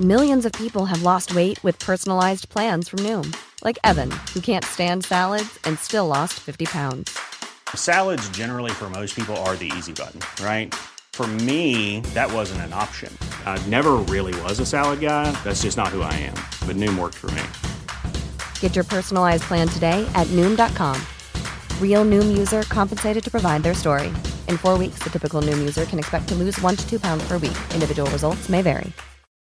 No in people way wait pies new like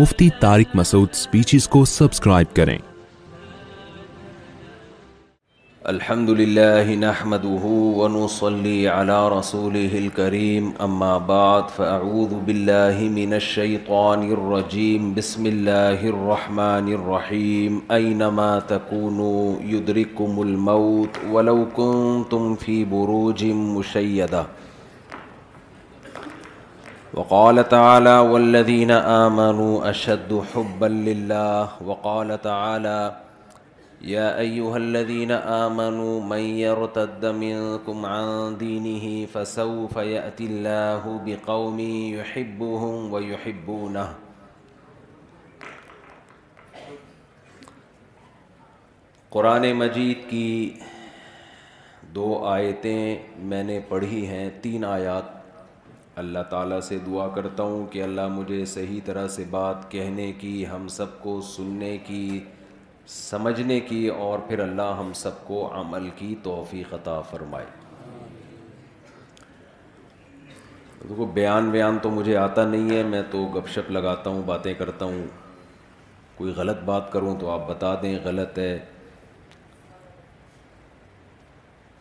Mufti Tariq Masood speeches کو subscribe کریں الحمد للہ نحمده ونصلي على رسوله الكريم اما بعد فاعوذ بالله من الشيطان الرجيم بسم اللہ الرّحمٰن الرحیم اعینما يدرككم الموت ولو كنتم في بروج مشا وقال تعالى والذين آمنوا أشد حبا لله وقال تعالى يا أيها الذين آمنوا من يرتد منكم عن دينه فسوف يأتي الله بقوم يحبهم ويحبونه قرآن مجید کی دو آیتیں میں نے پڑھی ہیں تین آیات اللہ تعالیٰ سے دعا کرتا ہوں کہ اللہ مجھے صحیح طرح سے بات کہنے کی ہم سب کو سننے کی سمجھنے کی اور پھر اللہ ہم سب کو عمل کی توفیق عطا فرمائے دیکھو بیان بیان تو مجھے آتا نہیں ہے میں تو گپ شپ لگاتا ہوں باتیں کرتا ہوں کوئی غلط بات کروں تو آپ بتا دیں غلط ہے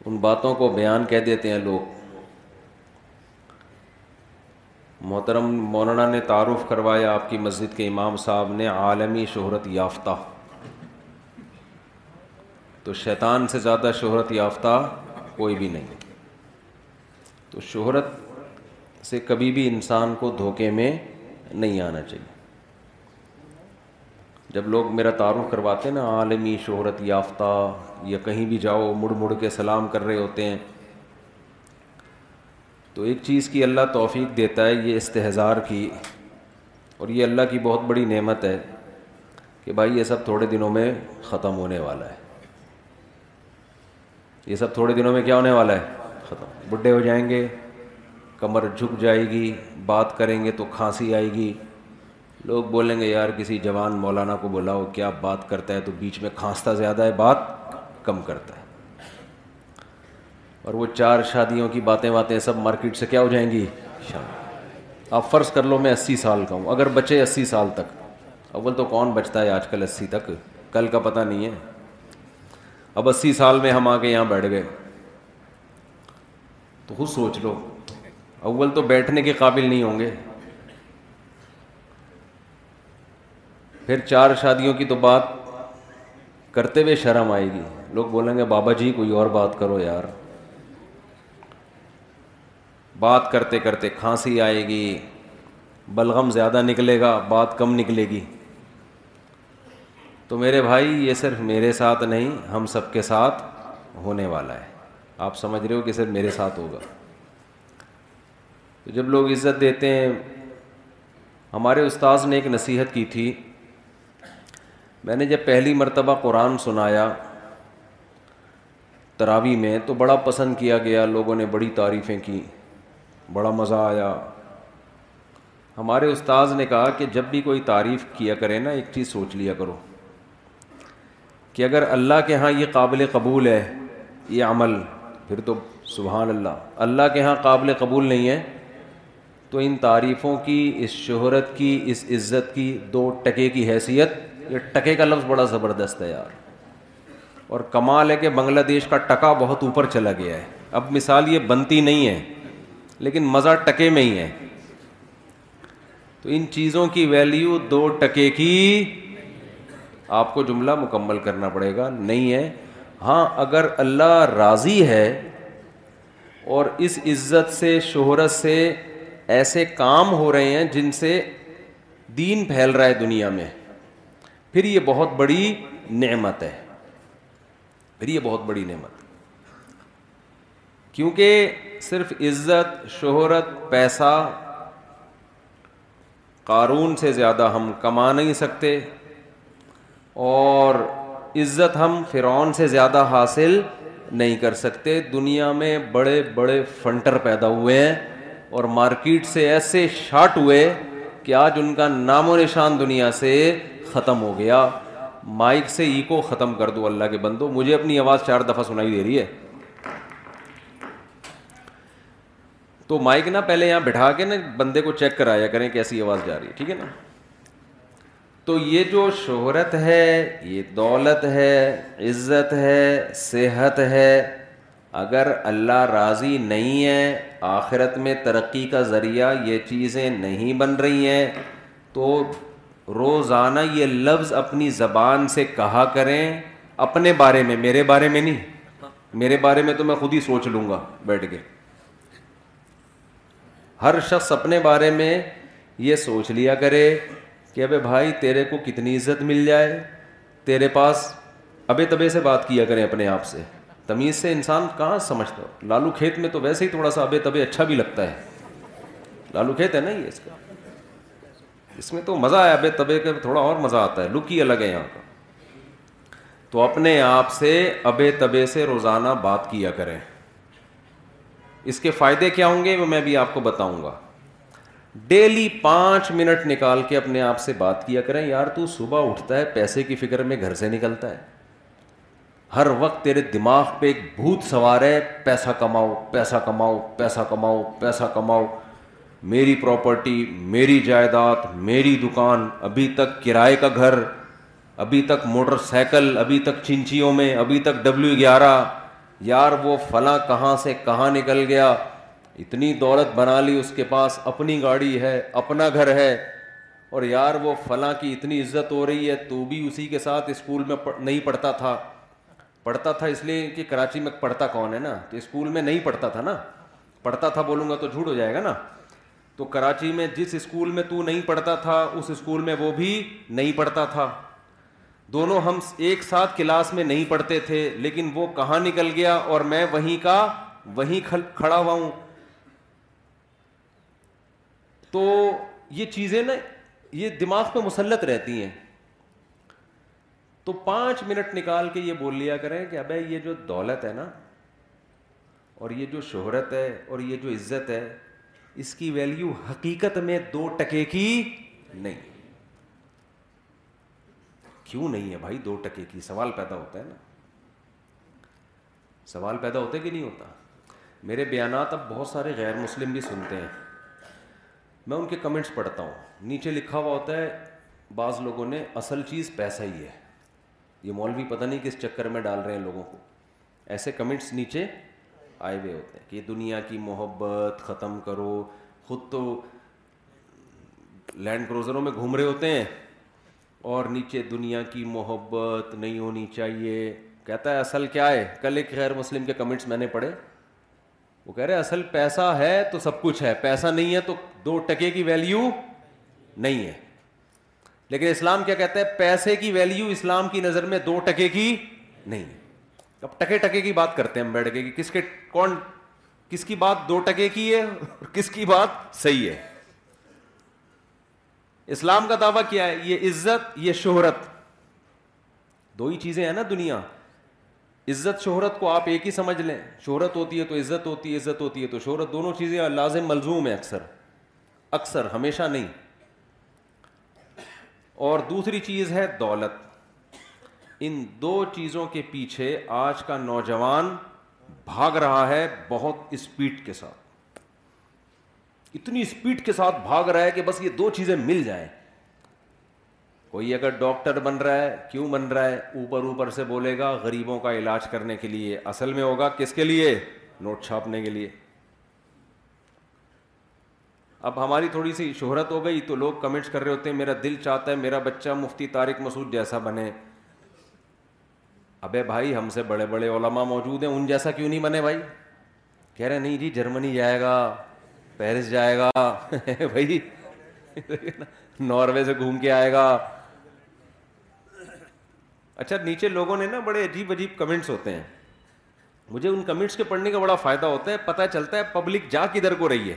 ان باتوں کو بیان کہہ دیتے ہیں لوگ محترم مولانا نے تعارف کروایا آپ کی مسجد کے امام صاحب نے عالمی شہرت یافتہ تو شیطان سے زیادہ شہرت یافتہ کوئی بھی نہیں تو شہرت سے کبھی بھی انسان کو دھوکے میں نہیں آنا چاہیے جب لوگ میرا تعارف کرواتے ہیں نا عالمی شہرت یافتہ یا کہیں بھی جاؤ مڑ مڑ کے سلام کر رہے ہوتے ہیں تو ایک چیز کی اللہ توفیق دیتا ہے یہ استحضار کی اور یہ اللہ کی بہت بڑی نعمت ہے کہ بھائی یہ سب تھوڑے دنوں میں ختم ہونے والا ہے یہ سب تھوڑے دنوں میں کیا ہونے والا ہے ختم بڈھے ہو جائیں گے کمر جھک جائے گی بات کریں گے تو کھانسی آئے گی لوگ بولیں گے یار کسی جوان مولانا کو بلاؤ کیا بات کرتا ہے تو بیچ میں کھانستا زیادہ ہے بات کم کرتا ہے اور وہ چار شادیوں کی باتیں باتیں سب مارکیٹ سے کیا ہو جائیں گی شام آپ فرض کر لو میں اسی سال کا ہوں اگر بچے اسی سال تک اول تو کون بچتا ہے آج کل اسی تک کل کا پتہ نہیں ہے اب اسی سال میں ہم آ کے یہاں بیٹھ گئے تو خود سوچ لو اول تو بیٹھنے کے قابل نہیں ہوں گے پھر چار شادیوں کی تو بات کرتے ہوئے شرم آئے گی لوگ بولیں گے بابا جی کوئی اور بات کرو یار بات کرتے کرتے کھانسی آئے گی بلغم زیادہ نکلے گا بات کم نکلے گی تو میرے بھائی یہ صرف میرے ساتھ نہیں ہم سب کے ساتھ ہونے والا ہے آپ سمجھ رہے ہو کہ صرف میرے ساتھ ہوگا تو جب لوگ عزت دیتے ہیں ہمارے استاذ نے ایک نصیحت کی تھی میں نے جب پہلی مرتبہ قرآن سنایا تراوی میں تو بڑا پسند کیا گیا لوگوں نے بڑی تعریفیں کیں بڑا مزہ آیا ہمارے استاذ نے کہا کہ جب بھی کوئی تعریف کیا کرے نا ایک چیز سوچ لیا کرو کہ اگر اللہ کے ہاں یہ قابل قبول ہے یہ عمل پھر تو سبحان اللہ اللہ کے ہاں قابل قبول نہیں ہے تو ان تعریفوں کی اس شہرت کی اس عزت کی دو ٹکے کی حیثیت یہ ٹکے کا لفظ بڑا زبردست ہے یار اور کمال ہے کہ بنگلہ دیش کا ٹکا بہت اوپر چلا گیا ہے اب مثال یہ بنتی نہیں ہے لیکن مزہ ٹکے میں ہی ہے تو ان چیزوں کی ویلیو دو ٹکے کی آپ کو جملہ مکمل کرنا پڑے گا نہیں ہے ہاں اگر اللہ راضی ہے اور اس عزت سے شہرت سے ایسے کام ہو رہے ہیں جن سے دین پھیل رہا ہے دنیا میں پھر یہ بہت بڑی نعمت ہے پھر یہ بہت بڑی نعمت کیونکہ صرف عزت شہرت پیسہ قارون سے زیادہ ہم کما نہیں سکتے اور عزت ہم فرعون سے زیادہ حاصل نہیں کر سکتے دنیا میں بڑے بڑے فنٹر پیدا ہوئے ہیں اور مارکیٹ سے ایسے شاٹ ہوئے کہ آج ان کا نام و نشان دنیا سے ختم ہو گیا مائک سے ای کو ختم کر دو اللہ کے بندو مجھے اپنی آواز چار دفعہ سنائی دے رہی ہے تو مائک نا پہلے یہاں بٹھا کے نا بندے کو چیک کرایا کریں کیسی آواز جا رہی ہے ٹھیک ہے نا تو یہ جو شہرت ہے یہ دولت ہے عزت ہے صحت ہے اگر اللہ راضی نہیں ہے آخرت میں ترقی کا ذریعہ یہ چیزیں نہیں بن رہی ہیں تو روزانہ یہ لفظ اپنی زبان سے کہا کریں اپنے بارے میں میرے بارے میں نہیں میرے بارے میں تو میں خود ہی سوچ لوں گا بیٹھ کے ہر شخص اپنے بارے میں یہ سوچ لیا کرے کہ ابے بھائی تیرے کو کتنی عزت مل جائے تیرے پاس ابے تبے سے بات کیا کریں اپنے آپ سے تمیز سے انسان کہاں سمجھتا ہو لالو کھیت میں تو ویسے ہی تھوڑا سا ابے تبے اچھا بھی لگتا ہے لالو کھیت ہے نا یہ اس کا اس میں تو مزہ ہے ابے تبے کا تھوڑا اور مزہ آتا ہے لک ہی الگ ہے یہاں کا تو اپنے آپ سے ابے تبے سے روزانہ بات کیا کریں اس کے فائدے کیا ہوں گے وہ میں بھی آپ کو بتاؤں گا ڈیلی پانچ منٹ نکال کے اپنے آپ سے بات کیا کریں یار تو صبح اٹھتا ہے پیسے کی فکر میں گھر سے نکلتا ہے ہر وقت تیرے دماغ پہ ایک بھوت سوار ہے پیسہ کماؤ پیسہ کماؤ پیسہ کماؤ پیسہ کماؤ میری پراپرٹی میری جائیداد میری دکان ابھی تک کرائے کا گھر ابھی تک موٹر سائیکل ابھی تک چنچیوں میں ابھی تک ڈبلیو گیارہ یار وہ فلاں کہاں سے کہاں نکل گیا اتنی دولت بنا لی اس کے پاس اپنی گاڑی ہے اپنا گھر ہے اور یار وہ فلاں کی اتنی عزت ہو رہی ہے تو بھی اسی کے ساتھ اسکول میں نہیں پڑھتا تھا پڑھتا تھا اس لیے کہ کراچی میں پڑھتا کون ہے نا تو اسکول میں نہیں پڑھتا تھا نا پڑھتا تھا بولوں گا تو جھوٹ ہو جائے گا نا تو کراچی میں جس اسکول میں تو نہیں پڑھتا تھا اس اسکول میں وہ بھی نہیں پڑھتا تھا دونوں ہم ایک ساتھ کلاس میں نہیں پڑھتے تھے لیکن وہ کہاں نکل گیا اور میں وہیں کا وہیں کھڑا ہوا ہوں تو یہ چیزیں نا یہ دماغ پہ مسلط رہتی ہیں تو پانچ منٹ نکال کے یہ بول لیا کریں کہ ابے یہ جو دولت ہے نا اور یہ جو شہرت ہے اور یہ جو عزت ہے اس کی ویلیو حقیقت میں دو ٹکے کی نہیں کیوں نہیں ہے بھائی دو ٹکے کی سوال پیدا ہوتا ہے نا سوال پیدا ہوتا ہے کہ نہیں ہوتا میرے بیانات اب بہت سارے غیر مسلم بھی سنتے ہیں میں ان کے کمنٹس پڑھتا ہوں نیچے لکھا ہوا ہوتا ہے بعض لوگوں نے اصل چیز پیسہ ہی ہے یہ مولوی پتہ نہیں کس چکر میں ڈال رہے ہیں لوگوں کو ایسے کمنٹس نیچے آئے ہوئے ہوتے ہیں کہ دنیا کی محبت ختم کرو خود تو لینڈ کروزروں میں گھوم رہے ہوتے ہیں اور نیچے دنیا کی محبت نہیں ہونی چاہیے کہتا ہے اصل کیا ہے کل ایک غیر مسلم کے کمنٹس میں نے پڑھے وہ کہہ رہے اصل پیسہ ہے تو سب کچھ ہے پیسہ نہیں ہے تو دو ٹکے کی ویلیو نہیں ہے لیکن اسلام کیا کہتا ہے پیسے کی ویلیو اسلام کی نظر میں دو ٹکے کی نہیں ہے اب ٹکے ٹکے کی بات کرتے ہیں ہم بیٹھ کے کس کے کون کس کی بات دو ٹکے کی ہے اور کس کی بات صحیح ہے اسلام کا دعویٰ کیا ہے یہ عزت یہ شہرت دو ہی چیزیں ہیں نا دنیا عزت شہرت کو آپ ایک ہی سمجھ لیں شہرت ہوتی ہے تو عزت ہوتی ہے عزت ہوتی ہے تو شہرت دونوں چیزیں لازم ملزوم ہیں اکثر اکثر ہمیشہ نہیں اور دوسری چیز ہے دولت ان دو چیزوں کے پیچھے آج کا نوجوان بھاگ رہا ہے بہت اسپیڈ کے ساتھ اتنی اسپیڈ کے ساتھ بھاگ رہا ہے کہ بس یہ دو چیزیں مل جائیں کوئی اگر ڈاکٹر بن رہا ہے کیوں بن رہا ہے اوپر اوپر سے بولے گا غریبوں کا علاج کرنے کے لیے اصل میں ہوگا کس کے لیے نوٹ چھاپنے کے لیے اب ہماری تھوڑی سی شہرت ہو گئی تو لوگ کمنٹس کر رہے ہوتے ہیں میرا دل چاہتا ہے میرا بچہ مفتی طارق مسعود جیسا بنے ابے بھائی ہم سے بڑے بڑے علماء موجود ہیں ان جیسا کیوں نہیں بنے بھائی کہہ رہے نہیں جی جرمنی جائے گا پیرس جائے گا بھائی ناروے سے گھوم کے آئے گا اچھا نیچے لوگوں نے نا بڑے عجیب عجیب کمنٹس ہوتے ہیں مجھے ان کمنٹس کے پڑھنے کا بڑا فائدہ ہوتا ہے پتہ چلتا ہے پبلک جا کدھر کو رہی ہے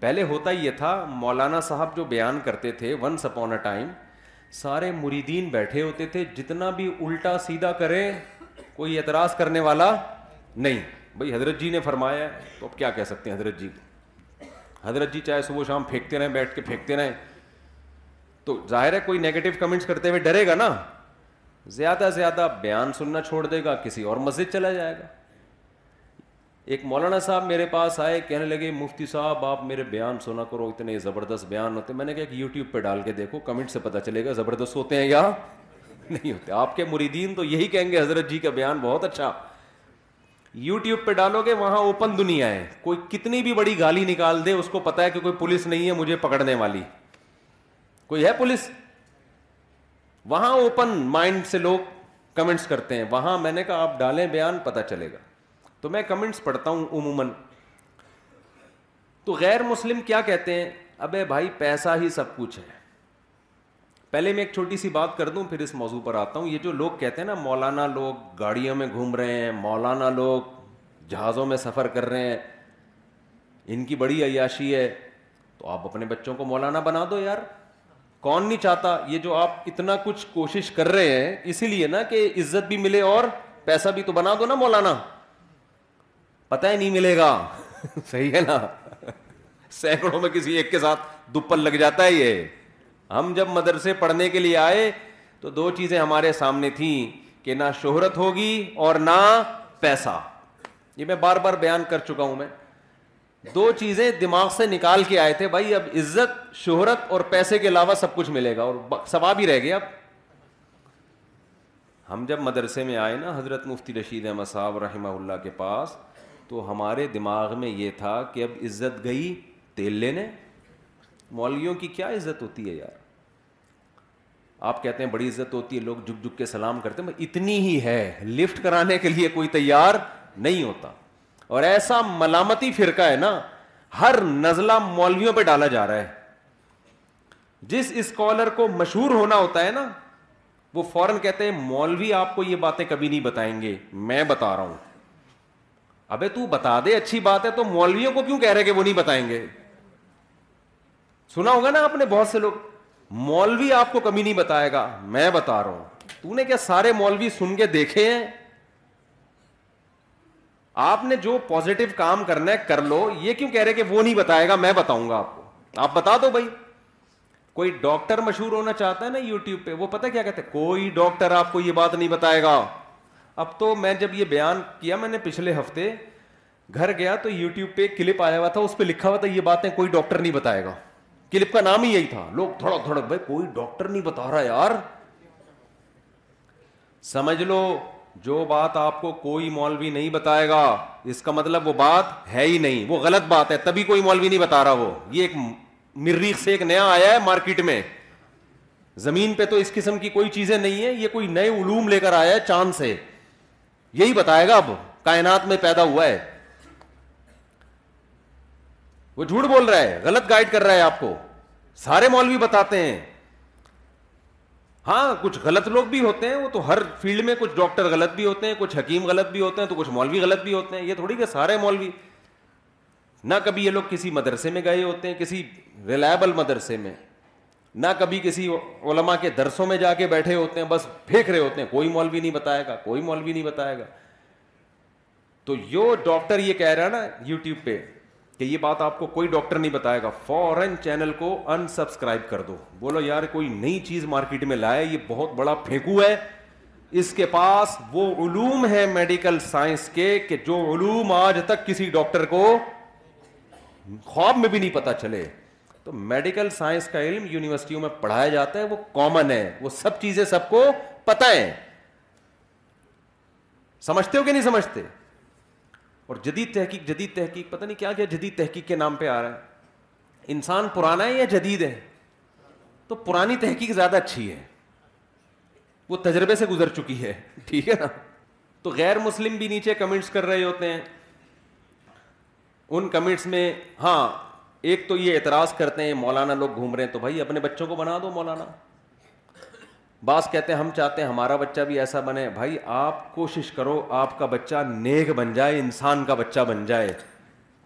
پہلے ہوتا یہ تھا مولانا صاحب جو بیان کرتے تھے ونس اپون اے ٹائم سارے مریدین بیٹھے ہوتے تھے جتنا بھی الٹا سیدھا کریں کوئی اعتراض کرنے والا نہیں بھائی حضرت جی نے فرمایا ہے تو اب کیا کہہ سکتے ہیں حضرت جی کو حضرت جی چاہے صبح شام پھینکتے رہیں بیٹھ کے پھینکتے رہیں تو ظاہر ہے کوئی نگیٹو کمنٹس کرتے ہوئے ڈرے گا نا زیادہ زیادہ بیان سننا چھوڑ دے گا کسی اور مسجد چلا جائے گا ایک مولانا صاحب میرے پاس آئے کہنے لگے مفتی صاحب آپ میرے بیان سنا کرو اتنے زبردست بیان ہوتے میں نے کہا کہ یوٹیوب پہ ڈال کے دیکھو کمنٹ سے پتا چلے گا زبردست ہوتے ہیں یا نہیں ہوتے آپ کے مریدین تو یہی کہیں گے حضرت جی کا بیان بہت اچھا یو ٹیوب پہ ڈالو گے وہاں اوپن دنیا ہے کوئی کتنی بھی بڑی گالی نکال دے اس کو پتا ہے کہ کوئی پولیس نہیں ہے مجھے پکڑنے والی کوئی ہے پولیس وہاں اوپن مائنڈ سے لوگ کمنٹس کرتے ہیں وہاں میں نے کہا آپ ڈالیں بیان پتا چلے گا تو میں کمنٹس پڑھتا ہوں عموماً تو غیر مسلم کیا کہتے ہیں ابے بھائی پیسہ ہی سب کچھ ہے پہلے میں ایک چھوٹی سی بات کر دوں پھر اس موضوع پر آتا ہوں یہ جو لوگ کہتے ہیں نا مولانا لوگ گاڑیوں میں گھوم رہے ہیں مولانا لوگ جہازوں میں سفر کر رہے ہیں ان کی بڑی عیاشی ہے تو آپ اپنے بچوں کو مولانا بنا دو یار کون نہیں چاہتا یہ جو آپ اتنا کچھ کوشش کر رہے ہیں اسی لیے نا کہ عزت بھی ملے اور پیسہ بھی تو بنا دو نا مولانا پتہ ہی نہیں ملے گا صحیح ہے نا سینکڑوں میں کسی ایک کے ساتھ دوپل لگ جاتا ہے یہ ہم جب مدرسے پڑھنے کے لیے آئے تو دو چیزیں ہمارے سامنے تھیں کہ نہ شہرت ہوگی اور نہ پیسہ یہ میں بار بار بیان کر چکا ہوں میں دو چیزیں دماغ سے نکال کے آئے تھے بھائی اب عزت شہرت اور پیسے کے علاوہ سب کچھ ملے گا اور ثواب ہی رہ گیا اب ہم جب مدرسے میں آئے نا حضرت مفتی رشید احمد صاحب رحمہ اللہ کے پاس تو ہمارے دماغ میں یہ تھا کہ اب عزت گئی تیل لینے مولویوں کی کیا عزت ہوتی ہے یار آپ کہتے ہیں بڑی عزت ہوتی ہے لوگ جھک جھک کے سلام کرتے ہیں اتنی ہی ہے لفٹ کرانے کے لیے کوئی تیار نہیں ہوتا اور ایسا ملامتی فرقہ ہے نا ہر نزلہ مولویوں پہ ڈالا جا رہا ہے جس اسکالر کو مشہور ہونا ہوتا ہے نا وہ فوراً کہتے ہیں مولوی آپ کو یہ باتیں کبھی نہیں بتائیں گے میں بتا رہا ہوں ابے تو بتا دے اچھی بات ہے تو مولویوں کو کیوں کہہ رہے کہ وہ نہیں بتائیں گے سنا ہوگا نا آپ نے بہت سے لوگ مولوی آپ کو کمی نہیں بتائے گا میں بتا رہا ہوں تو نے کیا سارے مولوی سن کے دیکھے ہیں آپ نے جو پوزیٹو کام کرنا ہے کر لو یہ کیوں کہہ رہے کہ وہ نہیں بتائے گا میں بتاؤں گا آپ کو آپ بتا دو بھائی کوئی ڈاکٹر مشہور ہونا چاہتا ہے نا یو ٹیوب پہ وہ پتا کیا کہتے کوئی ڈاکٹر آپ کو یہ بات نہیں بتائے گا اب تو میں جب یہ بیان کیا میں نے پچھلے ہفتے گھر گیا تو یو ٹیوب پہ ایک کلپ آیا ہوا تھا اس پہ لکھا ہوا تھا یہ باتیں کوئی ڈاکٹر نہیں بتائے گا کلپ کا نام ہی یہی تھا لوگ تھوڑا تھوڑا بھائی کوئی ڈاکٹر نہیں بتا رہا یار سمجھ لو جو بات آپ کو کوئی مولوی نہیں بتائے گا اس کا مطلب وہ بات ہے ہی نہیں وہ غلط بات ہے تبھی کوئی مولوی نہیں بتا رہا وہ یہ ایک مریخ سے ایک نیا آیا ہے مارکیٹ میں زمین پہ تو اس قسم کی کوئی چیزیں نہیں ہے یہ کوئی نئے علوم لے کر آیا ہے چاند سے یہی بتائے گا اب کائنات میں پیدا ہوا ہے وہ جھوٹ بول رہا ہے غلط گائڈ کر رہا ہے آپ کو سارے مولوی بتاتے ہیں ہاں کچھ غلط لوگ بھی ہوتے ہیں وہ تو ہر فیلڈ میں کچھ ڈاکٹر غلط بھی ہوتے ہیں کچھ حکیم غلط بھی ہوتے ہیں تو کچھ مولوی غلط بھی ہوتے ہیں یہ تھوڑی کہ سارے مولوی نہ کبھی یہ لوگ کسی مدرسے میں گئے ہوتے ہیں کسی ریلائبل مدرسے میں نہ کبھی کسی علما کے درسوں میں جا کے بیٹھے ہوتے ہیں بس پھینک رہے ہوتے ہیں کوئی مولوی نہیں بتائے گا کوئی مولوی نہیں بتائے گا تو یہ ڈاکٹر یہ کہہ رہا ہے نا یو ٹیوب پہ کہ یہ بات آپ کو کوئی ڈاکٹر نہیں بتائے گا فوراً چینل کو انسبسکرائب کر دو بولو یار کوئی نئی چیز مارکیٹ میں لائے یہ بہت بڑا پھینکو ہے اس کے پاس وہ علوم ہے میڈیکل سائنس کے کہ جو علوم آج تک کسی ڈاکٹر کو خواب میں بھی نہیں پتا چلے تو میڈیکل سائنس کا علم یونیورسٹیوں میں پڑھایا جاتا ہے وہ کامن ہے وہ سب چیزیں سب کو پتہ ہے سمجھتے ہو کہ نہیں سمجھتے اور جدید تحقیق جدید تحقیق پتہ نہیں کیا کیا جدید تحقیق کے نام پہ آ رہا ہے انسان پرانا ہے یا جدید ہے تو پرانی تحقیق زیادہ اچھی ہے وہ تجربے سے گزر چکی ہے ٹھیک ہے نا تو غیر مسلم بھی نیچے کمنٹس کر رہے ہوتے ہیں ان کمنٹس میں ہاں ایک تو یہ اعتراض کرتے ہیں مولانا لوگ گھوم رہے ہیں تو بھائی اپنے بچوں کو بنا دو مولانا بعض کہتے ہیں ہم چاہتے ہیں ہمارا بچہ بھی ایسا بنے بھائی آپ کوشش کرو آپ کا بچہ نیک بن جائے انسان کا بچہ بن جائے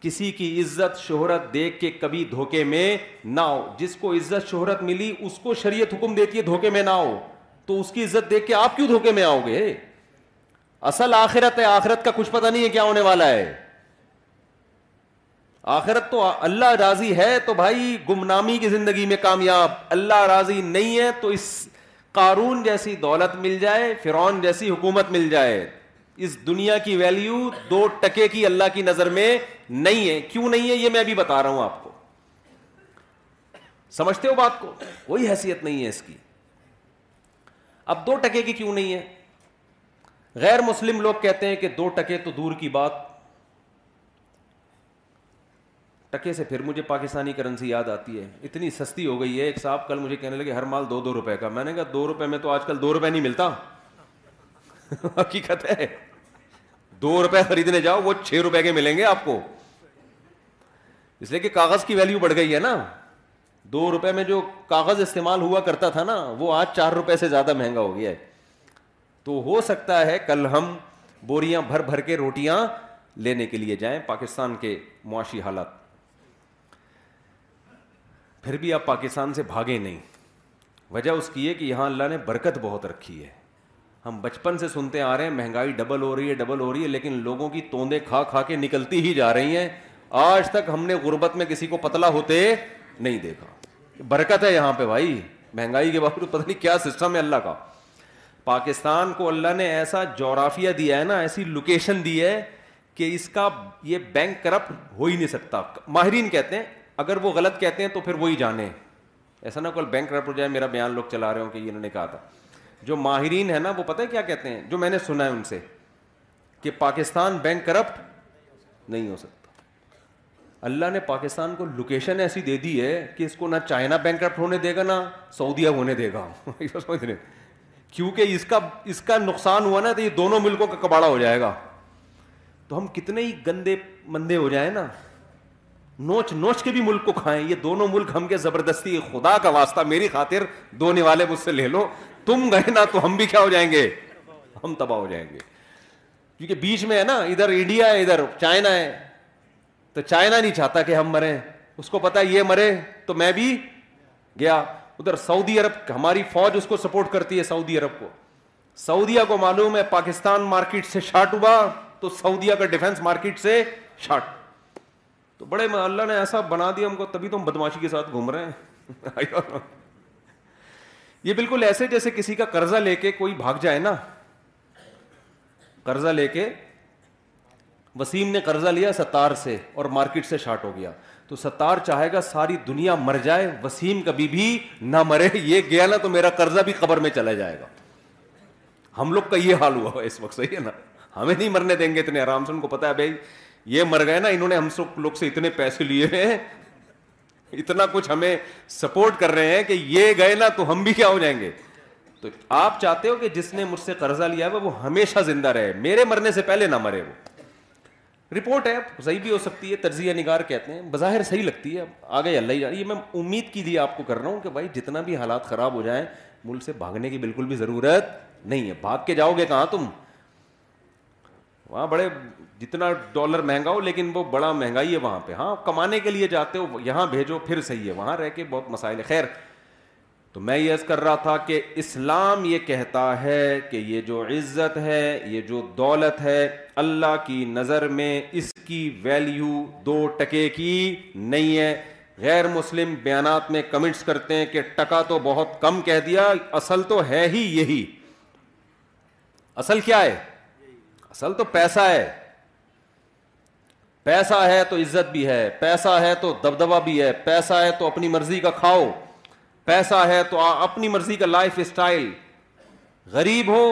کسی کی عزت شہرت دیکھ کے کبھی دھوکے میں نہ ہو جس کو عزت شہرت ملی اس کو شریعت حکم دیتی ہے دھوکے میں نہ ہو تو اس کی عزت دیکھ کے آپ کیوں دھوکے میں آؤ گے اصل آخرت ہے آخرت کا کچھ پتہ نہیں ہے کیا ہونے والا ہے آخرت تو اللہ راضی ہے تو بھائی گمنامی کی زندگی میں کامیاب اللہ راضی نہیں ہے تو اس قارون جیسی دولت مل جائے فرعون جیسی حکومت مل جائے اس دنیا کی ویلیو دو ٹکے کی اللہ کی نظر میں نہیں ہے کیوں نہیں ہے یہ میں ابھی بتا رہا ہوں آپ کو سمجھتے ہو بات کو کوئی حیثیت نہیں ہے اس کی اب دو ٹکے کی کیوں نہیں ہے غیر مسلم لوگ کہتے ہیں کہ دو ٹکے تو دور کی بات ٹکے سے پھر مجھے پاکستانی کرنسی یاد آتی ہے اتنی سستی ہو گئی ہے ایک صاحب کل مجھے کہنے لگے ہر مال دو دو روپے کا میں نے کہا دو روپے میں تو آج کل دو روپے نہیں ملتا حقیقت ہے دو روپے خریدنے جاؤ وہ چھ روپے کے ملیں گے آپ کو اس لیے کہ کاغذ کی ویلیو بڑھ گئی ہے نا دو روپے میں جو کاغذ استعمال ہوا کرتا تھا نا وہ آج چار روپے سے زیادہ مہنگا ہو گیا ہے تو ہو سکتا ہے کل ہم بوریاں بھر بھر کے روٹیاں لینے کے لیے جائیں پاکستان کے معاشی حالات پھر بھی آپ پاکستان سے بھاگے نہیں وجہ اس کی ہے کہ یہاں اللہ نے برکت بہت رکھی ہے ہم بچپن سے سنتے آ رہے ہیں مہنگائی ڈبل ہو رہی ہے ڈبل ہو رہی ہے لیکن لوگوں کی توندے کھا کھا کے نکلتی ہی جا رہی ہیں آج تک ہم نے غربت میں کسی کو پتلا ہوتے نہیں دیکھا برکت ہے یہاں پہ بھائی مہنگائی کے باوجود پتہ نہیں کیا سسٹم ہے اللہ کا پاکستان کو اللہ نے ایسا جغرافیہ دیا ہے نا ایسی لوکیشن دی ہے کہ اس کا یہ بینک کرپٹ ہو ہی نہیں سکتا ماہرین کہتے ہیں اگر وہ غلط کہتے ہیں تو پھر وہی جانے ایسا نہ کل بینک کرپٹ ہو جائے میرا بیان لوگ چلا رہے ہوں کہ انہوں نے کہا تھا جو ماہرین ہے نا وہ پتہ ہے کیا کہتے ہیں جو میں نے سنا ہے ان سے کہ پاکستان بینک کرپٹ نہیں ہو سکتا اللہ نے پاکستان کو لوکیشن ایسی دے دی ہے کہ اس کو نہ چائنا بینک کرپٹ ہونے دے گا نہ سعودیہ ہونے دے گا کیونکہ اس کا اس کا نقصان ہوا نا تو یہ دونوں ملکوں کا کباڑا ہو جائے گا تو ہم کتنے ہی گندے مندے ہو جائیں نا نوچ نوچ کے بھی ملک کو کھائیں یہ دونوں ملک ہم کے زبردستی خدا کا واسطہ میری خاطر دونے والے مجھ سے لے لو تم گئے نا تو ہم بھی کیا ہو جائیں گے ہم تباہ ہو جائیں گے کیونکہ بیچ میں ہے نا ادھر انڈیا ہے ادھر چائنا ہے تو چائنا نہیں چاہتا کہ ہم مریں اس کو پتا یہ مرے تو میں بھی گیا ادھر سعودی عرب ہماری فوج اس کو سپورٹ کرتی ہے سعودی عرب کو سعودیہ کو معلوم ہے پاکستان مارکیٹ سے شارٹ ہوا تو سعودیہ کا ڈیفینس مارکیٹ سے شارٹ تو بڑے اللہ نے ایسا بنا دیا ہم کو تبھی تو ہم بدماشی کے ساتھ گھوم رہے ہیں یہ بالکل ایسے جیسے کسی کا قرضہ لے کے کوئی بھاگ جائے نا قرضہ لے کے وسیم نے قرضہ لیا ستار سے اور مارکیٹ سے شارٹ ہو گیا تو ستار چاہے گا ساری دنیا مر جائے وسیم کبھی بھی نہ مرے یہ گیا نا تو میرا قرضہ بھی قبر میں چلا جائے گا ہم لوگ کا یہ حال ہوا اس وقت صحیح ہے نا ہمیں نہیں مرنے دیں گے اتنے آرام سے ان کو پتا ہے بھائی یہ مر گئے نا انہوں نے ہم سب لوگ سے اتنے پیسے لیے ہیں اتنا کچھ ہمیں سپورٹ کر رہے ہیں کہ یہ گئے نا تو ہم بھی کیا ہو جائیں گے تو آپ چاہتے ہو کہ جس نے مجھ سے قرضہ لیا وہ ہمیشہ زندہ رہے میرے مرنے سے پہلے نہ مرے وہ رپورٹ ہے صحیح بھی ہو سکتی ہے تجزیہ نگار کہتے ہیں بظاہر صحیح لگتی ہے آگے اللہ ہی جا رہی ہے میں امید کی آپ کو کر رہا ہوں کہ بھائی جتنا بھی حالات خراب ہو جائیں ملک سے بھاگنے کی بالکل بھی ضرورت نہیں ہے بھاگ کے جاؤ گے کہاں تم وہاں بڑے جتنا ڈالر مہنگا ہو لیکن وہ بڑا مہنگائی ہے وہاں پہ ہاں کمانے کے لیے جاتے ہو یہاں بھیجو پھر صحیح ہے وہاں رہ کے بہت مسائل خیر تو میں یس کر رہا تھا کہ اسلام یہ کہتا ہے کہ یہ جو عزت ہے یہ جو دولت ہے اللہ کی نظر میں اس کی ویلیو دو ٹکے کی نہیں ہے غیر مسلم بیانات میں کمنٹس کرتے ہیں کہ ٹکا تو بہت کم کہہ دیا اصل تو ہے ہی یہی اصل کیا ہے اصل تو پیسہ ہے پیسہ ہے تو عزت بھی ہے پیسہ ہے تو دبدبا بھی ہے پیسہ ہے تو اپنی مرضی کا کھاؤ پیسہ ہے تو اپنی مرضی کا لائف اسٹائل غریب ہو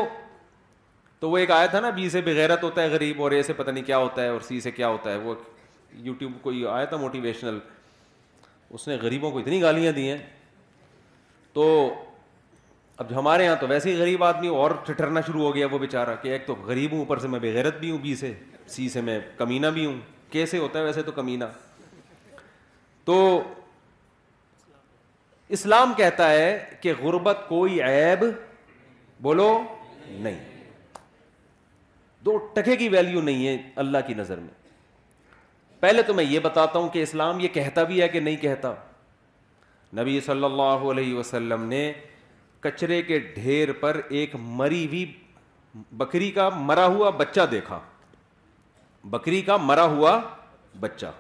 تو وہ ایک آیا تھا نا بی سے بغیرت ہوتا ہے غریب اور اے سے پتہ نہیں کیا ہوتا ہے اور سی سے کیا ہوتا ہے وہ یوٹیوب کو یہ آیا تھا موٹیویشنل اس نے غریبوں کو اتنی گالیاں دی ہیں تو اب ہمارے یہاں تو ویسے ہی غریب آدمی اور ٹھٹرنا شروع ہو گیا وہ بے چارہ کہ ایک تو غریب ہوں اوپر سے میں بےغیرت بھی ہوں بی سے سی سے میں کمینہ بھی ہوں کیسے ہوتا ہے ویسے تو کمینہ تو اسلام کہتا ہے کہ غربت کوئی عیب بولو نہیں دو ٹکے کی ویلیو نہیں ہے اللہ کی نظر میں پہلے تو میں یہ بتاتا ہوں کہ اسلام یہ کہتا بھی ہے کہ نہیں کہتا نبی صلی اللہ علیہ وسلم نے کچرے کے ڈھیر پر ایک مری ہوئی بکری کا مرا ہوا بچہ دیکھا بکری کا مرا ہوا بچہ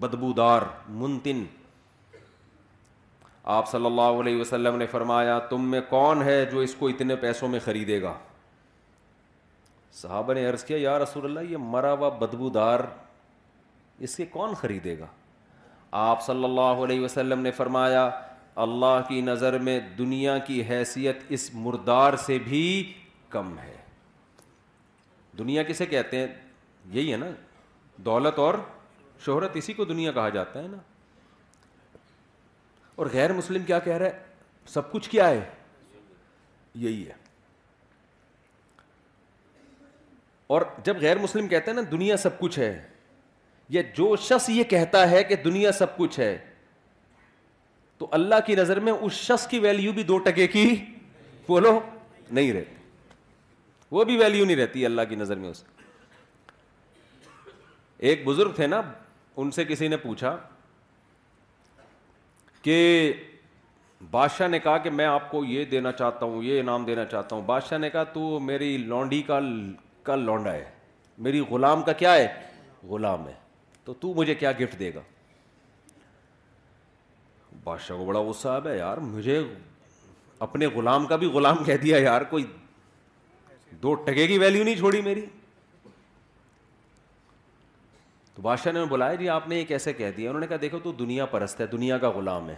بدبودار منتن آپ صلی اللہ علیہ وسلم نے فرمایا تم میں کون ہے جو اس کو اتنے پیسوں میں خریدے گا صحابہ نے عرض کیا یا رسول اللہ یہ مرا ہوا بدبودار اس کے کون خریدے گا آپ صلی اللہ علیہ وسلم نے فرمایا اللہ کی نظر میں دنیا کی حیثیت اس مردار سے بھی کم ہے دنیا کسے کہتے ہیں یہی ہے نا دولت اور شہرت اسی کو دنیا کہا جاتا ہے نا اور غیر مسلم کیا کہہ رہے سب کچھ کیا ہے یہی ہے اور جب غیر مسلم کہتے ہیں نا دنیا سب کچھ ہے یا جو شخص یہ کہتا ہے کہ دنیا سب کچھ ہے تو اللہ کی نظر میں اس شخص کی ویلیو بھی دو ٹکے کی بولو نہیں رہتی وہ بھی ویلیو نہیں رہتی اللہ کی نظر میں اس ایک بزرگ تھے نا ان سے کسی نے پوچھا کہ بادشاہ نے کہا کہ میں آپ کو یہ دینا چاہتا ہوں یہ انعام دینا چاہتا ہوں بادشاہ نے کہا تو میری لانڈی کا کا لونڈا ہے میری غلام کا کیا ہے غلام ہے تو تو مجھے کیا گفٹ دے گا بادشاہ کو بڑا غصہ بھائی یار مجھے اپنے غلام کا بھی غلام کہہ دیا یار کوئی دو ٹکے کی ویلیو نہیں چھوڑی میری تو بادشاہ نے بلایا جی آپ نے یہ کیسے کہہ دیا انہوں نے کہا دیکھو تو دنیا پرست ہے دنیا کا غلام ہے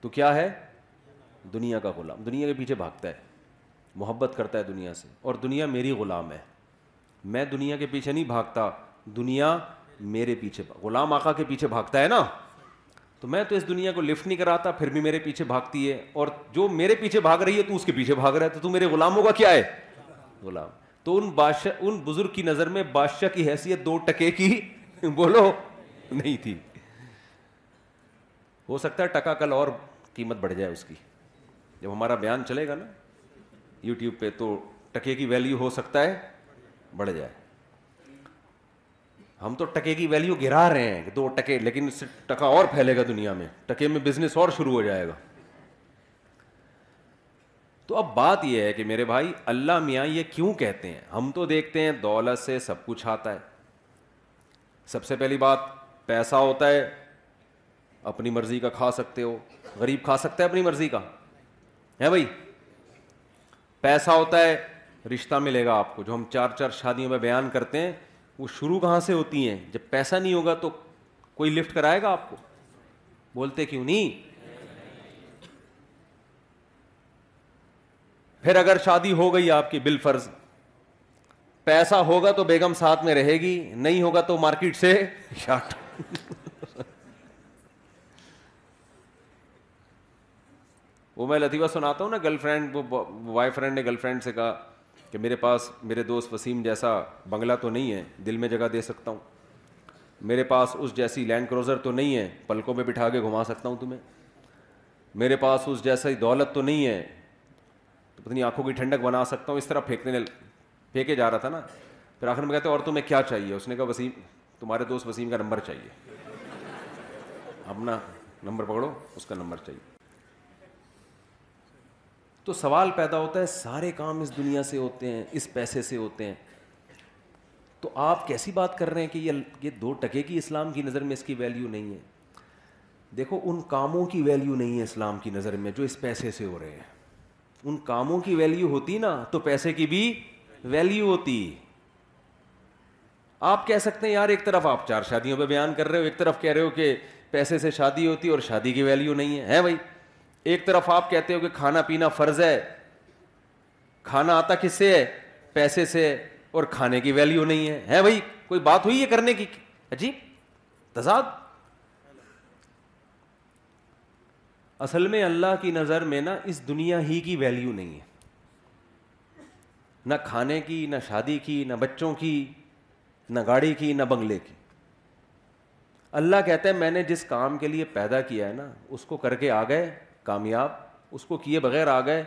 تو کیا ہے دنیا کا غلام دنیا کے پیچھے بھاگتا ہے محبت کرتا ہے دنیا سے اور دنیا میری غلام ہے میں دنیا کے پیچھے نہیں بھاگتا دنیا میرے پیچھے غلام آقا کے پیچھے بھاگتا ہے نا تو میں تو اس دنیا کو لفٹ نہیں کراتا پھر بھی میرے پیچھے بھاگتی ہے اور جو میرے پیچھے بھاگ رہی ہے تو اس کے پیچھے بھاگ رہا ہے تو تو میرے غلاموں کا کیا ہے غلام تو ان بادشاہ ان بزرگ کی نظر میں بادشاہ کی حیثیت دو ٹکے کی بولو نہیں تھی ہو سکتا ہے ٹکا کل اور قیمت بڑھ جائے اس کی جب ہمارا بیان چلے گا نا یوٹیوب پہ تو ٹکے کی ویلیو ہو سکتا ہے بڑھ جائے ہم تو ٹکے کی ویلیو گرا رہے ہیں دو ٹکے لیکن اس سے ٹکا اور پھیلے گا دنیا میں ٹکے میں بزنس اور شروع ہو جائے گا تو اب بات یہ ہے کہ میرے بھائی اللہ میاں یہ کیوں کہتے ہیں ہم تو دیکھتے ہیں دولت سے سب کچھ آتا ہے سب سے پہلی بات پیسہ ہوتا ہے اپنی مرضی کا کھا سکتے ہو غریب کھا سکتا ہے اپنی مرضی کا ہے بھائی پیسہ ہوتا ہے رشتہ ملے گا آپ کو جو ہم چار چار شادیوں میں بیان کرتے ہیں وہ شروع کہاں سے ہوتی ہیں جب پیسہ نہیں ہوگا تو کوئی لفٹ کرائے گا آپ کو بولتے کیوں نہیں پھر اگر شادی ہو گئی آپ کی بل فرض پیسہ ہوگا تو بیگم ساتھ میں رہے گی نہیں ہوگا تو مارکیٹ سے وہ میں لطیفہ سناتا ہوں نا گرل فرینڈ بوائے فرینڈ نے گرل فرینڈ سے کہا کہ میرے پاس میرے دوست وسیم جیسا بنگلہ تو نہیں ہے دل میں جگہ دے سکتا ہوں میرے پاس اس جیسی لینڈ کروزر تو نہیں ہے پلکوں میں بٹھا کے گھما سکتا ہوں تمہیں میرے پاس اس جیسا ہی دولت تو نہیں ہے تو پتنی آنکھوں کی ٹھنڈک بنا سکتا ہوں اس طرح پھینکنے پھینکے جا رہا تھا نا پھر آخر میں کہتے اور تمہیں کیا چاہیے اس نے کہا وسیم تمہارے دوست وسیم کا نمبر چاہیے اپنا نمبر پکڑو اس کا نمبر چاہیے تو سوال پیدا ہوتا ہے سارے کام اس دنیا سے ہوتے ہیں اس پیسے سے ہوتے ہیں تو آپ کیسی بات کر رہے ہیں کہ یہ دو ٹکے کی اسلام کی نظر میں اس کی ویلیو نہیں ہے دیکھو ان کاموں کی ویلیو نہیں ہے اسلام کی نظر میں جو اس پیسے سے ہو رہے ہیں ان کاموں کی ویلیو ہوتی نا تو پیسے کی بھی ویلیو ہوتی آپ کہہ سکتے ہیں یار ایک طرف آپ چار شادیوں پہ بیان کر رہے ہو ایک طرف کہہ رہے ہو کہ پیسے سے شادی ہوتی اور شادی کی ویلیو نہیں ہے بھائی ایک طرف آپ کہتے ہو کہ کھانا پینا فرض ہے کھانا آتا کس سے ہے پیسے سے اور کھانے کی ویلیو نہیں ہے ہے بھائی کوئی بات ہوئی ہے کرنے کی جی تضاد اصل میں اللہ کی نظر میں نا اس دنیا ہی کی ویلیو نہیں ہے نہ کھانے کی نہ شادی کی نہ بچوں کی نہ گاڑی کی نہ بنگلے کی اللہ کہتا ہے میں نے جس کام کے لیے پیدا کیا ہے نا اس کو کر کے آ گئے کامیاب اس کو کیے بغیر آ گئے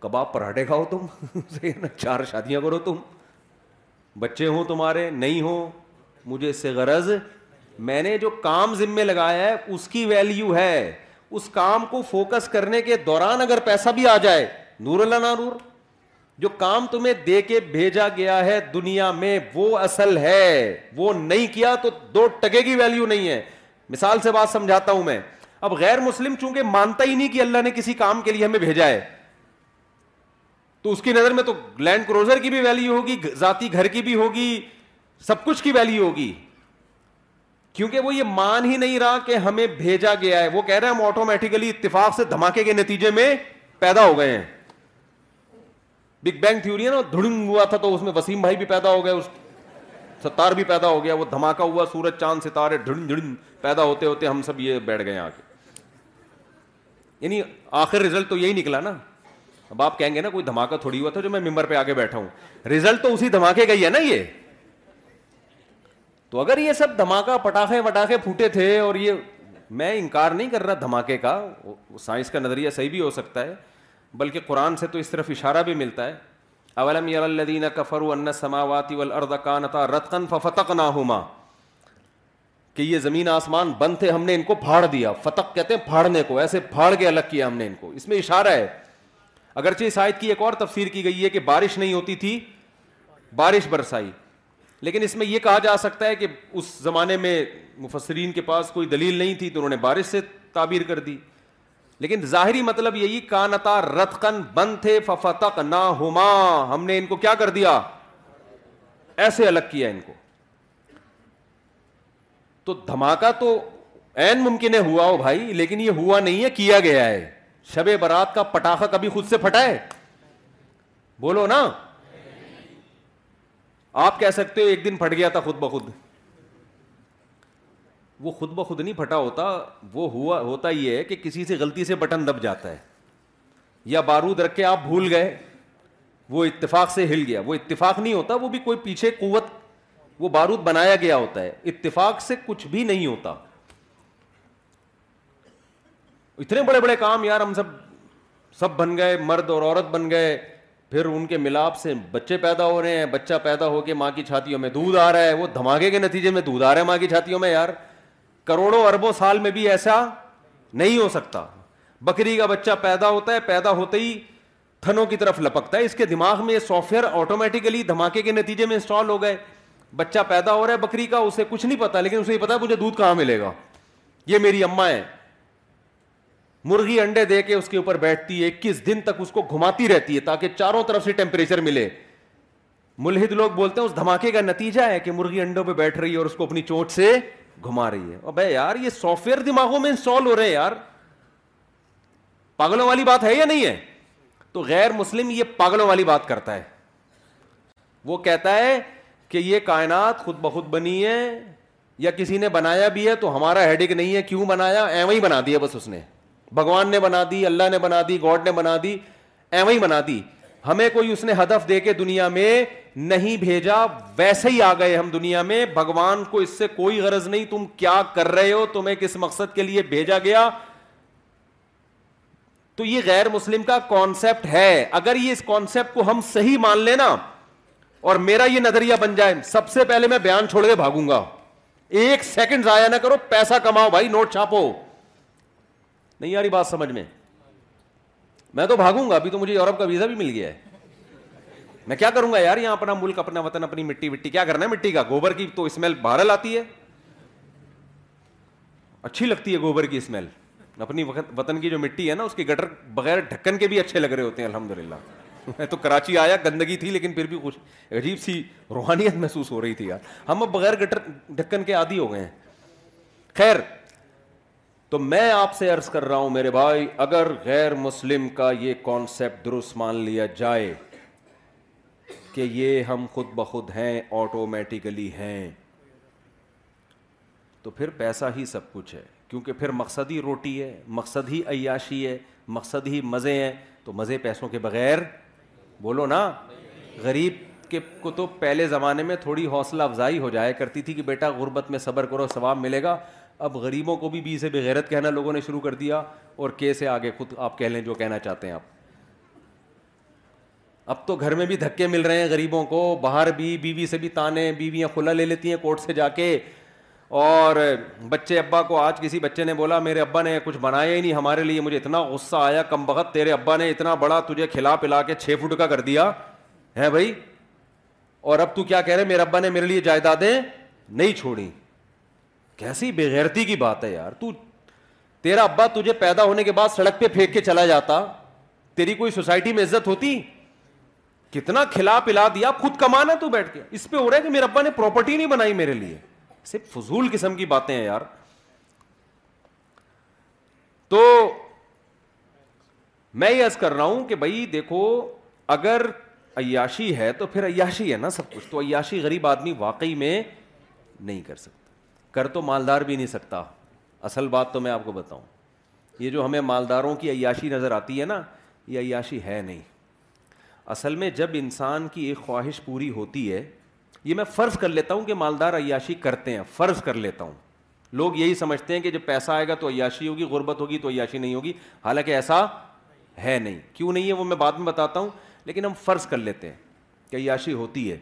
کباب پراٹھے کھاؤ تم چار شادیاں کرو تم بچے ہوں تمہارے نہیں ہوں مجھے اس سے غرض میں نے جو کام ذمے لگایا ہے اس کی ویلیو ہے اس کام کو فوکس کرنے کے دوران اگر پیسہ بھی آ جائے نور اللہ نا نور جو کام تمہیں دے کے بھیجا گیا ہے دنیا میں وہ اصل ہے وہ نہیں کیا تو دو ٹکے کی ویلیو نہیں ہے مثال سے بات سمجھاتا ہوں میں اب غیر مسلم چونکہ مانتا ہی نہیں کہ اللہ نے کسی کام کے لیے ہمیں بھیجا ہے تو اس کی نظر میں تو لینڈ کروزر کی بھی ویلیو ہوگی ذاتی گھر کی بھی ہوگی سب کچھ کی ویلیو ہوگی کیونکہ وہ یہ مان ہی نہیں رہا کہ ہمیں بھیجا گیا ہے وہ کہہ رہے ہیں ہم آٹومیٹیکلی اتفاق سے دھماکے کے نتیجے میں پیدا ہو گئے ہیں بگ بینگ تھیوری ہے نا دھڑ ہوا تھا تو اس میں وسیم بھائی بھی پیدا ہو گیا ستار بھی پیدا ہو گیا وہ دھماکہ ہوا سورج چاند ستارے دھڑن پیدا ہوتے ہوتے ہم سب یہ بیٹھ گئے آ کے یعنی آخر رزلٹ تو یہی نکلا نا اب آپ کہیں گے نا کوئی دھماکہ تھوڑی ہوا تھا جو میں ممبر پہ آگے بیٹھا ہوں تو اسی دھماکے کا ہی ہے نا یہ تو اگر یہ سب دھماکہ پٹاخے وٹاخے پھوٹے تھے اور یہ میں انکار نہیں کر رہا دھماکے کا سائنس کا نظریہ صحیح بھی ہو سکتا ہے بلکہ قرآن سے تو اس طرف اشارہ بھی ملتا ہے اولم یلدین کفر رتقن نہ کہ یہ زمین آسمان بند تھے ہم نے ان کو پھاڑ دیا فتق کہتے ہیں پھاڑنے کو ایسے پھاڑ کے الگ کیا ہم نے ان کو اس میں اشارہ ہے اگرچہ اس آیت کی ایک اور تفسیر کی گئی ہے کہ بارش نہیں ہوتی تھی بارش برسائی لیکن اس میں یہ کہا جا سکتا ہے کہ اس زمانے میں مفسرین کے پاس کوئی دلیل نہیں تھی تو انہوں نے بارش سے تعبیر کر دی لیکن ظاہری مطلب یہی کانتا رتقن بند تھے ففتق نہ ہما ہم نے ان کو کیا کر دیا ایسے الگ کیا ان کو تو دھماکہ تو این ممکن ہے ہوا ہو بھائی لیکن یہ ہوا نہیں ہے کیا گیا ہے شب برات کا پٹاخہ کبھی خود سے پھٹا ہے بولو نا آپ کہہ سکتے ہو ایک دن پھٹ گیا تھا خود بخود وہ خود بخود نہیں پھٹا ہوتا وہ ہوا ہوتا یہ ہے کہ کسی سے غلطی سے بٹن دب جاتا ہے یا بارود رکھ کے آپ بھول گئے وہ اتفاق سے ہل گیا وہ اتفاق نہیں ہوتا وہ بھی کوئی پیچھے قوت وہ بارود بنایا گیا ہوتا ہے اتفاق سے کچھ بھی نہیں ہوتا اتنے بڑے بڑے کام یار ہم سب سب بن گئے مرد اور عورت بن گئے پھر ان کے ملاپ سے بچے پیدا ہو رہے ہیں بچہ پیدا ہو کے ماں کی چھاتیوں میں دودھ آ رہا ہے وہ دھماکے کے نتیجے میں دودھ آ رہا ہے ماں کی چھاتیوں میں یار کروڑوں اربوں سال میں بھی ایسا نہیں ہو سکتا بکری کا بچہ پیدا ہوتا ہے پیدا ہوتے ہی تھنوں کی طرف لپکتا ہے اس کے دماغ میں یہ سافٹ ویئر آٹومیٹیکلی دھماکے کے نتیجے میں انسٹال ہو گئے بچہ پیدا ہو رہا ہے بکری کا اسے کچھ نہیں پتا لیکن اسے پتا ہے مجھے دودھ کہاں ملے گا یہ میری اما ہے مرغی انڈے دے کے کے اس اوپر بیٹھتی ہے دن تک اس کو گھماتی رہتی ہے تاکہ چاروں طرف سے ٹیمپریچر ملے ملحد لوگ بولتے ہیں اس دھماکے کا نتیجہ ہے کہ مرغی انڈوں پہ بیٹھ رہی ہے اور اس کو اپنی چوٹ سے گھما رہی ہے اور یہ سافٹ ویئر دماغوں میں انسٹال ہو رہے ہیں یار پاگلوں والی بات ہے یا نہیں ہے تو غیر مسلم یہ پاگلوں والی بات کرتا ہے وہ کہتا ہے کہ یہ کائنات خود بخود بنی ہے یا کسی نے بنایا بھی ہے تو ہمارا ہیڈ ایک نہیں ہے کیوں بنایا ایو ہی بنا دیا بس اس نے بھگوان نے بنا دی اللہ نے بنا دی گاڈ نے بنا دی ایو ہی بنا دی ہمیں کوئی اس نے ہدف دے کے دنیا میں نہیں بھیجا ویسے ہی آ گئے ہم دنیا میں بھگوان کو اس سے کوئی غرض نہیں تم کیا کر رہے ہو تمہیں کس مقصد کے لیے بھیجا گیا تو یہ غیر مسلم کا کانسیپٹ ہے اگر یہ اس کانسیپٹ کو ہم صحیح مان لیں اور میرا یہ نظریہ بن جائے سب سے پہلے میں بیان چھوڑ کے بھاگوں گا ایک سیکنڈ ضائع نہ کرو پیسہ کماؤ بھائی نوٹ چھاپو نہیں بات سمجھ میں میں تو بھاگوں گا ابھی تو مجھے یورپ کا ویزا بھی مل گیا ہے میں کیا کروں گا یار یہاں اپنا ملک اپنا وطن اپنی مٹی وٹی کیا کرنا ہے مٹی کا گوبر کی تو اسمیل بھارل آتی ہے اچھی لگتی ہے گوبر کی اسمیل اپنی وطن کی جو مٹی ہے نا اس کی گٹر بغیر ڈھکن کے بھی اچھے لگ رہے ہوتے ہیں الحمد للہ میں تو کراچی آیا گندگی تھی لیکن پھر بھی خوش عجیب سی روحانیت محسوس ہو رہی تھی یار ہم اب بغیر گٹر ڈھکن کے عادی ہو گئے ہیں خیر تو میں آپ سے عرض کر رہا ہوں میرے بھائی اگر غیر مسلم کا یہ کانسیپٹ درست مان لیا جائے کہ یہ ہم خود بخود ہیں آٹومیٹیکلی ہیں تو پھر پیسہ ہی سب کچھ ہے کیونکہ پھر مقصد ہی روٹی ہے مقصد ہی عیاشی ہے مقصد ہی مزے ہیں تو مزے پیسوں کے بغیر بولو نا غریب کے کو تو پہلے زمانے میں تھوڑی حوصلہ افزائی ہو جایا کرتی تھی کہ بیٹا غربت میں صبر کرو ثواب ملے گا اب غریبوں کو بھی بی سے بغیرت کہنا لوگوں نے شروع کر دیا اور کے سے آگے خود آپ کہہ لیں جو کہنا چاہتے ہیں آپ اب تو گھر میں بھی دھکے مل رہے ہیں غریبوں کو باہر بھی بیوی بی سے بھی تانے بیویاں کھلا لے لیتی ہیں کورٹ سے جا کے اور بچے ابا کو آج کسی بچے نے بولا میرے ابا نے کچھ بنایا ہی نہیں ہمارے لیے مجھے اتنا غصہ آیا کم بخت تیرے ابا نے اتنا بڑا تجھے کھلا پلا کے چھ فٹ کا کر دیا ہے بھائی اور اب تو کیا کہہ رہے میرے ابا نے میرے لیے جائیدادیں نہیں چھوڑی کیسی بےغیرتی کی بات ہے یار تو تیرا ابا تجھے پیدا ہونے کے بعد سڑک پہ پھینک کے چلا جاتا تیری کوئی سوسائٹی میں عزت ہوتی کتنا کھلا پلا دیا خود کمانا تو بیٹھ کے اس پہ ہو رہا ہے کہ میرے ابا نے پراپرٹی نہیں بنائی میرے لیے صرف فضول قسم کی باتیں ہیں یار تو میں یہ عرض کر رہا ہوں کہ بھائی دیکھو اگر عیاشی ہے تو پھر عیاشی ہے نا سب کچھ تو عیاشی غریب آدمی واقعی میں نہیں کر سکتا کر تو مالدار بھی نہیں سکتا اصل بات تو میں آپ کو بتاؤں یہ جو ہمیں مالداروں کی عیاشی نظر آتی ہے نا یہ عیاشی ہے نہیں اصل میں جب انسان کی ایک خواہش پوری ہوتی ہے یہ میں فرض کر لیتا ہوں کہ مالدار عیاشی کرتے ہیں فرض کر لیتا ہوں لوگ یہی سمجھتے ہیں کہ جب پیسہ آئے گا تو عیاشی ہوگی غربت ہوگی تو عیاشی نہیں ہوگی حالانکہ ایسا ہے نہیں کیوں نہیں ہے وہ میں بعد میں بتاتا ہوں لیکن ہم فرض کر لیتے ہیں کہ عیاشی ہوتی ہے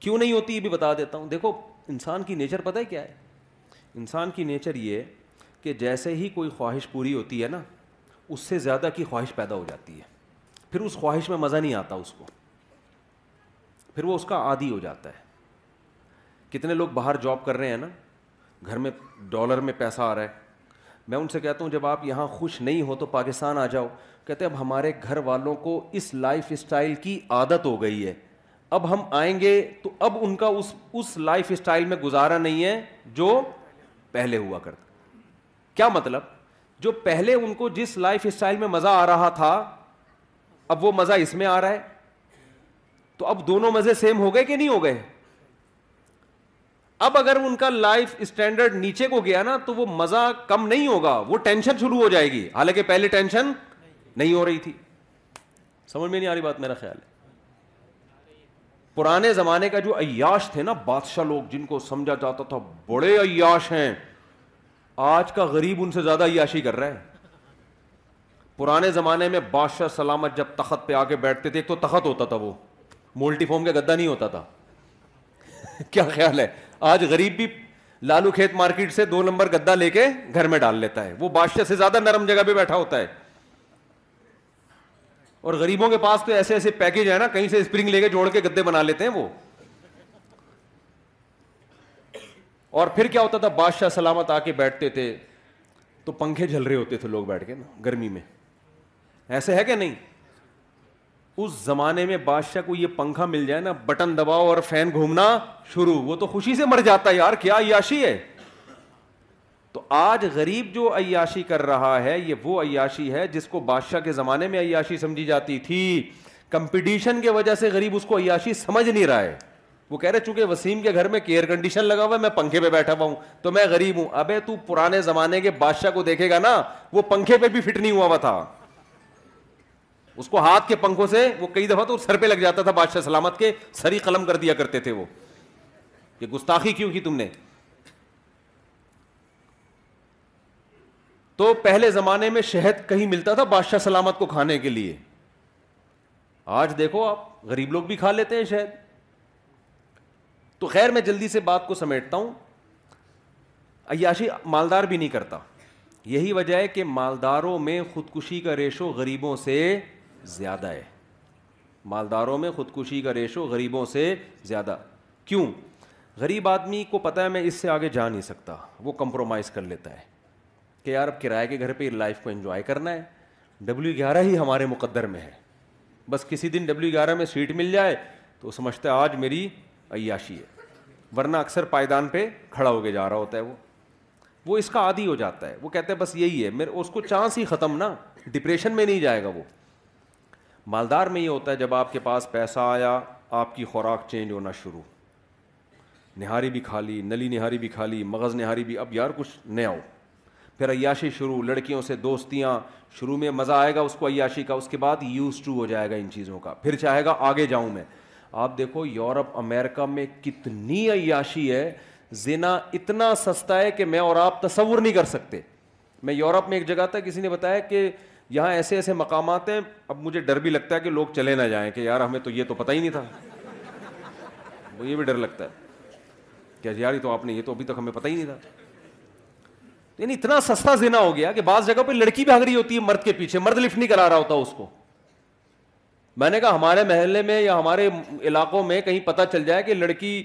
کیوں نہیں ہوتی یہ بھی بتا دیتا ہوں دیکھو انسان کی نیچر پتہ ہے کیا ہے انسان کی نیچر یہ کہ جیسے ہی کوئی خواہش پوری ہوتی ہے نا اس سے زیادہ کی خواہش پیدا ہو جاتی ہے پھر اس خواہش میں مزہ نہیں آتا اس کو پھر وہ اس کا عادی ہو جاتا ہے کتنے لوگ باہر جاب کر رہے ہیں نا گھر میں ڈالر میں پیسہ آ رہا ہے میں ان سے کہتا ہوں جب آپ یہاں خوش نہیں ہو تو پاکستان آ جاؤ کہتے ہیں اب ہمارے گھر والوں کو اس لائف اسٹائل کی عادت ہو گئی ہے اب ہم آئیں گے تو اب ان کا اس اس لائف اسٹائل میں گزارا نہیں ہے جو پہلے ہوا کرتا کیا مطلب جو پہلے ان کو جس لائف اسٹائل میں مزہ آ رہا تھا اب وہ مزہ اس میں آ رہا ہے تو اب دونوں مزے سیم ہو گئے کہ نہیں ہو گئے اب اگر ان کا لائف اسٹینڈرڈ نیچے کو گیا نا تو وہ مزہ کم نہیں ہوگا وہ ٹینشن شروع ہو جائے گی حالانکہ پہلے ٹینشن نہیں ہو رہی تھی سمجھ میں نہیں آ رہی بات میرا خیال ہے پرانے زمانے کا جو عیاش تھے نا بادشاہ لوگ جن کو سمجھا جاتا تھا بڑے عیاش ہیں آج کا غریب ان سے زیادہ عیاشی کر رہا ہے پرانے زمانے میں بادشاہ سلامت جب تخت پہ آ کے بیٹھتے تھے ایک تو تخت ہوتا تھا وہ مولٹی فارم کا گدا نہیں ہوتا تھا کیا خیال ہے آج غریب بھی لالو کھیت مارکیٹ سے دو نمبر گدا لے کے گھر میں ڈال لیتا ہے وہ بادشاہ سے زیادہ نرم جگہ پہ بیٹھا ہوتا ہے اور غریبوں کے پاس تو ایسے ایسے پیکج ہے نا کہیں سے اسپرنگ لے کے جوڑ کے گدے بنا لیتے ہیں وہ اور پھر کیا ہوتا تھا بادشاہ سلامت آ کے بیٹھتے تھے تو پنکھے جھل رہے ہوتے تھے لوگ بیٹھ کے نا گرمی میں ایسے ہے کہ نہیں اس زمانے میں بادشاہ کو یہ پنکھا مل جائے نا بٹن دباؤ اور فین گھومنا شروع وہ تو خوشی سے مر جاتا یار کیا عیاشی ہے تو آج غریب جو عیاشی کر رہا ہے یہ وہ عیاشی ہے جس کو بادشاہ کے زمانے میں عیاشی سمجھی جاتی تھی کمپٹیشن کی وجہ سے غریب اس کو عیاشی سمجھ نہیں رہا ہے وہ کہہ رہے چونکہ وسیم کے گھر میں کیئر کنڈیشن لگا ہوا ہے میں پنکھے پہ بیٹھا ہوا ہوں تو میں غریب ہوں ابے تو پرانے زمانے کے بادشاہ کو دیکھے گا نا وہ پنکھے پہ بھی فٹ نہیں ہوا ہوا تھا اس کو ہاتھ کے پنکھوں سے وہ کئی دفعہ تو سر پہ لگ جاتا تھا بادشاہ سلامت کے سری قلم کر دیا کرتے تھے وہ کہ گستاخی کیوں کی تم نے تو پہلے زمانے میں شہد کہیں ملتا تھا بادشاہ سلامت کو کھانے کے لیے آج دیکھو آپ غریب لوگ بھی کھا لیتے ہیں شہد تو خیر میں جلدی سے بات کو سمیٹتا ہوں عیاشی مالدار بھی نہیں کرتا یہی وجہ ہے کہ مالداروں میں خودکشی کا ریشو غریبوں سے زیادہ ہے مالداروں میں خودکشی کا ریشو غریبوں سے زیادہ کیوں غریب آدمی کو پتہ ہے میں اس سے آگے جا نہیں سکتا وہ کمپرومائز کر لیتا ہے کہ یار اب کرائے کے گھر پہ لائف کو انجوائے کرنا ہے ڈبلیو گیارہ ہی ہمارے مقدر میں ہے بس کسی دن ڈبلیو گیارہ میں سیٹ مل جائے تو سمجھتا ہے آج میری عیاشی ہے ورنہ اکثر پائدان پہ کھڑا ہو کے جا رہا ہوتا ہے وہ وہ اس کا عادی ہو جاتا ہے وہ کہتے ہیں بس یہی ہے میرے اس کو چانس ہی ختم نا ڈپریشن میں نہیں جائے گا وہ مالدار میں یہ ہوتا ہے جب آپ کے پاس پیسہ آیا آپ کی خوراک چینج ہونا شروع نہاری بھی کھا لی نلی نہاری بھی کھا لی مغز نہاری بھی اب یار کچھ نیا ہو پھر عیاشی شروع لڑکیوں سے دوستیاں شروع میں مزہ آئے گا اس کو عیاشی کا اس کے بعد یوز ٹو ہو جائے گا ان چیزوں کا پھر چاہے گا آگے جاؤں میں آپ دیکھو یورپ امریکہ میں کتنی عیاشی ہے زنا اتنا سستا ہے کہ میں اور آپ تصور نہیں کر سکتے میں یورپ میں ایک جگہ تھا کسی نے بتایا کہ یہاں ایسے ایسے مقامات ہیں اب مجھے ڈر بھی لگتا ہے کہ لوگ چلے نہ جائیں کہ یار ہمیں تو یہ تو پتہ ہی نہیں تھا یہ بھی ڈر لگتا ہے کہ یار تو آپ نے یہ تو ابھی تک ہمیں پتہ ہی نہیں تھا یعنی اتنا سستا زنا ہو گیا کہ بعض جگہ پہ لڑکی بھی رہی ہوتی ہے مرد کے پیچھے مرد لفٹ نہیں کرا رہا ہوتا اس کو میں نے کہا ہمارے محلے میں یا ہمارے علاقوں میں کہیں پتہ چل جائے کہ لڑکی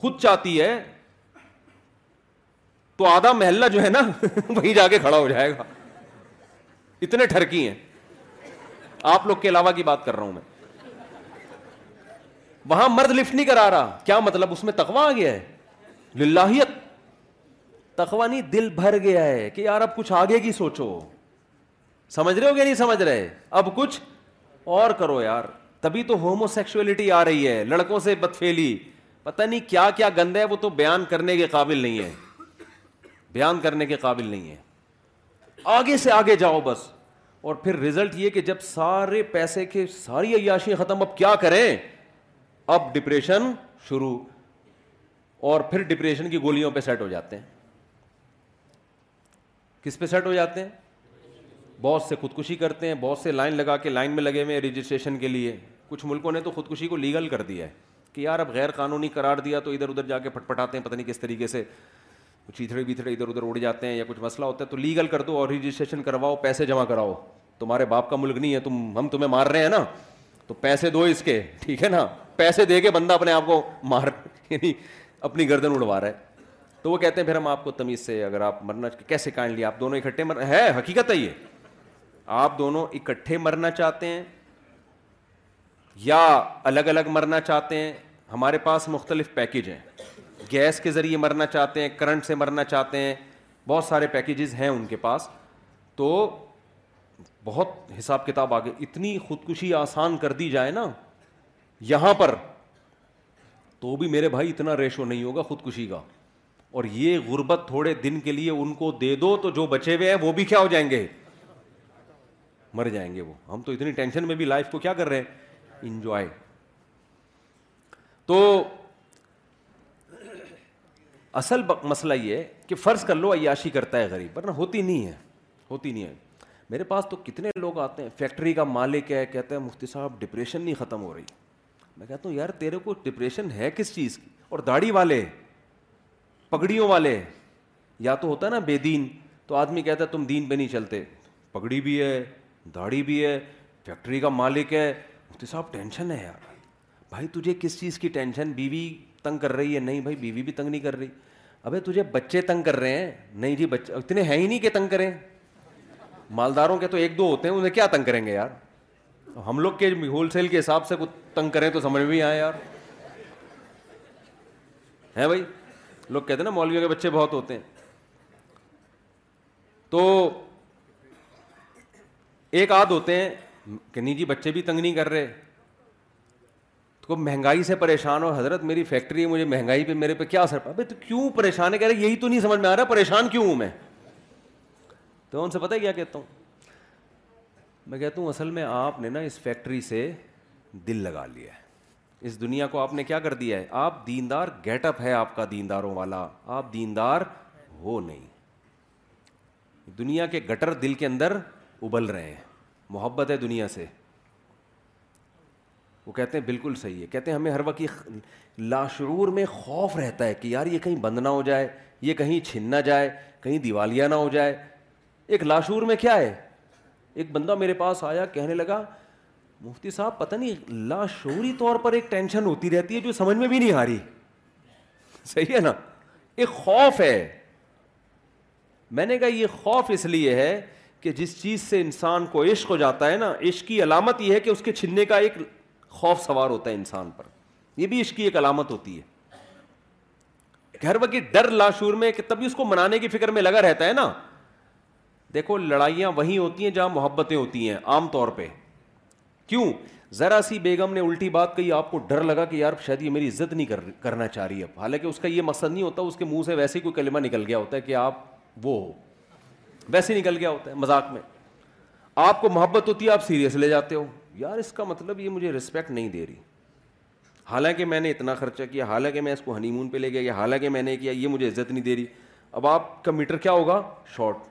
خود چاہتی ہے تو آدھا محلہ جو ہے نا وہیں جا کے کھڑا ہو جائے گا اتنے ٹھرکی ہیں آپ لوگ کے علاوہ کی بات کر رہا ہوں میں وہاں مرد لفٹ نہیں کرا رہا کیا مطلب اس میں تخوا آ گیا ہے لاہیت تخوا نہیں دل بھر گیا ہے کہ یار اب کچھ آگے کی سوچو سمجھ رہے ہو گیا نہیں سمجھ رہے اب کچھ اور کرو یار تبھی تو ہومو سیکسولیٹی آ رہی ہے لڑکوں سے بدفیلی پتہ نہیں کیا کیا گند ہے وہ تو بیان کرنے کے قابل نہیں ہے بیان کرنے کے قابل نہیں ہے آگے سے آگے جاؤ بس اور پھر ریزلٹ یہ کہ جب سارے پیسے کے ساری عیاشی ختم اب کیا کریں اب ڈپریشن شروع اور پھر ڈپریشن کی گولیوں پہ سیٹ ہو جاتے ہیں کس پہ سیٹ ہو جاتے ہیں بہت سے خودکشی کرتے ہیں بہت سے لائن لگا کے لائن میں لگے ہوئے رجسٹریشن کے لیے کچھ ملکوں نے تو خودکشی کو لیگل کر دیا ہے کہ یار اب غیر قانونی قرار دیا تو ادھر ادھر جا کے پھٹ پٹاتے ہیں پتہ نہیں کس طریقے سے چیتھڑے بیتھڑے ادھر ادھر اڑ جاتے ہیں یا کچھ مسئلہ ہوتا ہے تو لیگل کر دو اور رجسٹریشن کرواؤ پیسے جمع کراؤ تمہارے باپ کا ملک نہیں ہے تم ہم تمہیں مار رہے ہیں نا تو پیسے دو اس کے ٹھیک ہے نا پیسے دے کے بندہ اپنے آپ کو مار یعنی اپنی گردن اڑوا رہا ہے تو وہ کہتے ہیں پھر ہم آپ کو تمیز سے اگر آپ مرنا کیسے کائنڈلی آپ دونوں اکٹھے مر ہے حقیقت ہے یہ آپ دونوں اکٹھے مرنا چاہتے ہیں یا الگ الگ مرنا چاہتے ہیں ہمارے پاس مختلف پیکج ہیں گیس کے ذریعے مرنا چاہتے ہیں کرنٹ سے مرنا چاہتے ہیں بہت سارے پیکیجز ہیں ان کے پاس تو بہت حساب کتاب آگے اتنی خودکشی آسان کر دی جائے نا یہاں پر تو بھی میرے بھائی اتنا ریشو نہیں ہوگا خودکشی کا اور یہ غربت تھوڑے دن کے لیے ان کو دے دو تو جو بچے ہوئے ہیں وہ بھی کیا ہو جائیں گے مر جائیں گے وہ ہم تو اتنی ٹینشن میں بھی لائف کو کیا کر رہے ہیں انجوائے تو اصل مسئلہ یہ کہ فرض کر لو عیاشی کرتا ہے غریب ورنہ ہوتی نہیں ہے ہوتی نہیں ہے میرے پاس تو کتنے لوگ آتے ہیں فیکٹری کا مالک ہے کہتے ہیں مفتی صاحب ڈپریشن نہیں ختم ہو رہی میں کہتا ہوں یار تیرے کو ڈپریشن ہے کس چیز کی اور داڑھی والے پگڑیوں والے یا تو ہوتا ہے نا بے دین تو آدمی کہتا ہے تم دین پہ نہیں چلتے پگڑی بھی ہے داڑھی بھی ہے فیکٹری کا مالک ہے مفتی صاحب ٹینشن ہے یار بھائی تجھے کس چیز کی ٹینشن بیوی تنگ کر رہی ہے نہیں بھائی بیوی بھی تنگ نہیں کر رہی ابھی تجھے بچے تنگ کر رہے ہیں نہیں جی بچے اتنے ہیں ہی نہیں کہ تنگ کریں مالداروں کے تو ایک دو ہوتے ہیں انہیں کیا تنگ کریں گے یار ہم لوگ کے ہول سیل کے حساب سے کچھ تنگ کریں تو سمجھ بھی آئے یار ہیں بھائی لوگ کہتے ہیں نا مولویوں کے بچے بہت ہوتے ہیں تو ایک آدھ ہوتے ہیں کہ نہیں جی بچے بھی تنگ نہیں کر رہے مہنگائی سے پریشان ہو حضرت میری فیکٹری ہے مجھے مہنگائی پہ میرے پہ کیا اثر پڑا تو کیوں پریشان ہے کہہ رہے یہی تو نہیں سمجھ میں آ رہا پریشان کیوں ہوں میں تو ان سے پتا ہے کیا کہتا ہوں میں کہتا ہوں اصل میں آپ نے نا اس فیکٹری سے دل لگا لیا ہے اس دنیا کو آپ نے کیا کر دیا ہے آپ دیندار گیٹ اپ ہے آپ کا دینداروں والا آپ دیندار ہو نہیں دنیا کے گٹر دل کے اندر ابل رہے ہیں محبت ہے دنیا سے وہ کہتے ہیں بالکل صحیح ہے کہتے ہیں ہمیں ہر وقت یہ لاشعور میں خوف رہتا ہے کہ یار یہ کہیں بند نہ ہو جائے یہ کہیں چھن نہ جائے کہیں دیوالیاں نہ ہو جائے ایک لاشور میں کیا ہے ایک بندہ میرے پاس آیا کہنے لگا مفتی صاحب پتہ نہیں لاشوری طور پر ایک ٹینشن ہوتی رہتی ہے جو سمجھ میں بھی نہیں آ رہی صحیح ہے نا ایک خوف ہے میں نے کہا یہ خوف اس لیے ہے کہ جس چیز سے انسان کو عشق ہو جاتا ہے نا عشق کی علامت یہ ہے کہ اس کے چھننے کا ایک خوف سوار ہوتا ہے انسان پر یہ بھی عشقی ایک علامت ہوتی ہے گھر وقت ڈر لاشور میں کہ تبھی اس کو منانے کی فکر میں لگا رہتا ہے نا دیکھو لڑائیاں وہیں ہوتی ہیں جہاں محبتیں ہوتی ہیں عام طور پہ کیوں ذرا سی بیگم نے الٹی بات کہی آپ کو ڈر لگا کہ یار شاید یہ میری عزت نہیں کرنا چاہ رہی اب حالانکہ اس کا یہ مقصد نہیں ہوتا اس کے منہ سے ویسے ہی کوئی کلمہ نکل گیا ہوتا ہے کہ آپ وہ ہو ویسے نکل گیا ہوتا ہے مذاق میں آپ کو محبت ہوتی ہے آپ سیریس لے جاتے ہو یار اس کا مطلب یہ مجھے رسپیکٹ نہیں دے رہی حالانکہ میں نے اتنا خرچہ کیا حالانکہ میں میں اس کو ہنی مون پہ لے گیا یا حالانکہ نے کیا یہ مجھے عزت نہیں دے رہی اب آپ کا میٹر کیا ہوگا شارٹ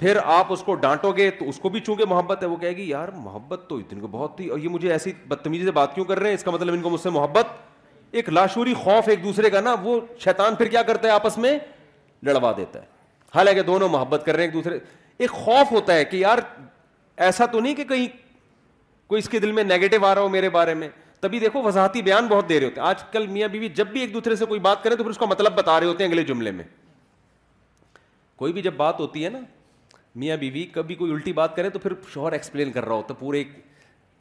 پھر آپ اس کو ڈانٹو گے تو اس کو بھی چونکہ محبت ہے وہ کہے گی یار محبت تو اتنی کو بہت تھی اور یہ مجھے ایسی بدتمیزی سے بات کیوں کر رہے ہیں اس کا مطلب ان کو مجھ سے محبت ایک لاشوری خوف ایک دوسرے کا نا وہ شیطان پھر کیا کرتا ہے آپس میں لڑوا دیتا ہے حالانکہ دونوں محبت کر رہے ہیں ایک دوسرے ایک خوف ہوتا ہے کہ یار ایسا تو نہیں کہ کہیں کوئی اس کے دل میں نیگیٹو آ رہا ہو میرے بارے میں تبھی دیکھو وضاحتی بیان بہت دے رہے ہوتے ہیں آج کل میاں بیوی جب بھی ایک دوسرے سے کوئی بات کریں تو پھر اس کا مطلب بتا رہے ہوتے ہیں اگلے جملے میں کوئی بھی جب بات ہوتی ہے نا میاں بیوی کبھی کوئی الٹی بات کریں تو پھر شوہر ایکسپلین کر رہا ہوتا پورے ایک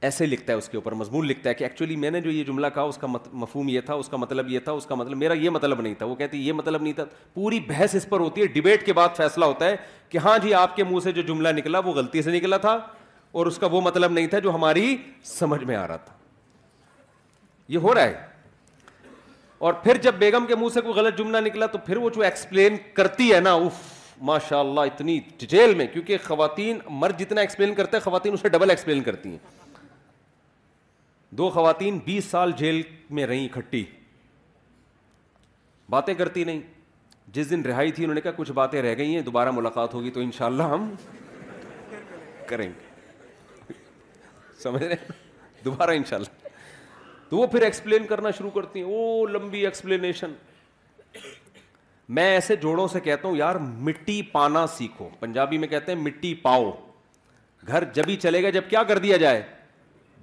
ایسے لکھتا ہے اس کے اوپر مضمون لکھتا ہے کہ ایکچولی میں نے جو یہ جملہ کہا اس کا مفہوم یہ تھا اس کا مطلب یہ تھا اس کا مطلب میرا یہ مطلب نہیں تھا وہ کہتی یہ مطلب نہیں تھا پوری بحث اس پر ہوتی ہے ڈبیٹ کے بعد فیصلہ ہوتا ہے کہ ہاں جی آپ کے منہ سے جو جملہ نکلا وہ غلطی سے نکلا تھا اور اس کا وہ مطلب نہیں تھا جو ہماری سمجھ میں آ رہا تھا یہ ہو رہا ہے اور پھر جب بیگم کے منہ سے کوئی غلط جملہ نکلا تو پھر وہ جو ایکسپلین کرتی ہے نا اف ماشاء اللہ اتنی ڈیٹیل میں کیونکہ خواتین مرد جتنا ایکسپلین کرتے ہیں خواتین اسے ڈبل ایکسپلین کرتی ہیں دو خواتین بیس سال جیل میں رہیں اکٹھی باتیں کرتی نہیں جس دن رہائی تھی انہوں نے کہا کچھ باتیں رہ گئی ہیں دوبارہ ملاقات ہوگی تو انشاءاللہ ہم کریں گے سمجھ رہے ہیں دوبارہ انشاءاللہ تو وہ پھر ایکسپلین کرنا شروع کرتی ہیں وہ لمبی ایکسپلینیشن میں ایسے جوڑوں سے کہتا ہوں یار مٹی پانا سیکھو پنجابی میں کہتے ہیں مٹی پاؤ گھر جبھی چلے گا جب کیا کر دیا جائے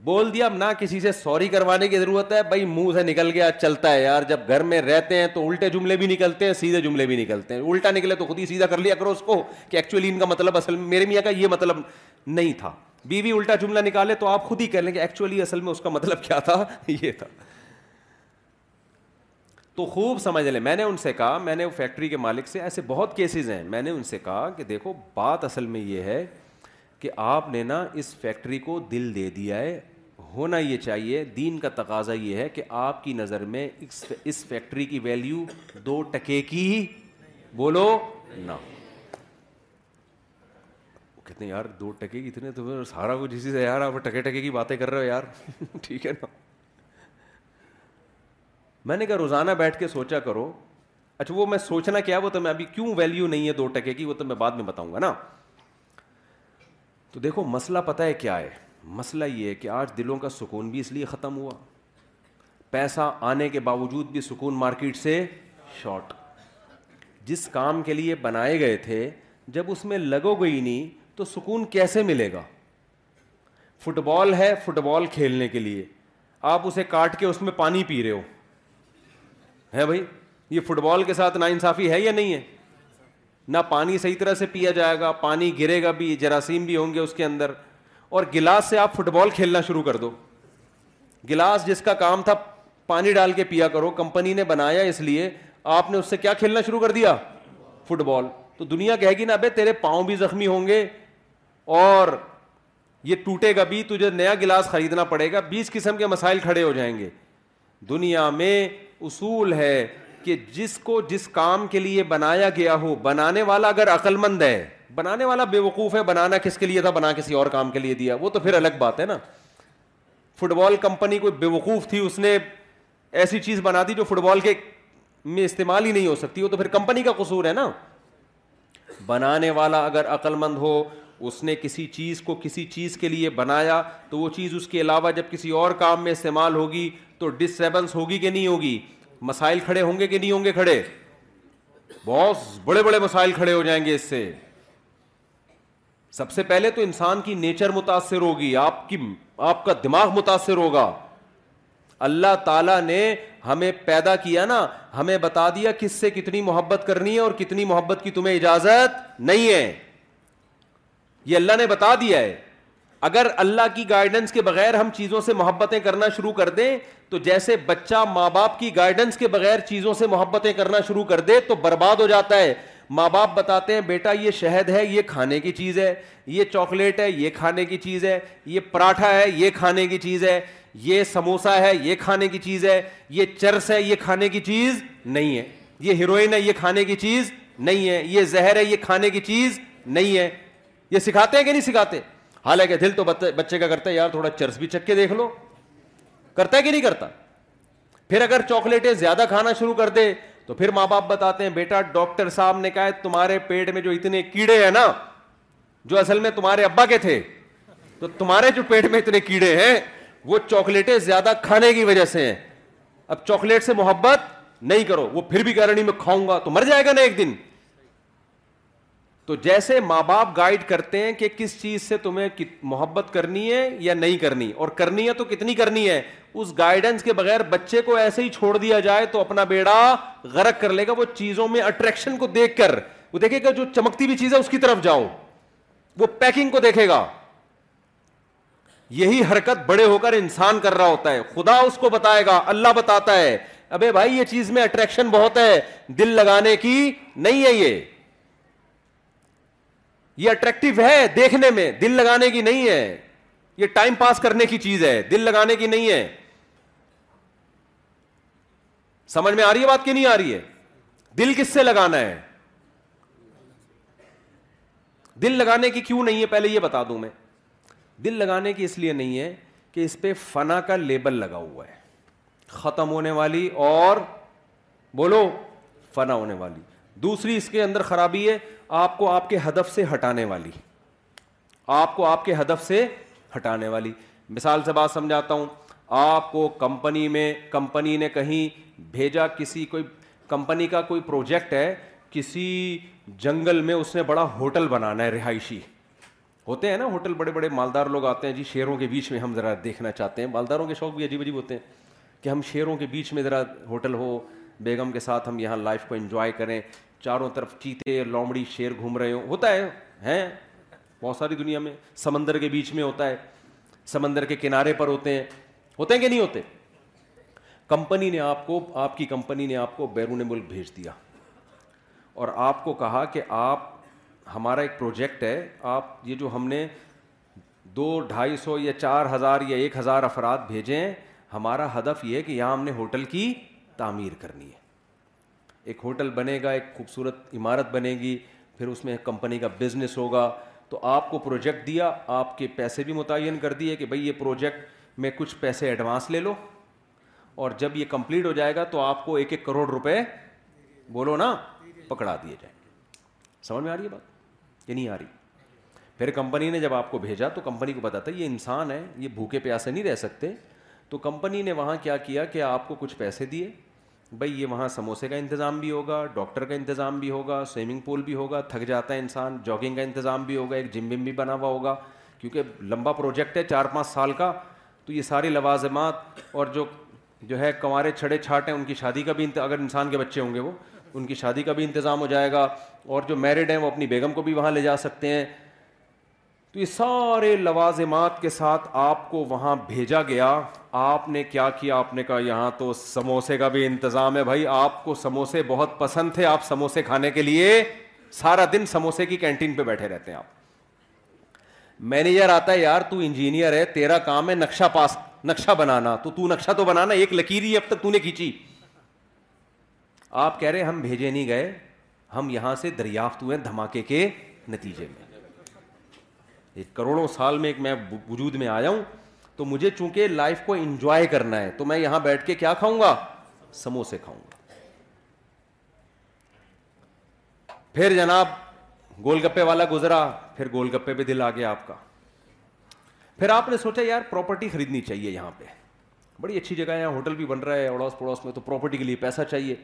بول دیا اب نہ کسی سے سوری کروانے کی ضرورت ہے بھائی منہ سے نکل گیا چلتا ہے یار جب گھر میں رہتے ہیں تو الٹے جملے بھی نکلتے ہیں سیدھے جملے بھی نکلتے ہیں الٹا نکلے تو خود ہی سیدھا کر لیا کرو اس کو کہ ایکچولی ان کا مطلب اصل میں میرے میاں کا یہ مطلب نہیں تھا بیوی الٹا جملہ نکالے تو آپ خود ہی کہہ لیں کہ ایکچولی اصل میں اس کا مطلب کیا تھا یہ تھا تو خوب سمجھ لیں میں نے ان سے کہا میں نے فیکٹری کے مالک سے ایسے بہت کیسز ہیں میں نے ان سے کہا کہ دیکھو بات اصل میں یہ ہے کہ آپ نے نا اس فیکٹری کو دل دے دیا ہے ہونا یہ چاہیے دین کا تقاضا یہ ہے کہ آپ کی نظر میں اس فیکٹری کی ویلیو دو ٹکے کی بولو نہ کہتے ہیں یار دو ٹکے کی اتنے تو سارا کچھ اسی سے یار آپ ٹکے ٹکے کی باتیں کر رہے ہو یار ٹھیک ہے نا میں نے کہا روزانہ بیٹھ کے سوچا کرو اچھا وہ میں سوچنا کیا وہ تو میں ابھی کیوں ویلیو نہیں ہے دو ٹکے کی وہ تو میں بعد میں بتاؤں گا نا تو دیکھو مسئلہ پتہ ہے کیا ہے مسئلہ یہ ہے کہ آج دلوں کا سکون بھی اس لیے ختم ہوا پیسہ آنے کے باوجود بھی سکون مارکیٹ سے شارٹ جس کام کے لیے بنائے گئے تھے جب اس میں لگو گئی نہیں تو سکون کیسے ملے گا فٹ بال ہے فٹ بال کھیلنے کے لیے آپ اسے کاٹ کے اس میں پانی پی رہے ہو ہے بھائی یہ فٹ بال کے ساتھ ناانصافی ہے یا نہیں ہے نہ پانی صحیح طرح سے پیا جائے گا پانی گرے گا بھی جراثیم بھی ہوں گے اس کے اندر اور گلاس سے آپ فٹ بال کھیلنا شروع کر دو گلاس جس کا کام تھا پانی ڈال کے پیا کرو کمپنی نے بنایا اس لیے آپ نے اس سے کیا کھیلنا شروع کر دیا فٹ بال تو دنیا کہے گی نا بھائی تیرے پاؤں بھی زخمی ہوں گے اور یہ ٹوٹے گا بھی تجھے نیا گلاس خریدنا پڑے گا بیس قسم کے مسائل کھڑے ہو جائیں گے دنیا میں اصول ہے کہ جس کو جس کام کے لیے بنایا گیا ہو بنانے والا اگر عقل مند ہے بنانے والا بے وقوف ہے بنانا کس کے لیے تھا بنا کسی اور کام کے لیے دیا وہ تو پھر الگ بات ہے نا فٹ بال کمپنی کوئی بے وقوف تھی اس نے ایسی چیز بنا دی جو فٹ بال کے میں استعمال ہی نہیں ہو سکتی وہ تو پھر کمپنی کا قصور ہے نا بنانے والا اگر عقل مند ہو اس نے کسی چیز کو کسی چیز کے لیے بنایا تو وہ چیز اس کے علاوہ جب کسی اور کام میں استعمال ہوگی تو ڈسٹربنس ہوگی کہ نہیں ہوگی مسائل کھڑے ہوں گے کہ نہیں ہوں گے کھڑے بہت بڑے بڑے مسائل کھڑے ہو جائیں گے اس سے سب سے پہلے تو انسان کی نیچر متاثر ہوگی آپ کی آپ کا دماغ متاثر ہوگا اللہ تعالی نے ہمیں پیدا کیا نا ہمیں بتا دیا کس سے کتنی محبت کرنی ہے اور کتنی محبت کی تمہیں اجازت نہیں ہے یہ اللہ نے بتا دیا ہے اگر اللہ کی گائیڈنس کے بغیر ہم چیزوں سے محبتیں کرنا شروع کر دیں تو جیسے بچہ ماں باپ کی گائیڈنس کے بغیر چیزوں سے محبتیں کرنا شروع کر دے تو برباد ہو جاتا ہے ماں باپ بتاتے ہیں بیٹا یہ شہد ہے یہ کھانے کی چیز ہے یہ چاکلیٹ ہے یہ کھانے کی چیز ہے یہ پراٹھا ہے یہ کھانے کی چیز ہے یہ سموسا ہے یہ کھانے کی چیز ہے یہ چرس ہے یہ کھانے کی چیز نہیں ہے یہ ہیروئن ہے یہ کھانے کی چیز نہیں ہے یہ زہر ہے یہ کھانے کی چیز نہیں ہے یہ سکھاتے ہیں کہ نہیں سکھاتے حالانکہ دل تو بچے کا کرتا ہے یار تھوڑا چرس بھی چکھ کے دیکھ لو کرتا ہے کہ نہیں کرتا پھر اگر چاکلیٹیں زیادہ کھانا شروع کر دے تو پھر ماں باپ بتاتے ہیں بیٹا ڈاکٹر صاحب نے کہا ہے تمہارے پیٹ میں جو اتنے کیڑے ہیں نا جو اصل میں تمہارے ابا کے تھے تو تمہارے جو پیٹ میں اتنے کیڑے ہیں وہ چاکلیٹیں زیادہ کھانے کی وجہ سے ہیں اب چاکلیٹ سے محبت نہیں کرو وہ پھر بھی کہہ رہی میں کھاؤں گا تو مر جائے گا نا ایک دن تو جیسے ماں باپ گائڈ کرتے ہیں کہ کس چیز سے تمہیں محبت کرنی ہے یا نہیں کرنی اور کرنی ہے تو کتنی کرنی ہے اس گائیڈنس کے بغیر بچے کو ایسے ہی چھوڑ دیا جائے تو اپنا بیڑا غرق کر لے گا وہ چیزوں میں اٹریکشن کو دیکھ کر وہ دیکھے گا جو چمکتی بھی چیز ہے اس کی طرف جاؤ وہ پیکنگ کو دیکھے گا یہی حرکت بڑے ہو کر انسان کر رہا ہوتا ہے خدا اس کو بتائے گا اللہ بتاتا ہے ابے بھائی یہ چیز میں اٹریکشن بہت ہے دل لگانے کی نہیں ہے یہ یہ اٹریکٹو ہے دیکھنے میں دل لگانے کی نہیں ہے یہ ٹائم پاس کرنے کی چیز ہے دل لگانے کی نہیں ہے سمجھ میں آ رہی ہے بات کی نہیں آ رہی ہے دل کس سے لگانا ہے دل لگانے کی کیوں نہیں ہے پہلے یہ بتا دوں میں دل لگانے کی اس لیے نہیں ہے کہ اس پہ فنا کا لیبل لگا ہوا ہے ختم ہونے والی اور بولو فنا ہونے والی دوسری اس کے اندر خرابی ہے آپ کو آپ کے ہدف سے ہٹانے والی آپ کو آپ کے ہدف سے ہٹانے والی مثال سے بات سمجھاتا ہوں آپ کو کمپنی میں کمپنی نے کہیں بھیجا کسی کوئی کمپنی کا کوئی پروجیکٹ ہے کسی جنگل میں اس نے بڑا ہوٹل بنانا ہے رہائشی ہوتے ہیں نا ہوٹل بڑے بڑے مالدار لوگ آتے ہیں جی شیروں کے بیچ میں ہم ذرا دیکھنا چاہتے ہیں مالداروں کے شوق بھی عجیب عجیب ہوتے ہیں کہ ہم شیروں کے بیچ میں ذرا ہوٹل ہو بیگم کے ساتھ ہم یہاں لائف کو انجوائے کریں چاروں طرف چیتے لومڑی شیر گھوم رہے ہوتا ہے ہیں بہت ساری دنیا میں سمندر کے بیچ میں ہوتا ہے سمندر کے کنارے پر ہوتے ہیں ہوتے ہیں کہ نہیں ہوتے کمپنی نے آپ کو آپ کی کمپنی نے آپ کو بیرون ملک بھیج دیا اور آپ کو کہا کہ آپ ہمارا ایک پروجیکٹ ہے آپ یہ جو ہم نے دو ڈھائی سو یا چار ہزار یا ایک ہزار افراد بھیجے ہیں ہمارا ہدف یہ ہے کہ یہاں ہم نے ہوٹل کی تعمیر کرنی ہے ایک ہوٹل بنے گا ایک خوبصورت عمارت بنے گی پھر اس میں کمپنی کا بزنس ہوگا تو آپ کو پروجیکٹ دیا آپ کے پیسے بھی متعین کر دیے کہ بھائی یہ پروجیکٹ میں کچھ پیسے ایڈوانس لے لو اور جب یہ کمپلیٹ ہو جائے گا تو آپ کو ایک ایک کروڑ روپے بولو نا پکڑا دیے جائیں سمجھ میں آ رہی ہے بات یہ نہیں آ رہی پھر کمپنی نے جب آپ کو بھیجا تو کمپنی کو بتاتا تھا یہ انسان ہے یہ بھوکے پیاسے نہیں رہ سکتے تو کمپنی نے وہاں کیا کیا کہ آپ کو کچھ پیسے دیے بھائی یہ وہاں سموسے کا انتظام بھی ہوگا ڈاکٹر کا انتظام بھی ہوگا سوئمنگ پول بھی ہوگا تھک جاتا ہے انسان جاگنگ کا انتظام بھی ہوگا ایک جم بم بھی بنا ہوا ہوگا کیونکہ لمبا پروجیکٹ ہے چار پانچ سال کا تو یہ ساری لوازمات اور جو جو ہے کنوارے چھڑے چھاٹ ہیں ان کی شادی کا بھی انت... اگر انسان کے بچے ہوں گے وہ ان کی شادی کا بھی انتظام ہو جائے گا اور جو میرڈ ہیں وہ اپنی بیگم کو بھی وہاں لے جا سکتے ہیں تو یہ سارے لوازمات کے ساتھ آپ کو وہاں بھیجا گیا آپ نے کیا کیا آپ نے کہا یہاں تو سموسے کا بھی انتظام ہے بھائی آپ کو سموسے بہت پسند تھے آپ سموسے کھانے کے لیے سارا دن سموسے کی کینٹین پہ بیٹھے رہتے ہیں آپ مینیجر آتا ہے یار تو انجینئر ہے تیرا کام ہے نقشہ پاس نقشہ بنانا تو تو نقشہ تو بنانا ایک لکیری اب تک تو نے کھینچی آپ کہہ رہے ہم بھیجے نہیں گئے ہم یہاں سے دریافت ہوئے دھماکے کے نتیجے میں ایک کروڑوں سال میں ایک میں وجود میں آیا ہوں تو مجھے چونکہ لائف کو انجوائے کرنا ہے تو میں یہاں بیٹھ کے کیا کھاؤں گا سموسے کھاؤں گا پھر جناب گول گپے والا گزرا پھر گول گپے پہ دل آ گیا آپ کا پھر آپ نے سوچا یار پراپرٹی خریدنی چاہیے یہاں پہ بڑی اچھی جگہ ہے یہاں ہوٹل بھی بن رہا ہے اڑوس پڑوس میں تو پراپرٹی کے لیے پیسہ چاہیے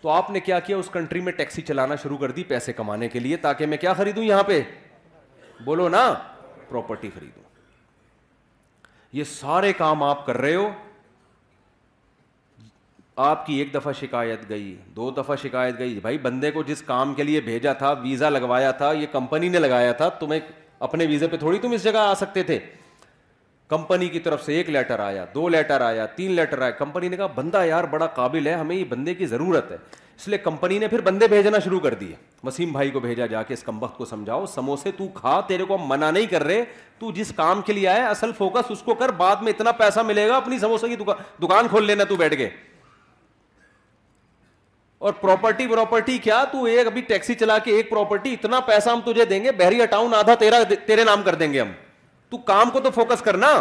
تو آپ نے کیا کیا اس کنٹری میں ٹیکسی چلانا شروع کر دی پیسے کمانے کے لیے تاکہ میں کیا خریدوں یہاں پہ بولو نا پراپرٹی خریدو یہ سارے کام آپ کر رہے ہو آپ کی ایک دفعہ شکایت گئی دو دفعہ شکایت گئی بھائی بندے کو جس کام کے لیے بھیجا تھا ویزا لگوایا تھا یہ کمپنی نے لگایا تھا تمہیں اپنے ویزے پہ تھوڑی تم اس جگہ آ سکتے تھے کمپنی کی طرف سے ایک لیٹر آیا دو لیٹر آیا تین لیٹر آیا کمپنی نے کہا بندہ یار بڑا قابل ہے ہمیں یہ بندے کی ضرورت ہے اس لیے کمپنی نے پھر بندے بھیجنا شروع کر دیے وسیم بھائی کو بھیجا جا کے اس کمبخت کو سمجھاؤ سموسے تو کھا تیرے کو ہم منع نہیں کر رہے تو جس کام کے لیے آئے اصل فوکس اس کو کر بعد میں اتنا پیسہ ملے گا اپنی سموسے کی دکان کھول لینا تو بیٹھ کے اور پراپرٹی پراپرٹی کیا تو ایک ابھی ٹیکسی چلا کے ایک پراپرٹی اتنا پیسہ ہم تجھے دیں گے بحریہ ٹاؤن آدھا تیرا تیرے نام کر دیں گے ہم تو کام کو تو فوکس کرنا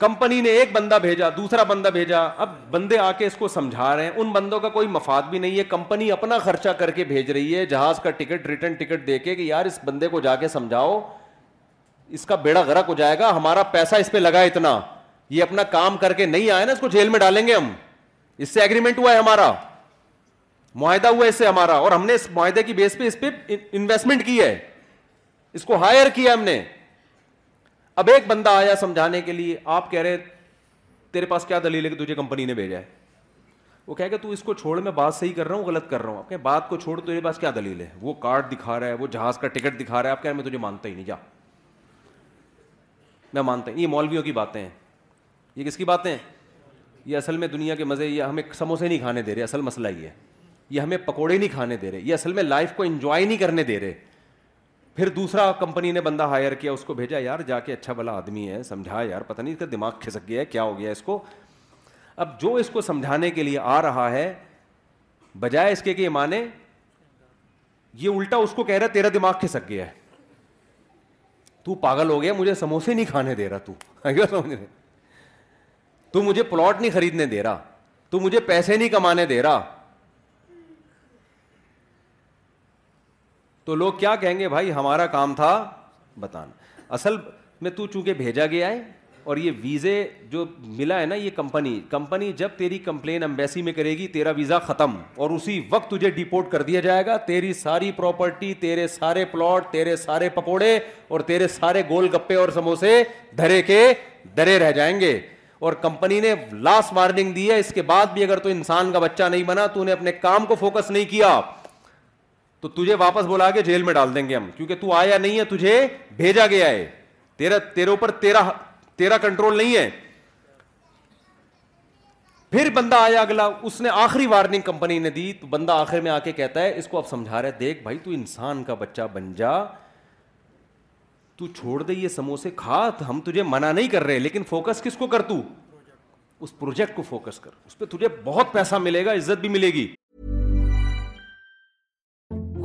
کمپنی نے ایک بندہ بھیجا دوسرا بندہ بھیجا اب بندے آ کے اس کو سمجھا رہے ہیں ان بندوں کا کوئی مفاد بھی نہیں ہے کمپنی اپنا خرچہ کر کے بھیج رہی ہے جہاز کا ٹکٹ ریٹرن ٹکٹ دے کے کہ یار اس بندے کو جا کے سمجھاؤ اس کا بیڑا غرق ہو جائے گا ہمارا پیسہ اس پہ لگا اتنا یہ اپنا کام کر کے نہیں آیا نا اس کو جیل میں ڈالیں گے ہم اس سے ایگریمنٹ ہوا ہے ہمارا معاہدہ ہوا ہے اس سے ہمارا اور ہم نے اس معاہدے کی بیس پہ اس پہ انویسٹمنٹ کی ہے اس کو ہائر کیا ہم نے اب ایک بندہ آیا سمجھانے کے لیے آپ کہہ رہے تیرے پاس کیا دلیل ہے کہ تجھے کمپنی نے بھیجا ہے وہ کہہ کہ تو اس کو چھوڑ میں بات صحیح کر رہا ہوں غلط کر رہا ہوں آپ کہہ بات کو چھوڑ تیرے پاس کیا دلیل ہے وہ کارڈ دکھا رہا ہے وہ جہاز کا ٹکٹ دکھا رہا ہے آپ کہہ رہے میں تجھے مانتا ہی نہیں جا میں مانتا یہ مولویوں کی باتیں ہیں یہ کس کی باتیں یہ اصل میں دنیا کے مزے یہ ہمیں سموسے نہیں کھانے دے رہے اصل مسئلہ یہ ہے یہ ہمیں پکوڑے نہیں کھانے دے رہے یہ اصل میں لائف کو انجوائے نہیں کرنے دے رہے پھر دوسرا کمپنی نے بندہ ہائر کیا اس کو بھیجا یار جا کے اچھا بلا آدمی ہے سمجھا یار پتا نہیں اس کا دماغ کھسک گیا ہے کیا ہو گیا اس کو اب جو اس کو سمجھانے کے لیے آ رہا ہے بجائے اس کے کہ مانے یہ الٹا اس کو کہہ رہا تیرا دماغ کھسک گیا ہے تو پاگل ہو گیا مجھے سموسے نہیں کھانے دے رہا تو سمجھ رہے تو مجھے پلاٹ نہیں خریدنے دے رہا تو مجھے پیسے نہیں کمانے دے رہا تو لوگ کیا کہیں گے بھائی ہمارا کام تھا بتانا اصل میں تو چونکہ بھیجا گیا ہے اور یہ ویزے جو ملا ہے نا یہ کمپنی کمپنی جب تیری کمپلین امبیسی میں کرے گی تیرا ویزا ختم اور اسی وقت تجھے ڈیپورٹ کر دیا جائے گا تیری ساری پراپرٹی تیرے سارے پلاٹ تیرے سارے پکوڑے اور تیرے سارے گول گپے اور سموسے دھرے کے درے رہ جائیں گے اور کمپنی نے لاسٹ وارننگ دی ہے اس کے بعد بھی اگر تو انسان کا بچہ نہیں بنا تو نے اپنے کام کو فوکس نہیں کیا تو تجھے واپس بولا کے جیل میں ڈال دیں گے ہم کیونکہ تو آیا نہیں ہے تجھے بھیجا گیا ہے تیرا تیرا تیرا تیرے اوپر کنٹرول نہیں ہے پھر بندہ آیا اگلا اس نے آخری وارننگ کمپنی نے دی تو بندہ آخر میں آ کے کہتا ہے اس کو آپ سمجھا رہے دیکھ بھائی تو انسان کا بچہ بن جا تو چھوڑ دے یہ سموسے کھا تو ہم تجھے منع نہیں کر رہے لیکن فوکس کس کو کر تو اس پروجیکٹ کو فوکس کر اس پہ تجھے بہت پیسہ ملے گا عزت بھی ملے گی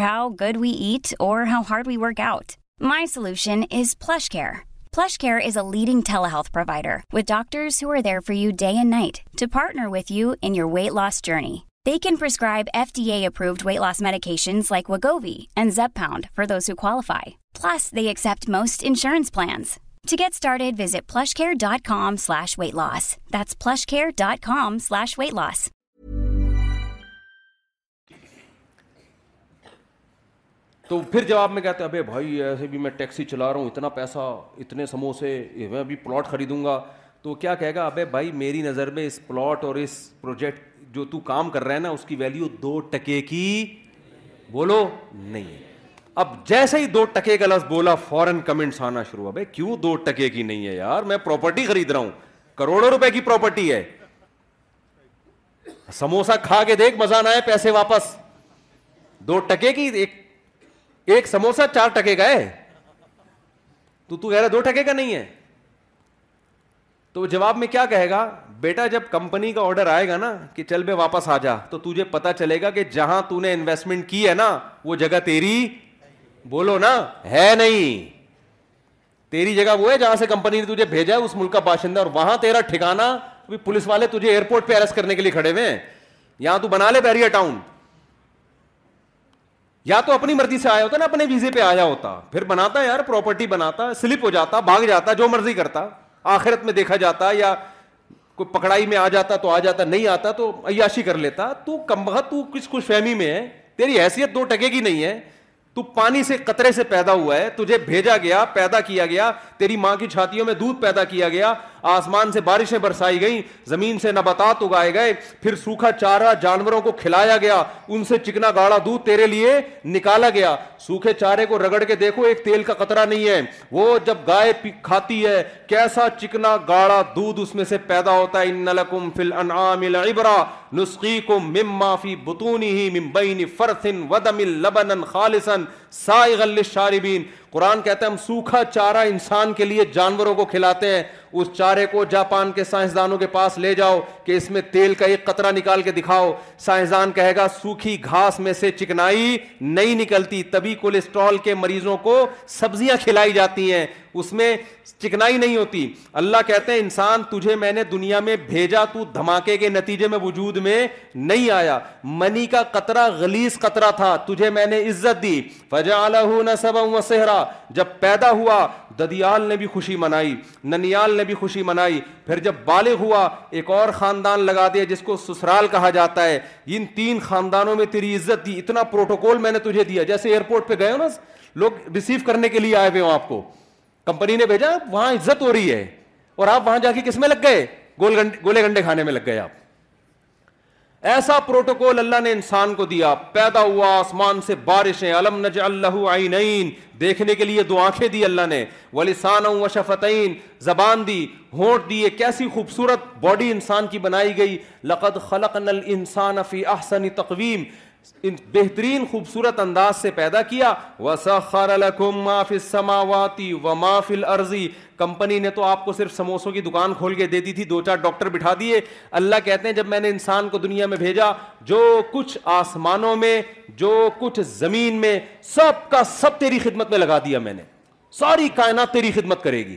How good we ate our leading telehealth provider with doctors you day and night to partner with you in your weight loss journey they can prescribe F T approved weight loss medication like Wegovy and Zepbound for those qualify plus they X plans To get started, visit plushcare.com plushcare.com slash slash weight weight loss. loss. That's اتنے سموسے میں plot خریدوں گا تو کیا میری نظر میں اس plot اور اس پروجیکٹ جو کام کر ہے نا اس کی ویلیو دو ٹکے کی بولو نہیں اب جیسے ہی دو ٹکے کا لفظ بولا فورن کمنٹس آنا شروع بھائی کیوں دو ٹکے کی نہیں ہے یار میں پراپرٹی خرید رہا ہوں کروڑوں روپے کی پراپرٹی ہے سموسا کھا کے دیکھ مزہ نہ آئے پیسے واپس دو ٹکے کی ایک ایک سموسا چار ٹکے کا ہے تو تو کہہ رہا دو ٹکے کا نہیں ہے تو جواب میں کیا کہے گا بیٹا جب کمپنی کا آرڈر آئے گا نا کہ چل بے واپس آ جا تو تجھے پتا چلے گا کہ جہاں تھی انویسٹمنٹ کی ہے نا وہ جگہ تیری بولو نا ہے نہیں تیری جگہ وہ ہے جہاں سے کمپنی نے تجھے بھیجا ہے اس ملک کا باشندہ اور وہاں تیرا ٹھکانا پولیس والے تجھے ایئرپورٹ پہ اریسٹ کرنے کے لیے کھڑے ہوئے ہیں یہاں تو بنا لے بیریا ٹاؤن یا تو اپنی مرضی سے آیا ہوتا نا اپنے ویزے پہ آیا ہوتا پھر بناتا یار پراپرٹی بناتا سلپ ہو جاتا بھاگ جاتا جو مرضی کرتا آخرت میں دیکھا جاتا یا کوئی پکڑائی میں آ جاتا تو آ جاتا نہیں آتا تو عیاشی کر لیتا تو کم بہت کچھ خوش فہمی میں ہے تیری حیثیت دو ٹکے کی نہیں ہے تو پانی سے قطرے سے پیدا ہوا ہے تجھے بھیجا گیا پیدا کیا گیا تیری ماں کی چھاتیوں میں دودھ پیدا کیا گیا آسمان سے بارشیں برسائی گئیں زمین سے نباتات اگائے گئے پھر سوکھا چارہ جانوروں کو کھلایا گیا ان سے چکنا گاڑا دودھ تیرے لیے نکالا گیا سوکھے چارے کو رگڑ کے دیکھو ایک تیل کا قطرہ نہیں ہے وہ جب گائے کھاتی ہے کیسا چکنا گاڑا دودھ اس میں سے پیدا ہوتا ہے ان لکم فی الانعام العبرہ نسقیکم مما فی بطونہ من بین فرث ودم لبنا خالصا سائغا للشاربین قرآن کہتا ہے ہم سوکھا چارہ انسان کے لیے جانوروں کو کھلاتے ہیں اس چارے کو جاپان کے سائنسدانوں کے پاس لے جاؤ کہ اس میں تیل کا ایک قطرہ نکال کے دکھاؤ سائنسدان کہے گا سوکھی گھاس میں سے چکنائی نہیں نکلتی تبھی کولیسٹرول کے مریضوں کو سبزیاں کھلائی جاتی ہیں اس میں چکنائی نہیں ہوتی اللہ کہتے ہیں انسان تجھے میں نے دنیا میں بھیجا تو دھماکے کے نتیجے میں وجود میں نہیں آیا منی کا قطرہ غلیظ قطرہ تھا تجھے میں نے عزت دی فجا جب پیدا ہوا ددیال نے بھی خوشی منائی ننیال نے بھی خوشی منائی پھر جب بالغ ہوا ایک اور خاندان لگا دیا جس کو سسرال کہا جاتا ہے ان تین خاندانوں میں تیری عزت دی اتنا پروٹوکول میں نے تجھے دیا جیسے ایئرپورٹ پہ گئے ہو نا لوگ ریسیو کرنے کے لیے آئے ہوئے ہوں آپ کو کمپنی نے بھیجا وہاں عزت ہو رہی ہے اور آپ وہاں جا کے کس میں لگ گئے گول گنڈے گولے گنڈے کھانے میں لگ گئے آپ ایسا پروٹوکول اللہ نے انسان کو دیا پیدا ہوا آسمان سے بارشیں علم نج اللہ عینین دیکھنے کے لیے دو آنکھیں دی اللہ نے ولیسان و شفتعین زبان دی ہونٹ دی کیسی خوبصورت باڈی انسان کی بنائی گئی لقد خلق نل انسان فی احسنی تقویم بہترین خوبصورت انداز سے پیدا کیا وسخر لکم ما فی السماواتی و ما فل کمپنی نے تو آپ کو صرف سموسوں کی دکان کھول کے دے دی تھی دو چار ڈاکٹر بٹھا دیے اللہ کہتے ہیں جب میں نے انسان کو دنیا میں بھیجا جو کچھ آسمانوں میں جو کچھ زمین میں سب کا سب تیری خدمت میں لگا دیا میں نے ساری کائنات تیری خدمت کرے گی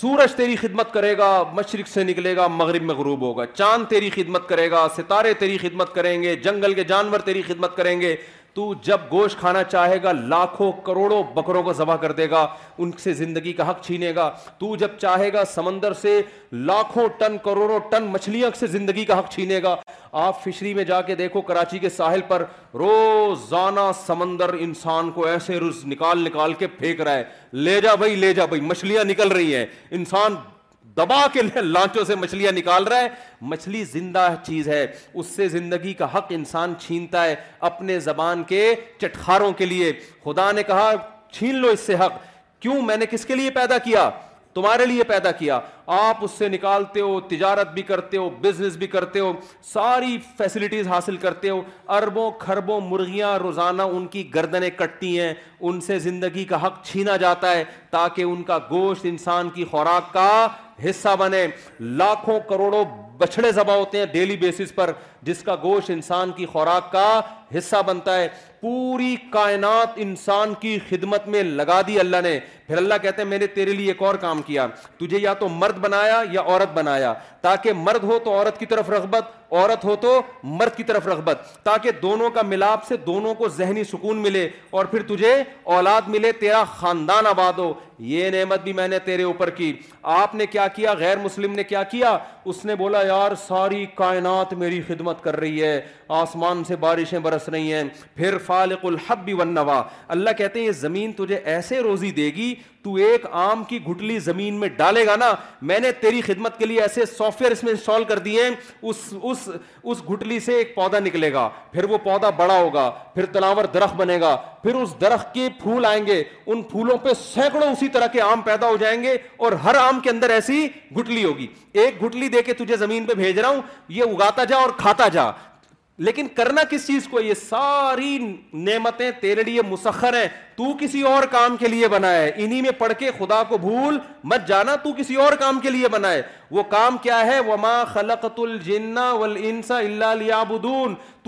سورج تیری خدمت کرے گا مشرق سے نکلے گا مغرب میں غروب ہوگا چاند تیری خدمت کرے گا ستارے تیری خدمت کریں گے جنگل کے جانور تیری خدمت کریں گے تو جب گوشت کھانا چاہے گا لاکھوں کروڑوں بکروں کو ذبح کر دے گا ان سے زندگی کا حق چھینے گا تو جب چاہے گا سمندر سے لاکھوں ٹن کروڑوں ٹن مچھلیاں سے زندگی کا حق چھینے گا آپ فشری میں جا کے دیکھو کراچی کے ساحل پر روزانہ سمندر انسان کو ایسے روز نکال نکال کے پھینک رہا ہے لے جا بھائی لے جا بھائی مچھلیاں نکل رہی ہیں انسان دبا کے لانچوں سے مچھلیاں نکال رہا ہے مچھلی زندہ چیز ہے اس سے زندگی کا حق انسان چھینتا ہے اپنے زبان کے چٹخاروں کے لیے خدا نے کہا چھین لو اس سے حق کیوں میں نے کس کے لیے پیدا کیا تمہارے لیے پیدا کیا آپ اس سے نکالتے ہو تجارت بھی کرتے ہو بزنس بھی کرتے ہو ساری فیسلٹیز حاصل کرتے ہو اربوں کھربوں مرغیاں روزانہ ان کی گردنیں کٹتی ہیں ان سے زندگی کا حق چھینا جاتا ہے تاکہ ان کا گوشت انسان کی خوراک کا حصہ بنے لاکھوں کروڑوں بچھڑے ذبح ہوتے ہیں ڈیلی بیسس پر جس کا گوشت انسان کی خوراک کا حصہ بنتا ہے پوری کائنات انسان کی خدمت میں لگا دی اللہ نے پھر اللہ کہتے ہیں میں نے تیرے لیے ایک اور کام کیا تجھے یا تو مرد بنایا یا عورت بنایا تاکہ مرد ہو تو عورت کی طرف رغبت عورت ہو تو مرد کی طرف رغبت تاکہ دونوں کا ملاپ سے دونوں کو ذہنی سکون ملے اور پھر تجھے اولاد ملے تیرا خاندان آباد ہو یہ نعمت بھی میں نے تیرے اوپر کی آپ نے کیا کیا غیر مسلم نے کیا کیا اس نے بولا یار ساری کائنات میری خدمت کر رہی ہے آسمان سے بارشیں برس رہی ہیں پھر فالق الحب بھی اللہ کہتے ہیں یہ زمین تجھے ایسے روزی دے گی تو ایک آم کی گٹلی زمین میں ڈالے گا نا میں نے تیری خدمت کے لیے ایسے سافٹ ویئر اس اس اس اس میں انسٹال کر دیے سے ایک پودا نکلے گا پھر وہ پودا بڑا ہوگا پھر تناور درخت بنے گا پھر اس درخت کے پھول آئیں گے ان پھولوں پہ سینکڑوں اسی طرح کے آم پیدا ہو جائیں گے اور ہر آم کے اندر ایسی گٹلی ہوگی ایک گٹلی دے کے تجھے زمین پہ بھیج رہا ہوں یہ اگاتا جا اور کھاتا جا لیکن کرنا کس چیز کو یہ ساری نعمتیں تیرے لیے مسخر ہیں تو کسی اور کام کے لیے بنا ہے انہی میں پڑھ کے خدا کو بھول مت جانا تو کسی اور کام کے لیے بنا ہے وہ کام کیا ہے وما خلقت الجنا ولسا اللہ لیا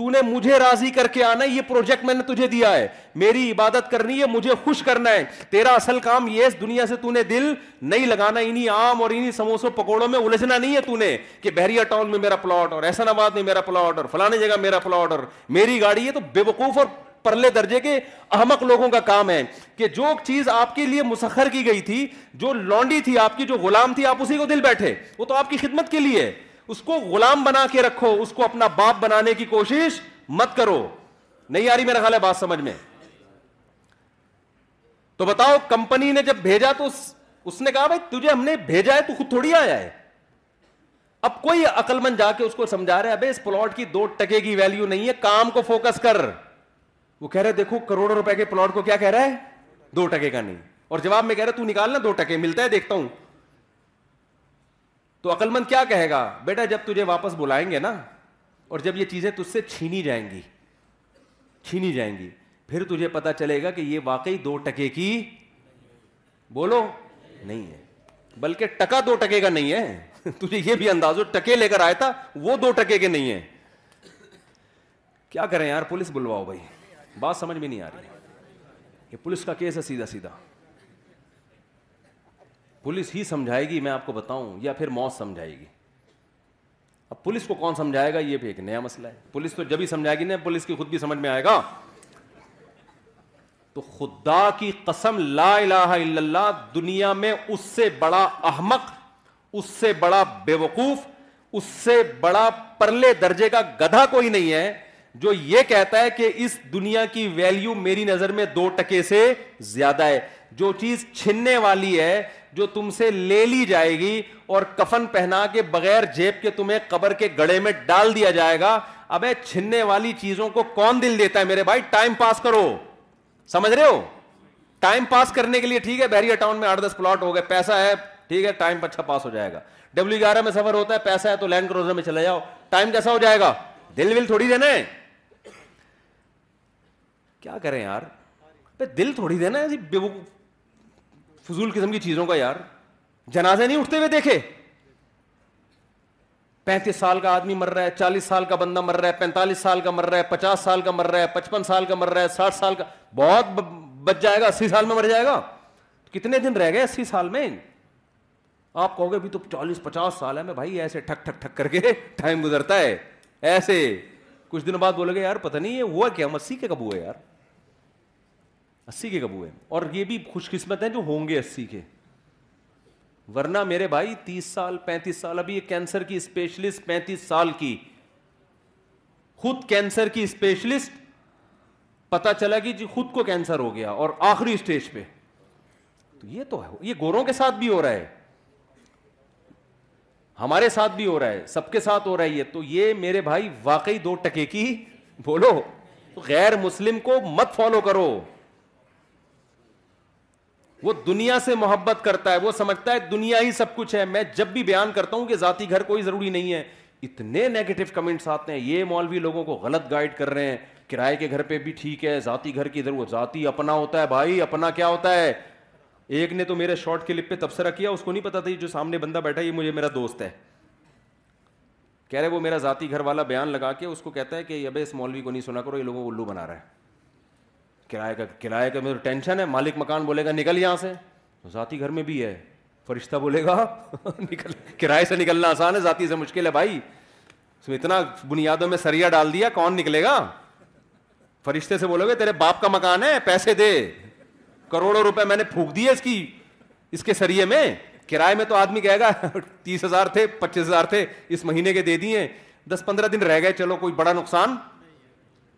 تو نے مجھے راضی کر کے آنا یہ پروجیکٹ میں نے تجھے دیا ہے میری عبادت کرنی ہے مجھے خوش کرنا ہے تیرا اصل کام یہ اس دنیا سے تو تو نے نے دل نہیں نہیں لگانا انہی انہی اور سموسوں پکوڑوں میں الجھنا ہے کہ بحریہ ٹاؤن میں میرا پلاٹ اور احسان آباد میں میرا پلاٹ اور فلانے جگہ میرا پلاٹ اور میری گاڑی ہے تو بے وقوف اور پرلے درجے کے احمق لوگوں کا کام ہے کہ جو چیز آپ کے لیے مسخر کی گئی تھی جو لانڈی تھی آپ کی جو غلام تھی آپ اسی کو دل بیٹھے وہ تو آپ کی خدمت کے لیے اس کو غلام بنا کے رکھو اس کو اپنا باپ بنانے کی کوشش مت کرو نہیں آ رہی میرا خیال ہے بات سمجھ میں تو بتاؤ کمپنی نے جب بھیجا تو اس, اس نے نے کہا بھائی تجھے ہم بھیجا ہے تو خود تھوڑی آیا ہے اب کوئی عقل مند جا کے اس کو سمجھا رہے ابھی اس پلاٹ کی دو ٹکے کی ویلو نہیں ہے کام کو فوکس کر وہ کہہ رہے دیکھو کروڑوں روپے کے پلاٹ کو کیا کہہ رہا ہے دو ٹکے کا نہیں اور جواب میں کہہ رہا تو نکالنا دو ٹکے ملتا ہے دیکھتا ہوں تو عقل مند کیا کہے گا بیٹا جب تجھے واپس بلائیں گے نا اور جب یہ چیزیں تجھ سے چھینی جائیں گی چھینی جائیں گی پھر تجھے پتا چلے گا کہ یہ واقعی دو ٹکے کی بولو نہیں ہے بلکہ ٹکا دو ٹکے کا نہیں ہے تجھے یہ بھی انداز ہو ٹکے لے کر آیا تھا وہ دو ٹکے کے نہیں ہیں کیا کریں یار پولیس بلواؤ بھائی بات سمجھ میں نہیں آ رہی یہ پولیس کا کیس ہے سیدھا سیدھا پولیس ہی سمجھائے گی میں آپ کو بتاؤں یا پھر موت سمجھائے گی اب پولیس کو کون سمجھائے گا یہ بھی ایک نیا مسئلہ ہے پولیس تو جب ہی سمجھائے گی نا پولیس کی خود بھی سمجھ میں آئے گا تو خدا کی قسم لا الہ الا اللہ دنیا میں اس سے بڑا احمق اس سے بڑا بے وقوف اس سے بڑا پرلے درجے کا گدھا کوئی نہیں ہے جو یہ کہتا ہے کہ اس دنیا کی ویلیو میری نظر میں دو ٹکے سے زیادہ ہے جو چیز چھننے والی ہے جو تم سے لے لی جائے گی اور کفن پہنا کے بغیر جیب کے تمہیں قبر کے گڑے میں ڈال دیا جائے گا اب چھننے والی چیزوں کو کون دل دیتا ہے میرے بھائی ٹائم پاس کرو سمجھ رہے ہو ٹائم پاس کرنے کے لیے ٹھیک ہے بحریہ ٹاؤن میں آٹھ دس پلاٹ ہو گئے پیسہ ہے ٹھیک ہے ٹائم اچھا پاس ہو جائے گا ڈبلو گیارہ میں سفر ہوتا ہے پیسہ ہے تو لینڈ کروزر میں چلے جاؤ ٹائم کیسا ہو جائے گا دل ول تھوڑی دینا ہے کیا کریں یار دل تھوڑی دینا ہے فضول قسم کی چیزوں کا یار جنازے نہیں اٹھتے ہوئے دیکھے پینتیس سال کا آدمی مر رہا ہے چالیس سال کا بندہ مر رہا ہے پینتالیس سال کا مر رہا ہے پچاس سال کا مر رہا ہے پچپن سال کا مر رہا ہے ساٹھ سال کا بہت بچ جائے گا اسی سال میں مر جائے گا کتنے دن رہ گئے اسی سال میں آپ کہو گے ابھی تو چالیس پچاس سال ہے میں بھائی ایسے ٹھک ٹھک ٹھک کر کے ٹائم گزرتا ہے ایسے کچھ دنوں بعد بولو گے یار پتہ نہیں یہ ہوا کیا مسیح کے کب ہوا یار اسی کے کب ہوئے اور یہ بھی خوش قسمت ہیں جو ہوں گے اسی کے ورنہ میرے بھائی تیس سال پینتیس سال ابھی یہ کینسر کی اسپیشلسٹ پینتیس سال کی خود کینسر کی اسپیشلسٹ پتا چلا کہ جی خود کو کینسر ہو گیا اور آخری اسٹیج پہ تو یہ تو ہے یہ گوروں کے ساتھ بھی ہو رہا ہے ہمارے ساتھ بھی ہو رہا ہے سب کے ساتھ ہو رہا ہے یہ تو یہ میرے بھائی واقعی دو ٹکے کی بولو غیر مسلم کو مت فالو کرو وہ دنیا سے محبت کرتا ہے وہ سمجھتا ہے دنیا ہی سب کچھ ہے میں جب بھی بیان کرتا ہوں کہ ذاتی گھر کوئی ضروری نہیں ہے اتنے نیگیٹو کمنٹس آتے ہیں یہ مولوی لوگوں کو غلط گائڈ کر رہے ہیں کرائے کے گھر پہ بھی ٹھیک ہے ذاتی گھر کی ضرورت ذاتی اپنا ہوتا ہے بھائی اپنا کیا ہوتا ہے ایک نے تو میرے شارٹ کلپ پہ تبصرہ کیا اس کو نہیں پتا تھا جو سامنے بندہ بیٹھا یہ مجھے میرا دوست ہے کہہ رہے وہ میرا ذاتی گھر والا بیان لگا کے اس کو کہتا ہے کہ اس مولوی کو نہیں سنا کرو یہ لوگوں کو الو بنا رہا ہے کرایہ کا کرایہ کا میرا ٹینشن ہے مالک مکان بولے گا نکل یہاں سے ذاتی گھر میں بھی ہے فرشتہ بولے گا نکل کرائے سے نکلنا آسان ہے ذاتی سے مشکل ہے بھائی اس میں اتنا بنیادوں میں سریا ڈال دیا کون نکلے گا فرشتے سے بولو گے تیرے باپ کا مکان ہے پیسے دے کروڑوں روپے میں نے پھونک دیے اس کی اس کے سریے میں کرائے میں تو آدمی کہے گا تیس ہزار تھے پچیس ہزار تھے اس مہینے کے دے دیے دس پندرہ دن رہ گئے چلو کوئی بڑا نقصان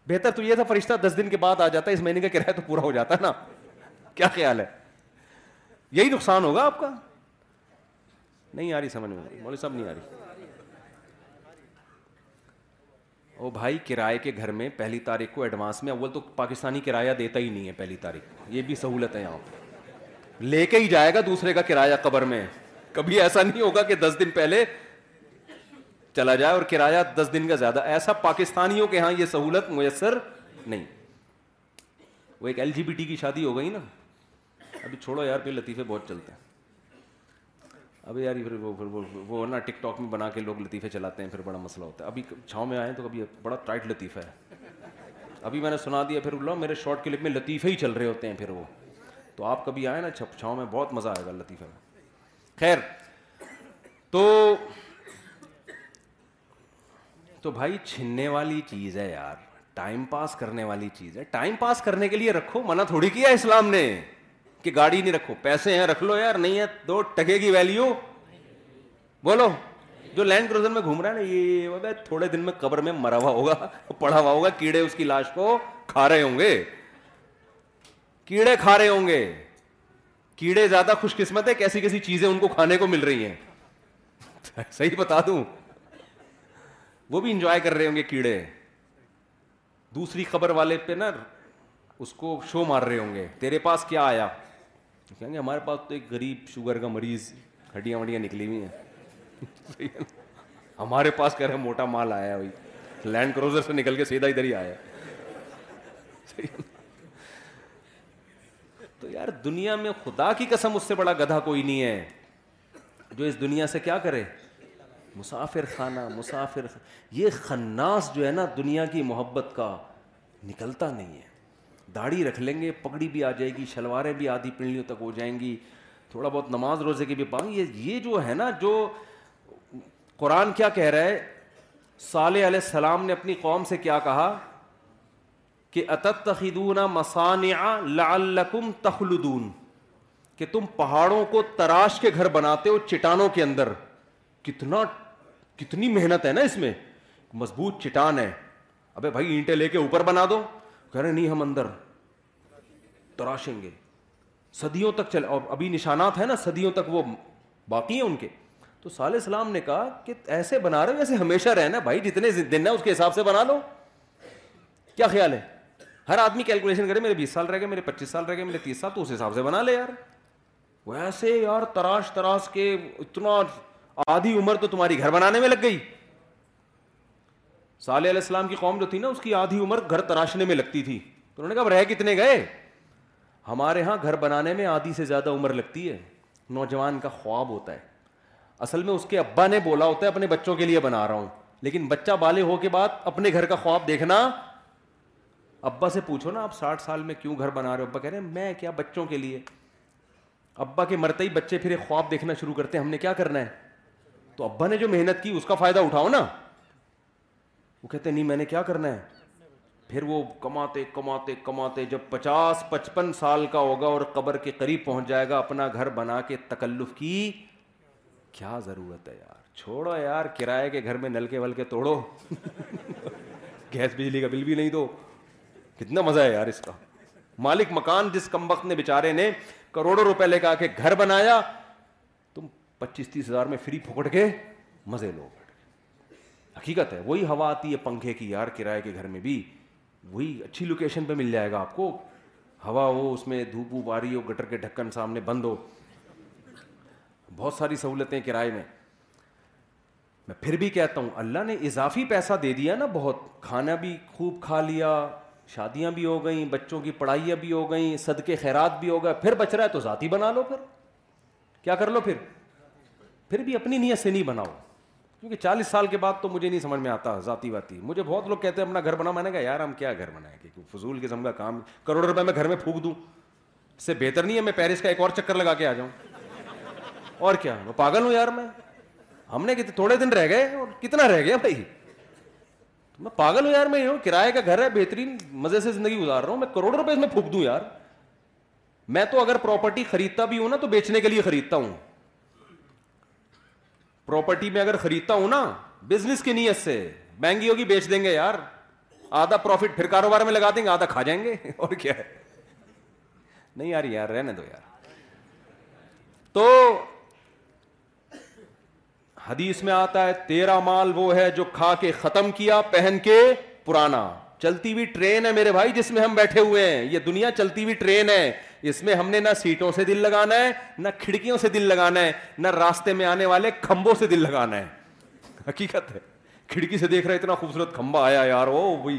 بہتر تو یہ تھا فرشتہ دس دن کے بعد آ جاتا ہے اس مہینے کا کرایہ تو پورا ہو جاتا ہے نا کیا خیال ہے یہی نقصان ہوگا آپ کا نہیں آ رہی سمجھ میں مولوی صاحب نہیں آ رہی او بھائی کرائے کے گھر میں پہلی تاریخ کو ایڈوانس میں اول تو پاکستانی کرایہ دیتا ہی نہیں ہے پہلی تاریخ یہ بھی سہولت ہے آپ لے کے ہی جائے گا دوسرے کا کرایہ قبر میں کبھی ایسا نہیں ہوگا کہ دس دن پہلے چلا جائے اور کرایہ دس دن کا زیادہ ایسا پاکستانیوں کے ہاں یہ سہولت میسر نہیں وہ ایک ایل جی بی ٹی کی شادی ہو گئی نا ابھی چھوڑو یار پھر لطیفے بہت چلتے ہیں ابھی یار پھر وہ پھر وہ نا ٹک ٹاک میں بنا کے لوگ لطیفے چلاتے ہیں پھر بڑا مسئلہ ہوتا ہے ابھی چھاؤں میں آئے ہیں تو بڑا ٹائٹ لطیفہ ہے ابھی میں نے سنا دیا پھر اللہ میرے شارٹ کلپ میں لطیفے ہی چل رہے ہوتے ہیں پھر وہ تو آپ کبھی آئے نا چھپ چھاؤں میں بہت مزہ آئے گا لطیفہ میں خیر تو تو بھائی چھننے والی چیز ہے یار ٹائم پاس کرنے والی چیز ہے ٹائم پاس کرنے کے لیے رکھو منع تھوڑی کیا اسلام نے کہ گاڑی نہیں رکھو پیسے ہیں رکھ لو یار نہیں ہے دو ٹکے کی ویلیو بولو جو لینڈ میں گھوم رہا ہے نا یہ تھوڑے دن میں قبر میں مرا ہوا ہوگا پڑا ہوا ہوگا کیڑے اس کی لاش کو کھا رہے ہوں گے کیڑے کھا رہے ہوں گے کیڑے زیادہ خوش قسمت ہے کیسی کیسی چیزیں ان کو کھانے کو مل رہی ہیں صحیح بتا دوں وہ بھی انجوائے کر رہے ہوں گے کیڑے دوسری خبر والے پہ نا اس کو شو مار رہے ہوں گے تیرے پاس کیا آیا کہیں گے ہمارے پاس تو ایک غریب شوگر کا مریض ہڈیاں وڈیاں نکلی ہوئی ہیں ہمارے پاس کہہ رہے موٹا مال آیا ہے لینڈ کروزر سے نکل کے سیدھا ادھر ہی آیا تو یار دنیا میں خدا کی قسم اس سے بڑا گدھا کوئی نہیں ہے جو اس دنیا سے کیا کرے مسافر خانہ مسافر یہ خناس جو ہے نا دنیا کی محبت کا نکلتا نہیں ہے داڑھی رکھ لیں گے پگڑی بھی آ جائے گی شلواریں بھی آدھی پنڈلیوں تک ہو جائیں گی تھوڑا بہت نماز روزے کی بھی پاؤں گی یہ جو ہے نا جو قرآن کیا کہہ رہا ہے صالح علیہ السلام نے اپنی قوم سے کیا کہا کہ تخیدون مسان لعلکم تخلدون کہ تم پہاڑوں کو تراش کے گھر بناتے ہو چٹانوں کے اندر کتنا کتنی محنت ہے نا اس میں مضبوط چٹان ہے بھائی اینٹیں لے کے اوپر بنا دو کہہ رہے نہیں ہم اندر تراشیں گے صدیوں تک اور ابھی نشانات ہیں نا صدیوں تک وہ باقی ہیں ان کے تو صالح السلام نے کہا کہ ایسے بنا رہے ویسے ہمیشہ رہنا بھائی جتنے دن ہیں اس کے حساب سے بنا لو کیا خیال ہے ہر آدمی کیلکولیشن کرے میرے بیس سال رہ گئے میرے پچیس سال رہ گئے میرے تیس سال تو اس حساب سے بنا لے یار ویسے یار تراش تراش کے اتنا آدھی عمر تو تمہاری گھر بنانے میں لگ گئی صالح علیہ السلام کی قوم جو تھی نا اس کی آدھی عمر گھر تراشنے میں لگتی تھی تو انہوں نے کہا رہ کتنے گئے ہمارے یہاں گھر بنانے میں آدھی سے زیادہ عمر لگتی ہے نوجوان کا خواب ہوتا ہے اصل میں اس کے ابا نے بولا ہوتا ہے اپنے بچوں کے لیے بنا رہا ہوں لیکن بچہ بالغ ہو کے بعد اپنے گھر کا خواب دیکھنا ابا سے پوچھو نا آپ ساٹھ سال میں کیوں گھر بنا رہے ہو ابا کہہ رہے ہیں میں کیا بچوں کے لیے ابا کے مرتے ہی بچے پھر ایک خواب دیکھنا شروع کرتے ہیں ہم نے کیا کرنا ہے تو ابا نے جو محنت کی اس کا فائدہ اٹھاؤ نا وہ کہتے نہیں میں نے کیا کرنا ہے پھر وہ کماتے کماتے کماتے جب پچاس پچپن سال کا ہوگا اور قبر کے قریب پہنچ جائے گا اپنا گھر بنا کے تکلف کی کیا ضرورت ہے یار چھوڑو یار کرائے کے گھر میں نل کے ول کے توڑو گیس بجلی کا بل بھی نہیں دو کتنا مزہ ہے یار اس کا مالک مکان جس کمبخت نے بیچارے نے کروڑوں روپے لے کے آ کے گھر بنایا پچیس تیس ہزار میں فری پھکٹ کے مزے لو بیٹھ کے حقیقت ہے وہی ہوا آتی ہے پنکھے کی یار کرائے کے گھر میں بھی وہی اچھی لوکیشن پہ مل جائے گا آپ کو ہوا ہو اس میں دھوپ آ رہی ہو گٹر کے ڈھکن سامنے بند ہو بہت ساری سہولتیں کرائے میں پھر بھی کہتا ہوں اللہ نے اضافی پیسہ دے دیا نا بہت کھانا بھی خوب کھا لیا شادیاں بھی ہو گئیں بچوں کی پڑھائیاں بھی ہو گئیں صدقے خیرات بھی ہو گئے پھر بچ رہا ہے تو ذاتی بنا لو پھر کیا کر لو پھر پھر بھی اپنی نیت سے نہیں بناؤ کیونکہ چالیس سال کے بعد تو مجھے نہیں سمجھ میں آتا ذاتی واتی مجھے بہت لوگ کہتے ہیں اپنا گھر بنا میں نے کہا یار ہم کیا گھر بنائیں گے فضول قسم کا کام کروڑوں روپئے میں گھر میں پھونک دوں اس سے بہتر نہیں ہے میں پیرس کا ایک اور چکر لگا کے آ جاؤں اور کیا پاگل ہوں یار میں ہم نے تھوڑے دن رہ گئے اور کتنا رہ گیا بھائی میں پاگل ہوں یار میں ہوں کرائے کا گھر ہے بہترین مزے سے زندگی گزار رہا ہوں میں کروڑوں روپئے اس میں پھونک دوں یار میں تو اگر پراپرٹی خریدتا بھی ہوں نا تو بیچنے کے لیے خریدتا ہوں پراپرٹی میں اگر خریدتا ہوں نا بزنس کی نیت سے مہنگی ہوگی بیچ دیں گے یار آدھا پروفٹ پھر کاروبار میں لگا دیں گے آدھا کھا جائیں گے اور کیا ہے نہیں یار یار رہنے دو یار تو حدیث میں آتا ہے تیرا مال وہ ہے جو کھا کے ختم کیا پہن کے پرانا چلتی ہوئی ٹرین ہے میرے بھائی جس میں ہم بیٹھے ہوئے ہیں یہ دنیا چلتی ہوئی ٹرین ہے اس میں ہم نے نہ سیٹوں سے دل لگانا ہے نہ کھڑکیوں سے دل لگانا ہے نہ راستے میں آنے والے کھمبوں سے دل لگانا ہے حقیقت ہے کھڑکی سے دیکھ رہے اتنا خوبصورت کھمبا آیا یار وہ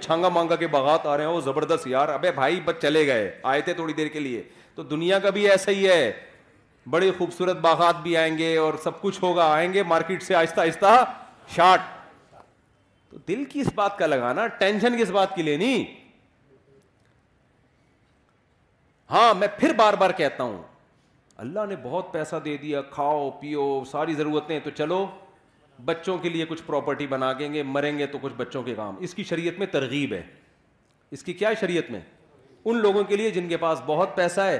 چھانگا مانگا کے باغات آ رہے ہیں وہ زبردست یار ابے بھائی بس چلے گئے آئے تھے تھوڑی دیر کے لیے تو دنیا کا بھی ایسا ہی ہے بڑے خوبصورت باغات بھی آئیں گے اور سب کچھ ہوگا آئیں گے مارکیٹ سے آہستہ آہستہ شارٹ تو دل کی اس بات کا لگانا ٹینشن کس بات کی لینی ہاں میں پھر بار بار کہتا ہوں اللہ نے بہت پیسہ دے دیا کھاؤ پیو ساری ضرورتیں تو چلو بچوں کے لیے کچھ پراپرٹی بنا دیں گے مریں گے تو کچھ بچوں کے کام اس کی شریعت میں ترغیب ہے اس کی کیا ہے شریعت میں ان لوگوں کے لیے جن کے پاس بہت پیسہ ہے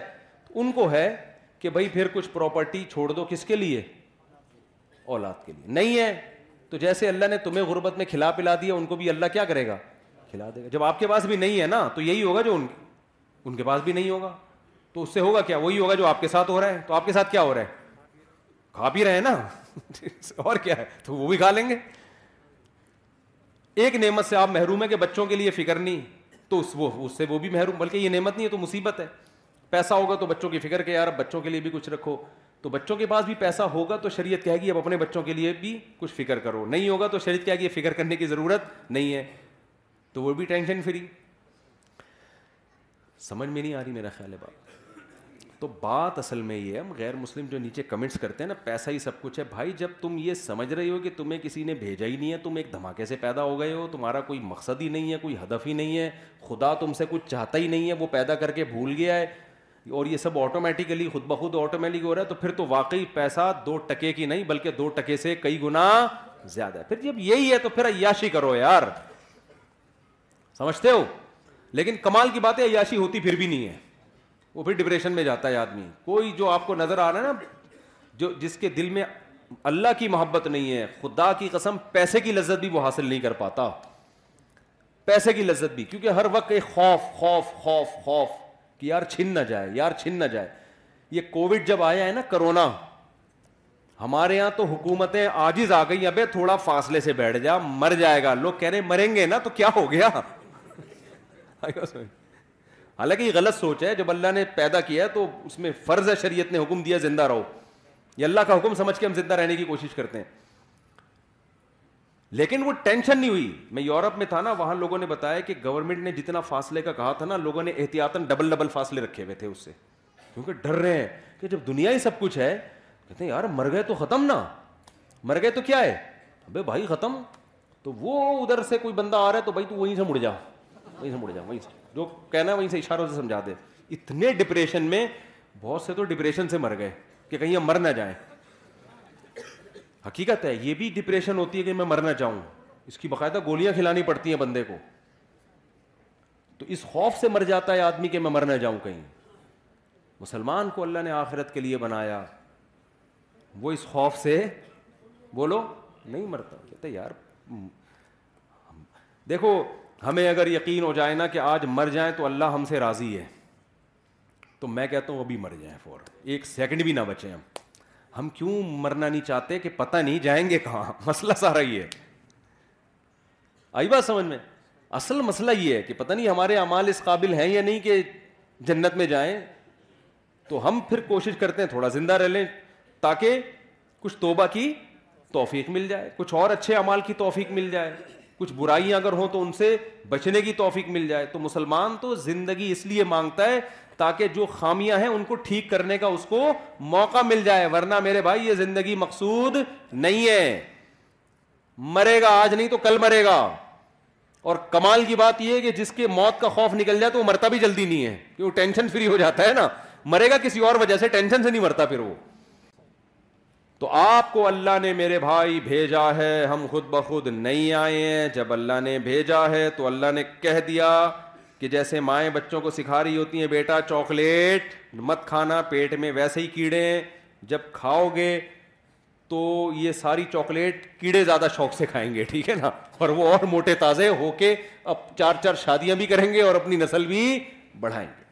ان کو ہے کہ بھائی پھر کچھ پراپرٹی چھوڑ دو کس کے لیے اولاد کے لیے نہیں ہے تو جیسے اللہ نے تمہیں غربت میں کھلا پلا دیا ان کو بھی اللہ کیا کرے گا کھلا دے گا جب آپ کے پاس بھی نہیں ہے نا تو یہی ہوگا جو ان ان کے پاس بھی نہیں ہوگا تو اس سے ہوگا کیا وہی ہوگا جو آپ کے ساتھ ہو رہا ہے تو آپ کے ساتھ کیا ہو رہا ہے کھا بھی رہے ہیں نا اور کیا ہے تو وہ بھی کھا لیں گے ایک نعمت سے آپ محروم ہیں کہ بچوں کے لیے فکر نہیں تو اس وہ اس سے وہ بھی محروم بلکہ یہ نعمت نہیں ہے تو مصیبت ہے پیسہ ہوگا تو بچوں کی فکر کہ یار اب بچوں کے لیے بھی کچھ رکھو تو بچوں کے پاس بھی پیسہ ہوگا تو شریعت کہے گی اب اپنے بچوں کے لیے بھی کچھ فکر کرو نہیں ہوگا تو شریعت کہے گی فکر کرنے کی ضرورت نہیں ہے تو وہ بھی ٹینشن فری سمجھ میں نہیں آ رہی میرا خیال ہے بات تو بات اصل میں یہ ہے ہم غیر مسلم جو نیچے کمنٹس کرتے ہیں نا پیسہ ہی سب کچھ ہے بھائی جب تم یہ سمجھ رہی ہو کہ تمہیں کسی نے بھیجا ہی نہیں ہے تم ایک دھماکے سے پیدا ہو گئے ہو تمہارا کوئی مقصد ہی نہیں ہے کوئی ہدف ہی نہیں ہے خدا تم سے کچھ چاہتا ہی نہیں ہے وہ پیدا کر کے بھول گیا ہے اور یہ سب آٹومیٹیکلی خود بخود آٹومیٹک ہو رہا ہے تو پھر تو واقعی پیسہ دو ٹکے کی نہیں بلکہ دو ٹکے سے کئی گنا زیادہ ہے پھر جب یہی ہے تو پھر عیاشی کرو یار سمجھتے ہو لیکن کمال کی بات عیاشی ہوتی پھر بھی نہیں ہے وہ پھر ڈپریشن میں جاتا ہے آدمی کوئی جو آپ کو نظر آ رہا ہے نا جو جس کے دل میں اللہ کی محبت نہیں ہے خدا کی قسم پیسے کی لذت بھی وہ حاصل نہیں کر پاتا پیسے کی لذت بھی کیونکہ ہر وقت ایک خوف خوف خوف خوف کہ یار چھن نہ جائے یار چھن نہ جائے یہ کووڈ جب آیا ہے نا کرونا ہمارے یہاں تو حکومتیں آجز آ گئی ابے تھوڑا فاصلے سے بیٹھ جا مر جائے گا لوگ کہہ رہے مریں گے نا تو کیا ہو گیا حالانکہ یہ غلط سوچ ہے جب اللہ نے پیدا کیا تو اس میں فرض ہے شریعت نے حکم دیا زندہ رہو یہ اللہ کا حکم سمجھ کے ہم زندہ رہنے کی کوشش کرتے ہیں لیکن وہ ٹینشن نہیں ہوئی میں یورپ میں تھا نا وہاں لوگوں نے بتایا کہ گورنمنٹ نے جتنا فاصلے کا کہا تھا نا لوگوں نے احتیاط ڈبل ڈبل فاصلے رکھے ہوئے تھے اس سے کیونکہ ڈر رہے ہیں کہ جب دنیا ہی سب کچھ ہے کہتے ہیں یار مر گئے تو ختم نا مر گئے تو کیا ہے ابھی بھائی ختم تو وہ ادھر سے کوئی بندہ آ رہا ہے تو بھائی تو وہیں سے مڑ جا وہیں سے مڑ جاؤں وہیں سے جو کہنا ہے وہیں سے اشاروں سے سمجھا دے اتنے ڈپریشن میں بہت سے تو ڈپریشن سے مر گئے کہ کہیں ہم مر نہ جائیں حقیقت ہے یہ بھی ڈپریشن ہوتی ہے کہ میں مر نہ چاہوں اس کی باقاعدہ گولیاں کھلانی پڑتی ہیں بندے کو تو اس خوف سے مر جاتا ہے آدمی کہ میں مر نہ جاؤں کہیں مسلمان کو اللہ نے آخرت کے لیے بنایا وہ اس خوف سے بولو نہیں مرتا کہتے یار دیکھو ہمیں اگر یقین ہو جائے نا کہ آج مر جائیں تو اللہ ہم سے راضی ہے تو میں کہتا ہوں ابھی مر جائیں فور ایک سیکنڈ بھی نہ بچیں ہم ہم کیوں مرنا نہیں چاہتے کہ پتہ نہیں جائیں گے کہاں مسئلہ سارا یہ ہے آئی بات سمجھ میں اصل مسئلہ یہ ہے کہ پتہ نہیں ہمارے امال اس قابل ہیں یا نہیں کہ جنت میں جائیں تو ہم پھر کوشش کرتے ہیں تھوڑا زندہ رہ لیں تاکہ کچھ توبہ کی توفیق مل جائے کچھ اور اچھے امال کی توفیق مل جائے کچھ برائیاں اگر ہوں تو ان سے بچنے کی توفیق مل جائے تو مسلمان تو زندگی اس لیے مانگتا ہے تاکہ جو خامیاں ہیں ان کو ٹھیک کرنے کا اس کو موقع مل جائے ورنہ میرے بھائی یہ زندگی مقصود نہیں ہے مرے گا آج نہیں تو کل مرے گا اور کمال کی بات یہ ہے کہ جس کے موت کا خوف نکل جائے تو وہ مرتا بھی جلدی نہیں ہے کہ وہ ٹینشن فری ہو جاتا ہے نا مرے گا کسی اور وجہ سے ٹینشن سے نہیں مرتا پھر وہ تو آپ کو اللہ نے میرے بھائی بھیجا ہے ہم خود بخود نہیں آئے ہیں جب اللہ نے بھیجا ہے تو اللہ نے کہہ دیا کہ جیسے مائیں بچوں کو سکھا رہی ہوتی ہیں بیٹا چاکلیٹ مت کھانا پیٹ میں ویسے ہی کیڑے ہیں جب کھاؤ گے تو یہ ساری چاکلیٹ کیڑے زیادہ شوق سے کھائیں گے ٹھیک ہے نا اور وہ اور موٹے تازے ہو کے اب چار چار شادیاں بھی کریں گے اور اپنی نسل بھی بڑھائیں گے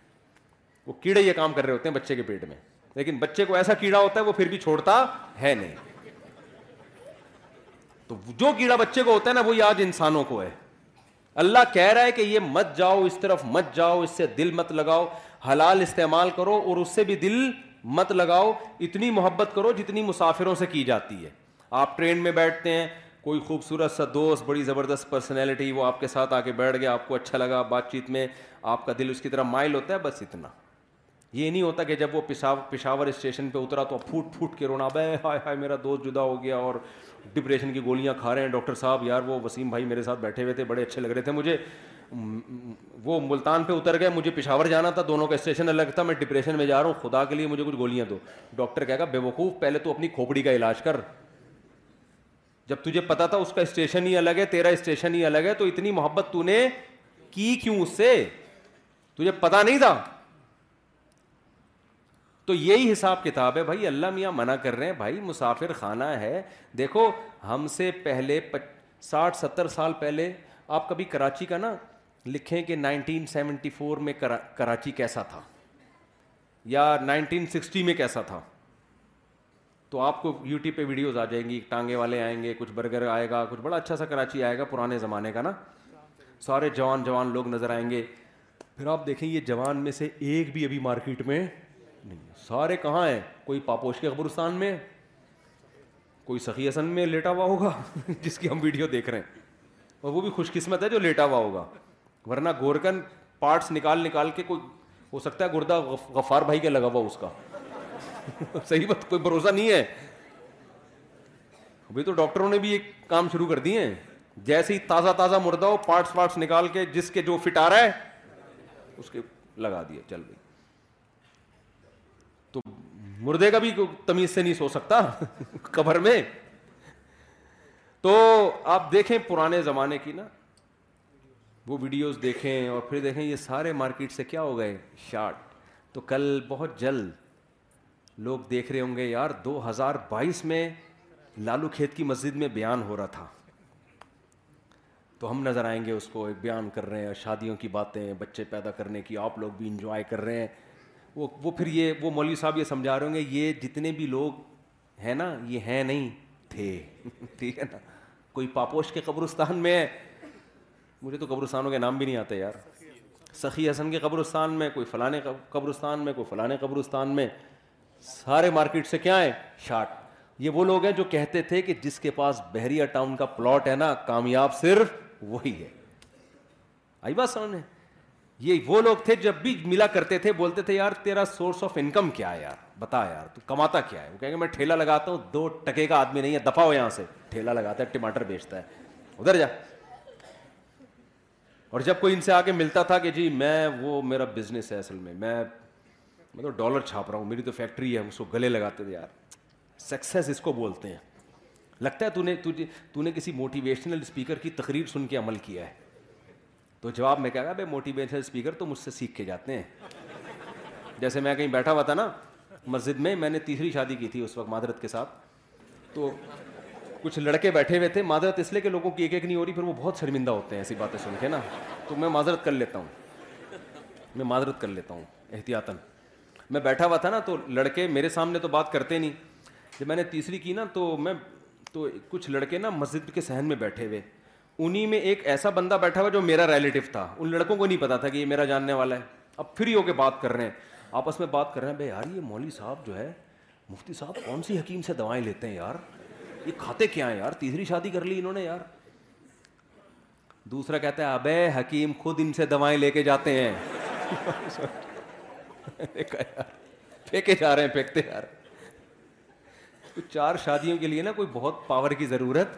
وہ کیڑے یہ کام کر رہے ہوتے ہیں بچے کے پیٹ میں لیکن بچے کو ایسا کیڑا ہوتا ہے وہ پھر بھی چھوڑتا ہے نہیں تو جو کیڑا بچے کو ہوتا ہے نا وہی آج انسانوں کو ہے اللہ کہہ رہا ہے کہ یہ مت جاؤ اس طرف مت جاؤ اس سے دل مت لگاؤ حلال استعمال کرو اور اس سے بھی دل مت لگاؤ اتنی محبت کرو جتنی مسافروں سے کی جاتی ہے آپ ٹرین میں بیٹھتے ہیں کوئی خوبصورت سا دوست بڑی زبردست پرسنالٹی وہ آپ کے ساتھ آ کے بیٹھ گیا آپ کو اچھا لگا بات چیت میں آپ کا دل اس کی طرح مائل ہوتا ہے بس اتنا یہ نہیں ہوتا کہ جب وہ پشاور پشاور اسٹیشن پہ اترا تو اب پھوٹ پھوٹ کے رونا بے ہائے ہائے میرا دوست جدا ہو گیا اور ڈپریشن کی گولیاں کھا رہے ہیں ڈاکٹر صاحب یار وہ وسیم بھائی میرے ساتھ بیٹھے ہوئے تھے بڑے اچھے لگ رہے تھے مجھے وہ ملتان پہ اتر گئے مجھے پشاور جانا تھا دونوں کا اسٹیشن الگ تھا میں ڈپریشن میں جا رہا ہوں خدا کے لیے مجھے کچھ گولیاں دو ڈاکٹر کہے گا بے وقوف پہلے تو اپنی کھوپڑی کا علاج کر جب تجھے پتا تھا اس کا اسٹیشن ہی الگ ہے تیرا اسٹیشن ہی الگ ہے تو اتنی محبت تو نے کی کیوں اس سے تجھے پتا نہیں تھا تو یہی حساب کتاب ہے بھائی اللہ میاں منع کر رہے ہیں بھائی مسافر خانہ ہے دیکھو ہم سے پہلے ساٹھ ستر سال پہلے آپ کبھی کراچی کا نا لکھیں کہ نائنٹین سیونٹی فور میں کراچی کیسا تھا یا نائنٹین سکسٹی میں کیسا تھا تو آپ کو یوٹیوب پہ ویڈیوز آ جائیں گی ٹانگے والے آئیں گے کچھ برگر آئے گا کچھ بڑا اچھا سا کراچی آئے گا پرانے زمانے کا نا سارے جوان جوان لوگ نظر آئیں گے پھر آپ دیکھیں یہ جوان میں سے ایک بھی ابھی مارکیٹ میں نہیں سارے کہاں ہیں کوئی پاپوش کے قبرستان میں کوئی سخی حسن میں لیٹا ہوا ہوگا جس کی ہم ویڈیو دیکھ رہے ہیں اور وہ بھی خوش قسمت ہے جو لیٹا ہوا ہوگا ورنہ گورکن پارٹس نکال نکال کے کوئی ہو سکتا ہے گردہ غفار بھائی کے لگا ہوا اس کا صحیح بات کوئی بھروسہ نہیں ہے ابھی تو ڈاکٹروں نے بھی ایک کام شروع کر دیے ہیں جیسے ہی تازہ تازہ مردہ ہو پارٹس وارٹس نکال کے جس کے جو فٹارا ہے اس کے لگا دیا چل بھائی تو مردے کا بھی تمیز سے نہیں سو سکتا قبر میں تو آپ دیکھیں پرانے زمانے کی نا وہ ویڈیوز دیکھیں اور پھر دیکھیں یہ سارے مارکیٹ سے کیا ہو گئے شارٹ تو کل بہت جلد لوگ دیکھ رہے ہوں گے یار دو ہزار بائیس میں لالو کھیت کی مسجد میں بیان ہو رہا تھا تو ہم نظر آئیں گے اس کو ایک بیان کر رہے ہیں شادیوں کی باتیں بچے پیدا کرنے کی آپ لوگ بھی انجوائے کر رہے ہیں وہ وہ پھر یہ وہ مولوی صاحب یہ سمجھا رہے ہوں گے یہ جتنے بھی لوگ ہیں نا یہ ہیں نہیں تھے ٹھیک ہے نا کوئی پاپوش کے قبرستان میں ہے مجھے تو قبرستانوں کے نام بھی نہیں آتے یار سخی حسن کے قبرستان میں کوئی فلاں قبرستان میں کوئی فلاں قبرستان میں سارے مارکیٹ سے کیا ہیں شاٹ یہ وہ لوگ ہیں جو کہتے تھے کہ جس کے پاس بحریہ ٹاؤن کا پلاٹ ہے نا کامیاب صرف وہی ہے آئی بات سمجھ میں یہ وہ لوگ تھے جب بھی ملا کرتے تھے بولتے تھے یار تیرا سورس آف انکم کیا ہے یار بتا یار تو کماتا کیا ہے وہ کہیں گے میں ٹھیلا لگاتا ہوں دو ٹکے کا آدمی نہیں ہے دفاع ہو یہاں سے ٹھیلا لگاتا ہے ٹماٹر بیچتا ہے ادھر جا اور جب کوئی ان سے آ کے ملتا تھا کہ جی میں وہ میرا بزنس ہے اصل میں میں ڈالر چھاپ رہا ہوں میری تو فیکٹری ہے اس کو گلے لگاتے تھے یار سکسیز اس کو بولتے ہیں لگتا ہے تو نے کسی موٹیویشنل اسپیکر کی تقریر سن کے عمل کیا ہے تو جواب میں کہہ رہا بھائی موٹیویشنل اسپیکر تو مجھ سے سیکھ کے جاتے ہیں جیسے میں کہیں بیٹھا ہوا تھا نا مسجد میں میں نے تیسری شادی کی تھی اس وقت معذرت کے ساتھ تو کچھ لڑکے بیٹھے ہوئے تھے معذرت اس لیے کہ لوگوں کی ایک ایک نہیں ہو رہی پھر وہ بہت شرمندہ ہوتے ہیں ایسی باتیں سن کے نا تو میں معذرت کر لیتا ہوں میں معذرت کر لیتا ہوں احتیاطاً میں بیٹھا ہوا تھا نا تو لڑکے میرے سامنے تو بات کرتے نہیں جب میں نے تیسری کی نا تو میں تو کچھ لڑکے نا مسجد کے صحن میں بیٹھے ہوئے انہیں ایک ایسا بندہ بیٹھا ہوا جو میرا ریلیٹو تھا ان لڑکوں کو نہیں پتا تھا کہ یہ میرا جاننے والا ہے اب فری ہو کے بات کر رہے ہیں آپس میں بات کر رہے ہیں بھائی یار یہ مولوی صاحب جو ہے مفتی صاحب کون سی حکیم سے دوائیں لیتے ہیں یار یہ کھاتے کیا ہیں یار تیسری شادی کر لی انہوں نے یار دوسرا کہتا ہے ابے حکیم خود ان سے دوائیں لے کے جاتے ہیں پھینکے جا رہے ہیں پھینکتے یار چار شادیوں کے لیے نا کوئی بہت پاور کی ضرورت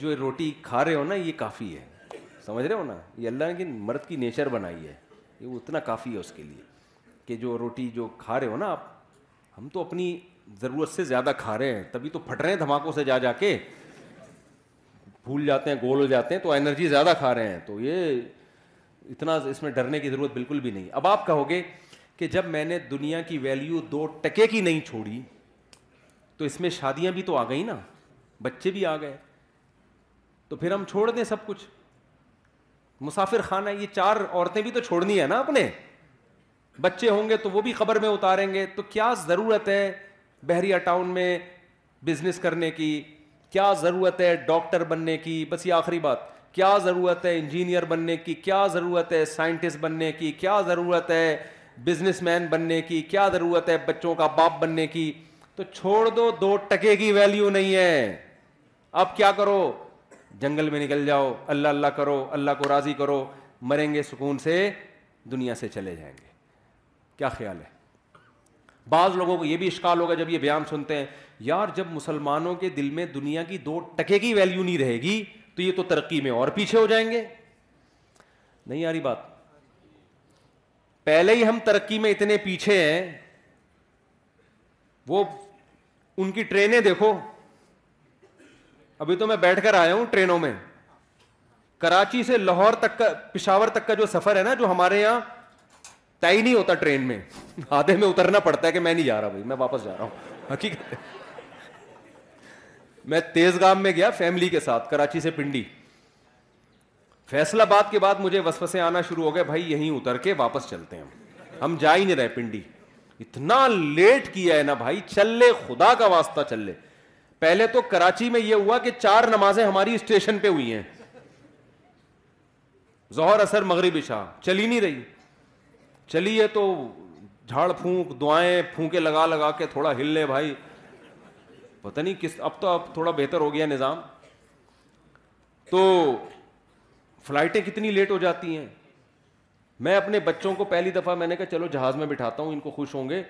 جو روٹی کھا رہے ہو نا یہ کافی ہے سمجھ رہے ہو نا یہ اللہ نے مرد کی نیچر بنائی ہے یہ اتنا کافی ہے اس کے لیے کہ جو روٹی جو کھا رہے ہو نا آپ ہم تو اپنی ضرورت سے زیادہ کھا رہے ہیں تبھی تو پھٹ رہے ہیں دھماکوں سے جا جا کے پھول جاتے ہیں گول ہو جاتے ہیں تو انرجی زیادہ کھا رہے ہیں تو یہ اتنا اس میں ڈرنے کی ضرورت بالکل بھی نہیں اب آپ کہو گے کہ جب میں نے دنیا کی ویلیو دو ٹکے کی نہیں چھوڑی تو اس میں شادیاں بھی تو آ گئیں نا بچے بھی آ گئے تو پھر ہم چھوڑ دیں سب کچھ مسافر خانہ یہ چار عورتیں بھی تو چھوڑنی ہے نا اپنے بچے ہوں گے تو وہ بھی خبر میں اتاریں گے تو کیا ضرورت ہے بحریہ ٹاؤن میں بزنس کرنے کی کیا ضرورت ہے ڈاکٹر بننے کی بس یہ آخری بات کیا ضرورت ہے انجینئر بننے کی کیا ضرورت ہے سائنٹسٹ بننے کی کیا ضرورت ہے بزنس مین بننے کی کیا ضرورت ہے بچوں کا باپ بننے کی تو چھوڑ دو دو ٹکے کی ویلیو نہیں ہے اب کیا کرو جنگل میں نکل جاؤ اللہ اللہ کرو اللہ کو راضی کرو مریں گے سکون سے دنیا سے چلے جائیں گے کیا خیال ہے بعض لوگوں کو یہ بھی اشکال ہوگا جب یہ بیان سنتے ہیں یار جب مسلمانوں کے دل میں دنیا کی دو ٹکے کی ویلیو نہیں رہے گی تو یہ تو ترقی میں اور پیچھے ہو جائیں گے نہیں یاری بات پہلے ہی ہم ترقی میں اتنے پیچھے ہیں وہ ان کی ٹرینیں دیکھو ابھی تو میں بیٹھ کر آیا ہوں ٹرینوں میں کراچی سے لاہور تک کا پشاور تک کا جو سفر ہے نا جو ہمارے یہاں طے نہیں ہوتا ٹرین میں آدھے میں اترنا پڑتا ہے کہ میں نہیں جا رہا بھائی میں واپس جا رہا ہوں حقیقت میں تیز گام میں گیا فیملی کے ساتھ کراچی سے پنڈی فیصلہ باد کے بعد مجھے وسوسے آنا شروع ہو گیا بھائی یہیں اتر کے واپس چلتے ہیں ہم جا ہی نہیں رہے پنڈی اتنا لیٹ کیا ہے نا بھائی چلے خدا کا واسطہ چل لے پہلے تو کراچی میں یہ ہوا کہ چار نمازیں ہماری اسٹیشن پہ ہوئی ہیں ظہر اثر مغرب شاہ چلی نہیں رہی چلی ہے تو جھاڑ پھونک دعائیں پھونکے لگا لگا کے تھوڑا ہل لے بھائی پتا نہیں کس اب تو اب تھوڑا بہتر ہو گیا نظام تو فلائٹیں کتنی لیٹ ہو جاتی ہیں میں اپنے بچوں کو پہلی دفعہ میں نے کہا چلو جہاز میں بٹھاتا ہوں ان کو خوش ہوں گے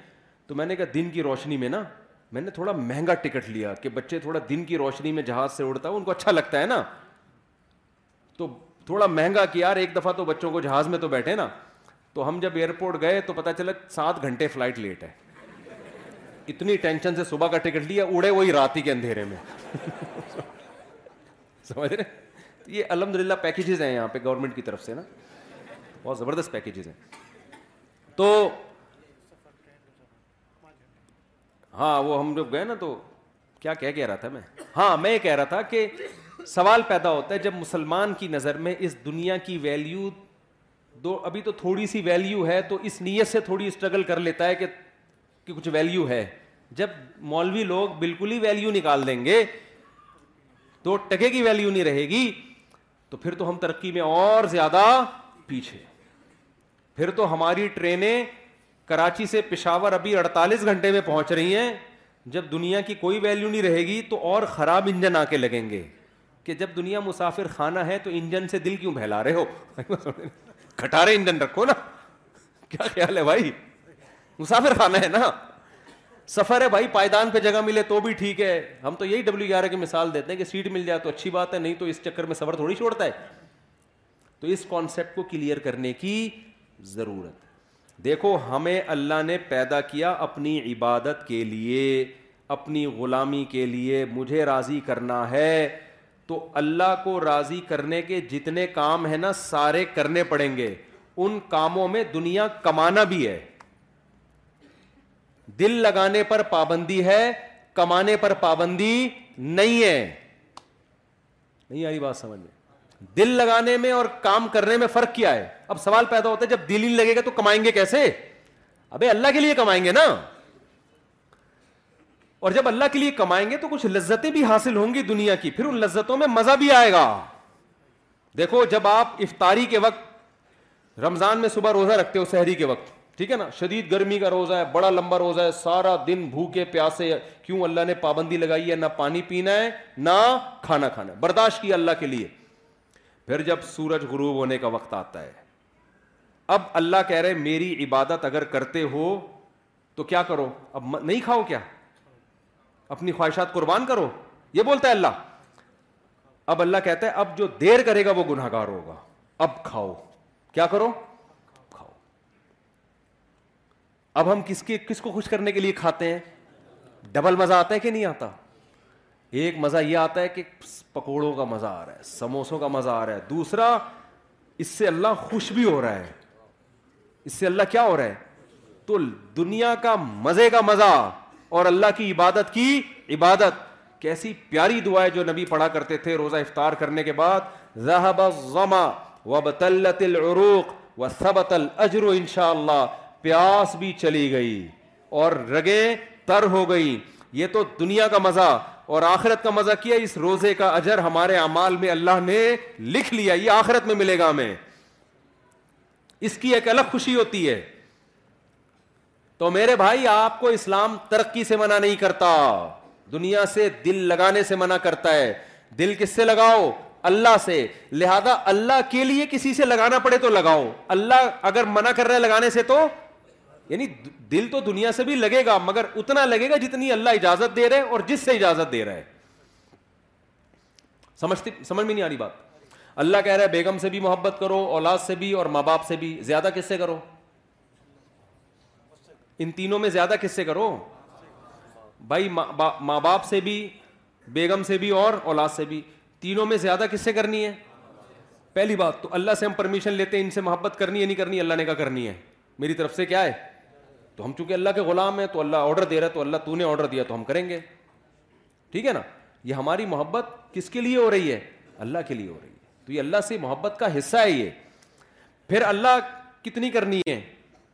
تو میں نے کہا دن کی روشنی میں نا میں نے تھوڑا مہنگا ٹکٹ لیا کہ بچے تھوڑا دن کی روشنی میں جہاز سے اڑتا ان کو اچھا لگتا ہے نا تو تھوڑا مہنگا کہ یار ایک دفعہ تو بچوں کو جہاز میں تو بیٹھے نا تو ہم جب ایئرپورٹ گئے تو پتا چلا سات گھنٹے فلائٹ لیٹ ہے اتنی ٹینشن سے صبح کا ٹکٹ لیا اڑے وہی رات ہی کے اندھیرے میں سمجھ رہے یہ الحمد للہ پیکیجز ہیں یہاں پہ گورنمنٹ کی طرف سے نا بہت زبردست پیکیجز ہیں تو ہاں وہ ہم جب گئے نا تو کیا کہہ کہہ رہا تھا میں ہاں میں یہ کہہ رہا تھا کہ سوال پیدا ہوتا ہے جب مسلمان کی نظر میں اس دنیا کی ویلیو دو ابھی تو تھوڑی سی ویلیو ہے تو اس نیت سے تھوڑی اسٹرگل کر لیتا ہے کہ کہ کچھ ویلیو ہے جب مولوی لوگ بالکل ہی ویلیو نکال دیں گے تو ٹکے کی ویلیو نہیں رہے گی تو پھر تو ہم ترقی میں اور زیادہ پیچھے پھر تو ہماری ٹرینیں کراچی سے پشاور ابھی اڑتالیس گھنٹے میں پہنچ رہی ہیں جب دنیا کی کوئی ویلیو نہیں رہے گی تو اور خراب انجن آ کے لگیں گے کہ جب دنیا مسافر خانہ ہے تو انجن سے دل کیوں بہلا رہے ہو کٹارے انجن رکھو نا کیا خیال ہے بھائی مسافر خانہ ہے نا سفر ہے بھائی پائدان پہ جگہ ملے تو بھی ٹھیک ہے ہم تو یہی ڈبلو گیارہ e کی مثال دیتے ہیں کہ سیٹ مل جائے تو اچھی بات ہے نہیں تو اس چکر میں سفر تھوڑی چھوڑتا ہے تو اس کانسیپٹ کو کلیئر کرنے کی ضرورت دیکھو ہمیں اللہ نے پیدا کیا اپنی عبادت کے لیے اپنی غلامی کے لیے مجھے راضی کرنا ہے تو اللہ کو راضی کرنے کے جتنے کام ہیں نا سارے کرنے پڑیں گے ان کاموں میں دنیا کمانا بھی ہے دل لگانے پر پابندی ہے کمانے پر پابندی نہیں ہے نہیں آئی بات سمجھ دل لگانے میں اور کام کرنے میں فرق کیا ہے اب سوال پیدا ہوتا ہے جب دل ہی لگے گا تو کمائیں گے کیسے ابھی اللہ کے لیے کمائیں گے نا اور جب اللہ کے لیے کمائیں گے تو کچھ لذتیں بھی حاصل ہوں گی دنیا کی پھر ان لذتوں میں مزہ بھی آئے گا دیکھو جب آپ افطاری کے وقت رمضان میں صبح روزہ رکھتے ہو شہری کے وقت ٹھیک ہے نا شدید گرمی کا روزہ ہے بڑا لمبا روزہ ہے سارا دن بھوکے پیاسے کیوں اللہ نے پابندی لگائی ہے نہ پانی پینا ہے نہ کھانا کھانا ہے برداشت کیا اللہ کے لیے پھر جب سورج غروب ہونے کا وقت آتا ہے اب اللہ کہہ رہے میری عبادت اگر کرتے ہو تو کیا کرو اب نہیں کھاؤ کیا اپنی خواہشات قربان کرو یہ بولتا ہے اللہ اب اللہ کہتا ہے اب جو دیر کرے گا وہ گناہ گار ہوگا اب کھاؤ کیا کرو کھاؤ اب ہم کس کے کس کو خوش کرنے کے لیے کھاتے ہیں ڈبل مزہ آتا ہے کہ نہیں آتا ایک مزہ یہ آتا ہے کہ پکوڑوں کا مزہ آ رہا ہے سموسوں کا مزہ آ رہا ہے دوسرا اس سے اللہ خوش بھی ہو رہا ہے اس سے اللہ کیا ہو رہا ہے تو دنیا کا مزے کا مزہ اور اللہ کی عبادت کی عبادت کیسی پیاری دعائیں جو نبی پڑھا کرتے تھے روزہ افطار کرنے کے بعد ذہب العروق و انشاء اللہ پیاس بھی چلی گئی اور رگے تر ہو گئی یہ تو دنیا کا مزہ اور آخرت کا مزہ کیا اس روزے کا اجر ہمارے اعمال میں اللہ نے لکھ لیا یہ آخرت میں ملے گا ہمیں اس کی ایک الگ خوشی ہوتی ہے تو میرے بھائی آپ کو اسلام ترقی سے منع نہیں کرتا دنیا سے دل لگانے سے منع کرتا ہے دل کس سے لگاؤ اللہ سے لہذا اللہ کے لیے کسی سے لگانا پڑے تو لگاؤ اللہ اگر منع کر رہے لگانے سے تو یعنی دل تو دنیا سے بھی لگے گا مگر اتنا لگے گا جتنی اللہ اجازت دے رہے اور جس سے اجازت دے رہے سمجھتی سمجھ میں نہیں آ رہی بات اللہ کہہ رہا ہے بیگم سے بھی محبت کرو اولاد سے بھی اور ماں باپ سے بھی زیادہ کس سے کرو ان تینوں میں زیادہ کس سے کرو بھائی ماں باپ سے بھی بیگم سے بھی اور اولاد سے بھی تینوں میں زیادہ کس سے کرنی ہے پہلی بات تو اللہ سے ہم پرمیشن لیتے ہیں ان سے محبت کرنی ہے نہیں کرنی اللہ نے کہا کرنی ہے میری طرف سے کیا ہے تو ہم چونکہ اللہ کے غلام ہیں تو اللہ آرڈر دے رہا ہے تو اللہ تو نے آرڈر دیا تو ہم کریں گے ٹھیک ہے نا یہ ہماری محبت کس کے لیے ہو رہی ہے اللہ کے لیے ہو رہی ہے تو یہ اللہ سے محبت کا حصہ ہے یہ پھر اللہ کتنی کرنی ہے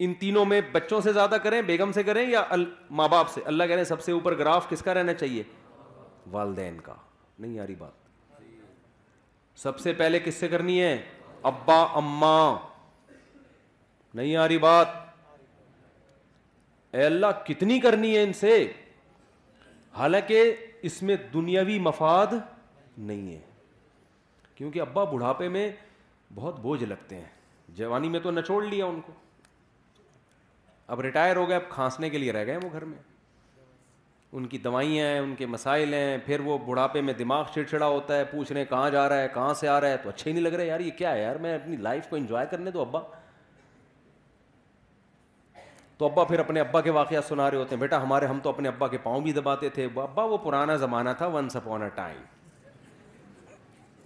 ان تینوں میں بچوں سے زیادہ کریں بیگم سے کریں یا ماں باپ سے اللہ کہہ رہے ہیں سب سے اوپر گراف کس کا رہنا چاہیے والدین کا نہیں یاری بات سب سے پہلے کس سے کرنی ہے ابا اما نہیں آ رہی بات اے اللہ کتنی کرنی ہے ان سے حالانکہ اس میں دنیاوی مفاد نہیں ہے کیونکہ ابا بڑھاپے میں بہت بوجھ لگتے ہیں جوانی میں تو نچوڑ لیا ان کو اب ریٹائر ہو گئے اب کھانسنے کے لیے رہ گئے وہ گھر میں ان کی دوائیاں ہیں ان کے مسائل ہیں پھر وہ بڑھاپے میں دماغ چڑچڑا ہوتا ہے پوچھ رہے ہیں کہاں جا رہا ہے کہاں سے آ رہا ہے تو اچھے ہی نہیں لگ رہے یار یہ کیا ہے یار میں اپنی لائف کو انجوائے کرنے دو ابا تو ابا پھر اپنے ابا کے واقعات سنا رہے ہوتے ہیں بیٹا ہمارے ہم تو اپنے ابا کے پاؤں بھی دباتے تھے ابا وہ پرانا زمانہ تھا once up on a time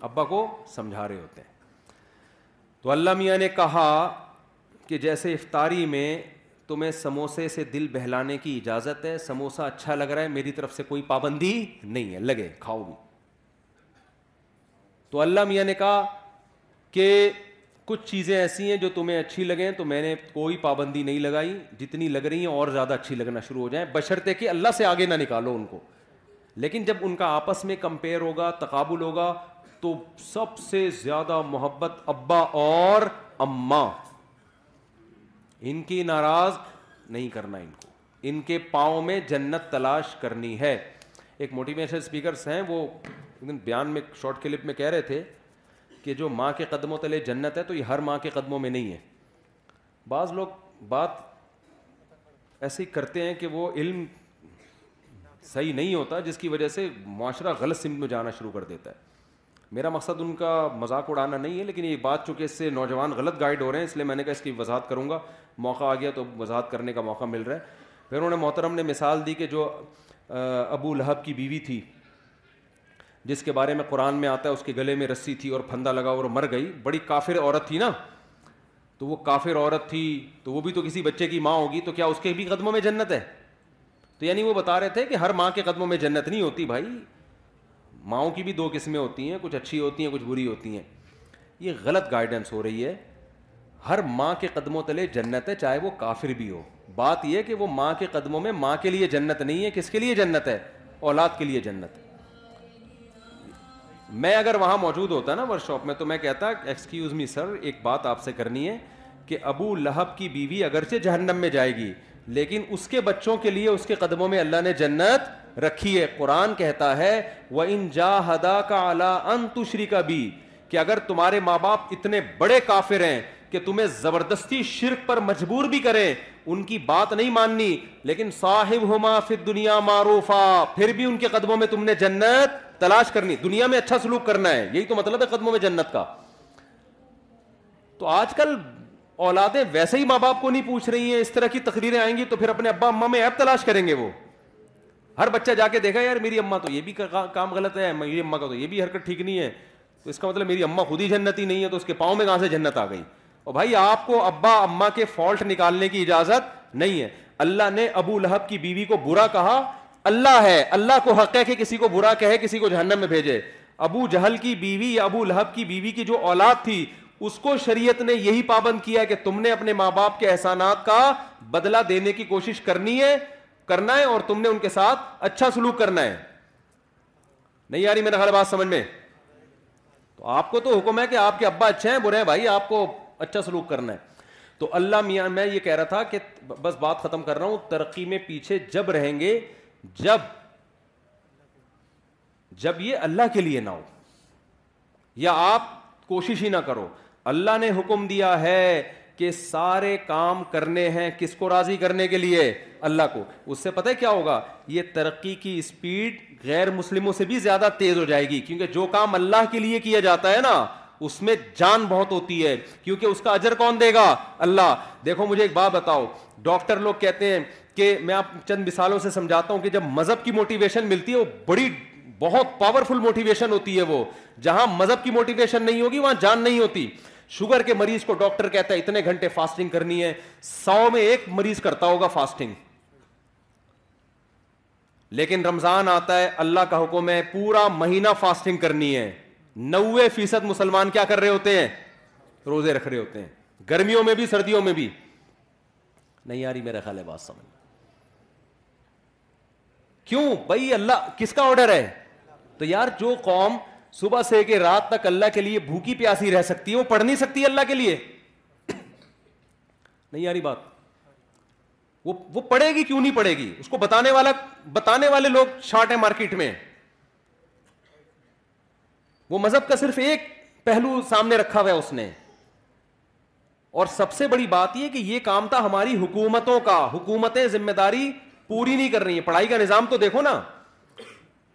ابا کو سمجھا رہے ہوتے ہیں تو اللہ میاں نے کہا کہ جیسے افطاری میں تمہیں سموسے سے دل بہلانے کی اجازت ہے سموسا اچھا لگ رہا ہے میری طرف سے کوئی پابندی نہیں ہے لگے کھاؤ بھی تو اللہ میاں نے کہا کہ کچھ چیزیں ایسی ہیں جو تمہیں اچھی لگیں تو میں نے کوئی پابندی نہیں لگائی جتنی لگ رہی ہیں اور زیادہ اچھی لگنا شروع ہو جائیں بشرتے کہ اللہ سے آگے نہ نکالو ان کو لیکن جب ان کا آپس میں کمپیئر ہوگا تقابل ہوگا تو سب سے زیادہ محبت ابا اور اماں ان کی ناراض نہیں کرنا ان کو ان کے پاؤں میں جنت تلاش کرنی ہے ایک موٹیویشن بیان میں شارٹ کلپ میں کہہ رہے تھے کہ جو ماں کے قدموں تلے جنت ہے تو یہ ہر ماں کے قدموں میں نہیں ہے بعض لوگ بات ایسے ہی کرتے ہیں کہ وہ علم صحیح نہیں ہوتا جس کی وجہ سے معاشرہ غلط سمت میں جانا شروع کر دیتا ہے میرا مقصد ان کا مذاق اڑانا نہیں ہے لیکن یہ بات چونکہ اس سے نوجوان غلط گائڈ ہو رہے ہیں اس لیے میں نے کہا اس کی وضاحت کروں گا موقع آ گیا تو وضاحت کرنے کا موقع مل رہا ہے پھر انہوں نے محترم نے مثال دی کہ جو ابو لہب کی بیوی تھی جس کے بارے میں قرآن میں آتا ہے اس کے گلے میں رسی تھی اور پھندا لگا اور مر گئی بڑی کافر عورت تھی نا تو وہ کافر عورت تھی تو وہ بھی تو کسی بچے کی ماں ہوگی تو کیا اس کے بھی قدموں میں جنت ہے تو یعنی وہ بتا رہے تھے کہ ہر ماں کے قدموں میں جنت نہیں ہوتی بھائی ماؤں کی بھی دو قسمیں ہوتی ہیں کچھ اچھی ہوتی ہیں کچھ بری ہوتی ہیں یہ غلط گائیڈنس ہو رہی ہے ہر ماں کے قدموں تلے جنت ہے چاہے وہ کافر بھی ہو بات یہ کہ وہ ماں کے قدموں میں ماں کے لیے جنت نہیں ہے کس کے لیے جنت ہے اولاد کے لیے جنت میں اگر وہاں موجود ہوتا نا ورک شاپ میں تو میں کہتا ایکسکیوز می سر ایک بات آپ سے کرنی ہے کہ ابو لہب کی بیوی اگرچہ جہنم میں جائے گی لیکن اس کے بچوں کے لیے اس کے قدموں میں اللہ نے جنت رکھی ہے قرآن کہتا ہے وہ ان جا ہدا کا اعلی تشری کا بھی کہ اگر تمہارے ماں باپ اتنے بڑے کافر ہیں کہ تمہیں زبردستی شرک پر مجبور بھی کریں ان کی بات نہیں ماننی لیکن صاحب ہما فی دنیا معروف پھر بھی ان کے قدموں میں تم نے جنت تلاش کرنی دنیا میں اچھا سلوک کرنا ہے یہی تو مطلب ہے قدموں میں جنت کا تو آج کل اولادیں ویسے ہی ماں باپ کو نہیں پوچھ رہی ہیں اس طرح کی تقریریں آئیں گی تو پھر اپنے ابا اما میں ایپ تلاش کریں گے وہ ہر بچہ جا کے دیکھا یار میری اماں تو یہ بھی کام غلط ہے میری اماں کا تو یہ بھی حرکت ٹھیک نہیں ہے تو اس کا مطلب میری اماں خود ہی جنت ہی نہیں ہے تو اس کے پاؤں میں کہاں سے جنت آ گئی اور بھائی آپ کو ابا اما کے فالٹ نکالنے کی اجازت نہیں ہے اللہ نے ابو لہب کی بیوی کو برا کہا اللہ ہے اللہ کو حق ہے کہ کسی کو برا کہے کسی کو جہنم میں بھیجے ابو جہل کی بیوی یا ابو لہب کی بیوی کی جو اولاد تھی اس کو شریعت نے یہی پابند کیا کہ تم نے اپنے ماں باپ کے احسانات کا بدلہ دینے کی کوشش کرنی ہے کرنا ہے اور تم نے ان کے ساتھ اچھا سلوک کرنا ہے نہیں یاری میرا خیال بات سمجھ میں تو آپ کو تو حکم ہے کہ آپ کے ابا اچھے ہیں برے ہیں بھائی آپ کو اچھا سلوک کرنا ہے تو اللہ میاں میں یہ کہہ رہا تھا کہ بس بات ختم کر رہا ہوں ترقی میں پیچھے جب رہیں گے جب جب یہ اللہ کے لیے نہ ہو یا آپ کوشش ہی نہ کرو اللہ نے حکم دیا ہے کہ سارے کام کرنے ہیں کس کو راضی کرنے کے لیے اللہ کو اس سے پتہ کیا ہوگا یہ ترقی کی اسپیڈ غیر مسلموں سے بھی زیادہ تیز ہو جائے گی کیونکہ جو کام اللہ کے لیے کیا جاتا ہے نا اس میں جان بہت ہوتی ہے کیونکہ اس کا اجر کون دے گا اللہ دیکھو مجھے ایک بات بتاؤ ڈاکٹر لوگ کہتے ہیں کہ میں آپ چند مثالوں سے سمجھاتا ہوں کہ جب مذہب کی موٹیویشن ملتی ہے وہ بڑی بہت پاورفل موٹیویشن ہوتی ہے وہ جہاں مذہب کی موٹیویشن نہیں ہوگی وہاں جان نہیں ہوتی شوگر کے مریض کو ڈاکٹر کہتا ہے اتنے گھنٹے فاسٹنگ کرنی ہے سو میں ایک مریض کرتا ہوگا فاسٹنگ لیکن رمضان آتا ہے اللہ کا حکم ہے پورا مہینہ فاسٹنگ کرنی ہے نوے فیصد مسلمان کیا کر رہے ہوتے ہیں روزے رکھ رہے ہوتے ہیں گرمیوں میں بھی سردیوں میں بھی نہیں یاری میرا خیال ہے بات سمجھ کیوں بھائی اللہ کس کا آرڈر ہے تو یار جو قوم صبح سے کہ رات تک اللہ کے لیے بھوکی پیاسی رہ سکتی ہے وہ پڑھ نہیں سکتی اللہ کے لیے نہیں یاری بات وہ وہ پڑھے گی کیوں نہیں پڑھے گی اس کو بتانے والا بتانے والے لوگ شارٹ ہیں مارکیٹ میں وہ مذہب کا صرف ایک پہلو سامنے رکھا ہوا ہے اس نے اور سب سے بڑی بات یہ کہ یہ کام تھا ہماری حکومتوں کا حکومتیں ذمہ داری پوری نہیں کر رہی ہیں پڑھائی کا نظام تو دیکھو نا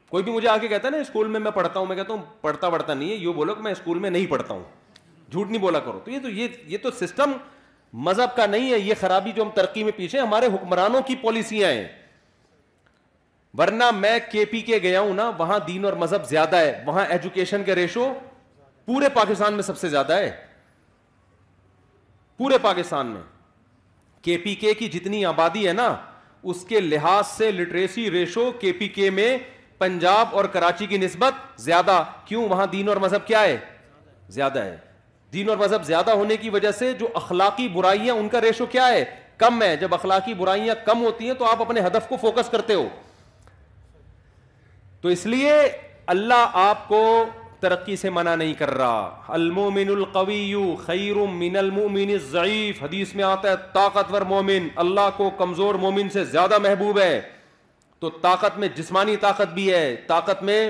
کوئی بھی مجھے آ کے کہتا ہے نا اسکول میں میں پڑھتا ہوں میں کہتا ہوں پڑھتا پڑھتا نہیں ہے یہ بولو کہ میں اسکول میں نہیں پڑھتا ہوں جھوٹ نہیں بولا کرو تو یہ تو یہ تو سسٹم مذہب کا نہیں ہے یہ خرابی جو ہم ترقی میں پیچھے ہمارے حکمرانوں کی پالیسیاں ہیں ورنہ میں کے پی کے گیا ہوں نا وہاں دین اور مذہب زیادہ ہے وہاں ایجوکیشن کے ریشو پورے پاکستان میں سب سے زیادہ ہے پورے پاکستان میں کے پی کے کی جتنی آبادی ہے نا اس کے لحاظ سے لٹریسی ریشو کے پی کے میں پنجاب اور کراچی کی نسبت زیادہ کیوں وہاں دین اور مذہب کیا ہے زیادہ ہے دین اور مذہب زیادہ ہونے کی وجہ سے جو اخلاقی برائیاں ان کا ریشو کیا ہے کم ہے جب اخلاقی برائیاں کم ہوتی ہیں تو آپ اپنے ہدف کو فوکس کرتے ہو تو اس لیے اللہ آپ کو ترقی سے منع نہیں کر رہا المومن القوی خیر من المومن ضعیف حدیث میں آتا ہے طاقتور مومن اللہ کو کمزور مومن سے زیادہ محبوب ہے تو طاقت میں جسمانی طاقت بھی ہے طاقت میں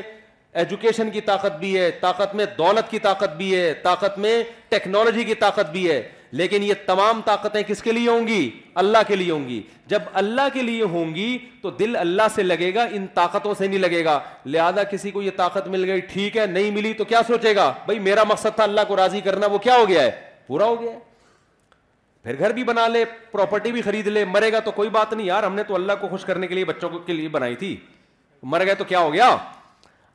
ایجوکیشن کی طاقت بھی ہے طاقت میں دولت کی طاقت بھی ہے طاقت میں ٹیکنالوجی کی طاقت بھی ہے لیکن یہ تمام طاقتیں کس کے لیے ہوں گی اللہ کے لیے ہوں گی جب اللہ کے لیے ہوں گی تو دل اللہ سے لگے گا ان طاقتوں سے نہیں لگے گا لہذا کسی کو یہ طاقت مل گئی ٹھیک ہے نہیں ملی تو کیا سوچے گا بھائی میرا مقصد تھا اللہ کو راضی کرنا وہ کیا ہو گیا ہے پورا ہو گیا ہے پھر گھر بھی بنا لے پراپرٹی بھی خرید لے مرے گا تو کوئی بات نہیں یار ہم نے تو اللہ کو خوش کرنے کے لیے بچوں کے لیے بنائی تھی مر گئے تو کیا ہو گیا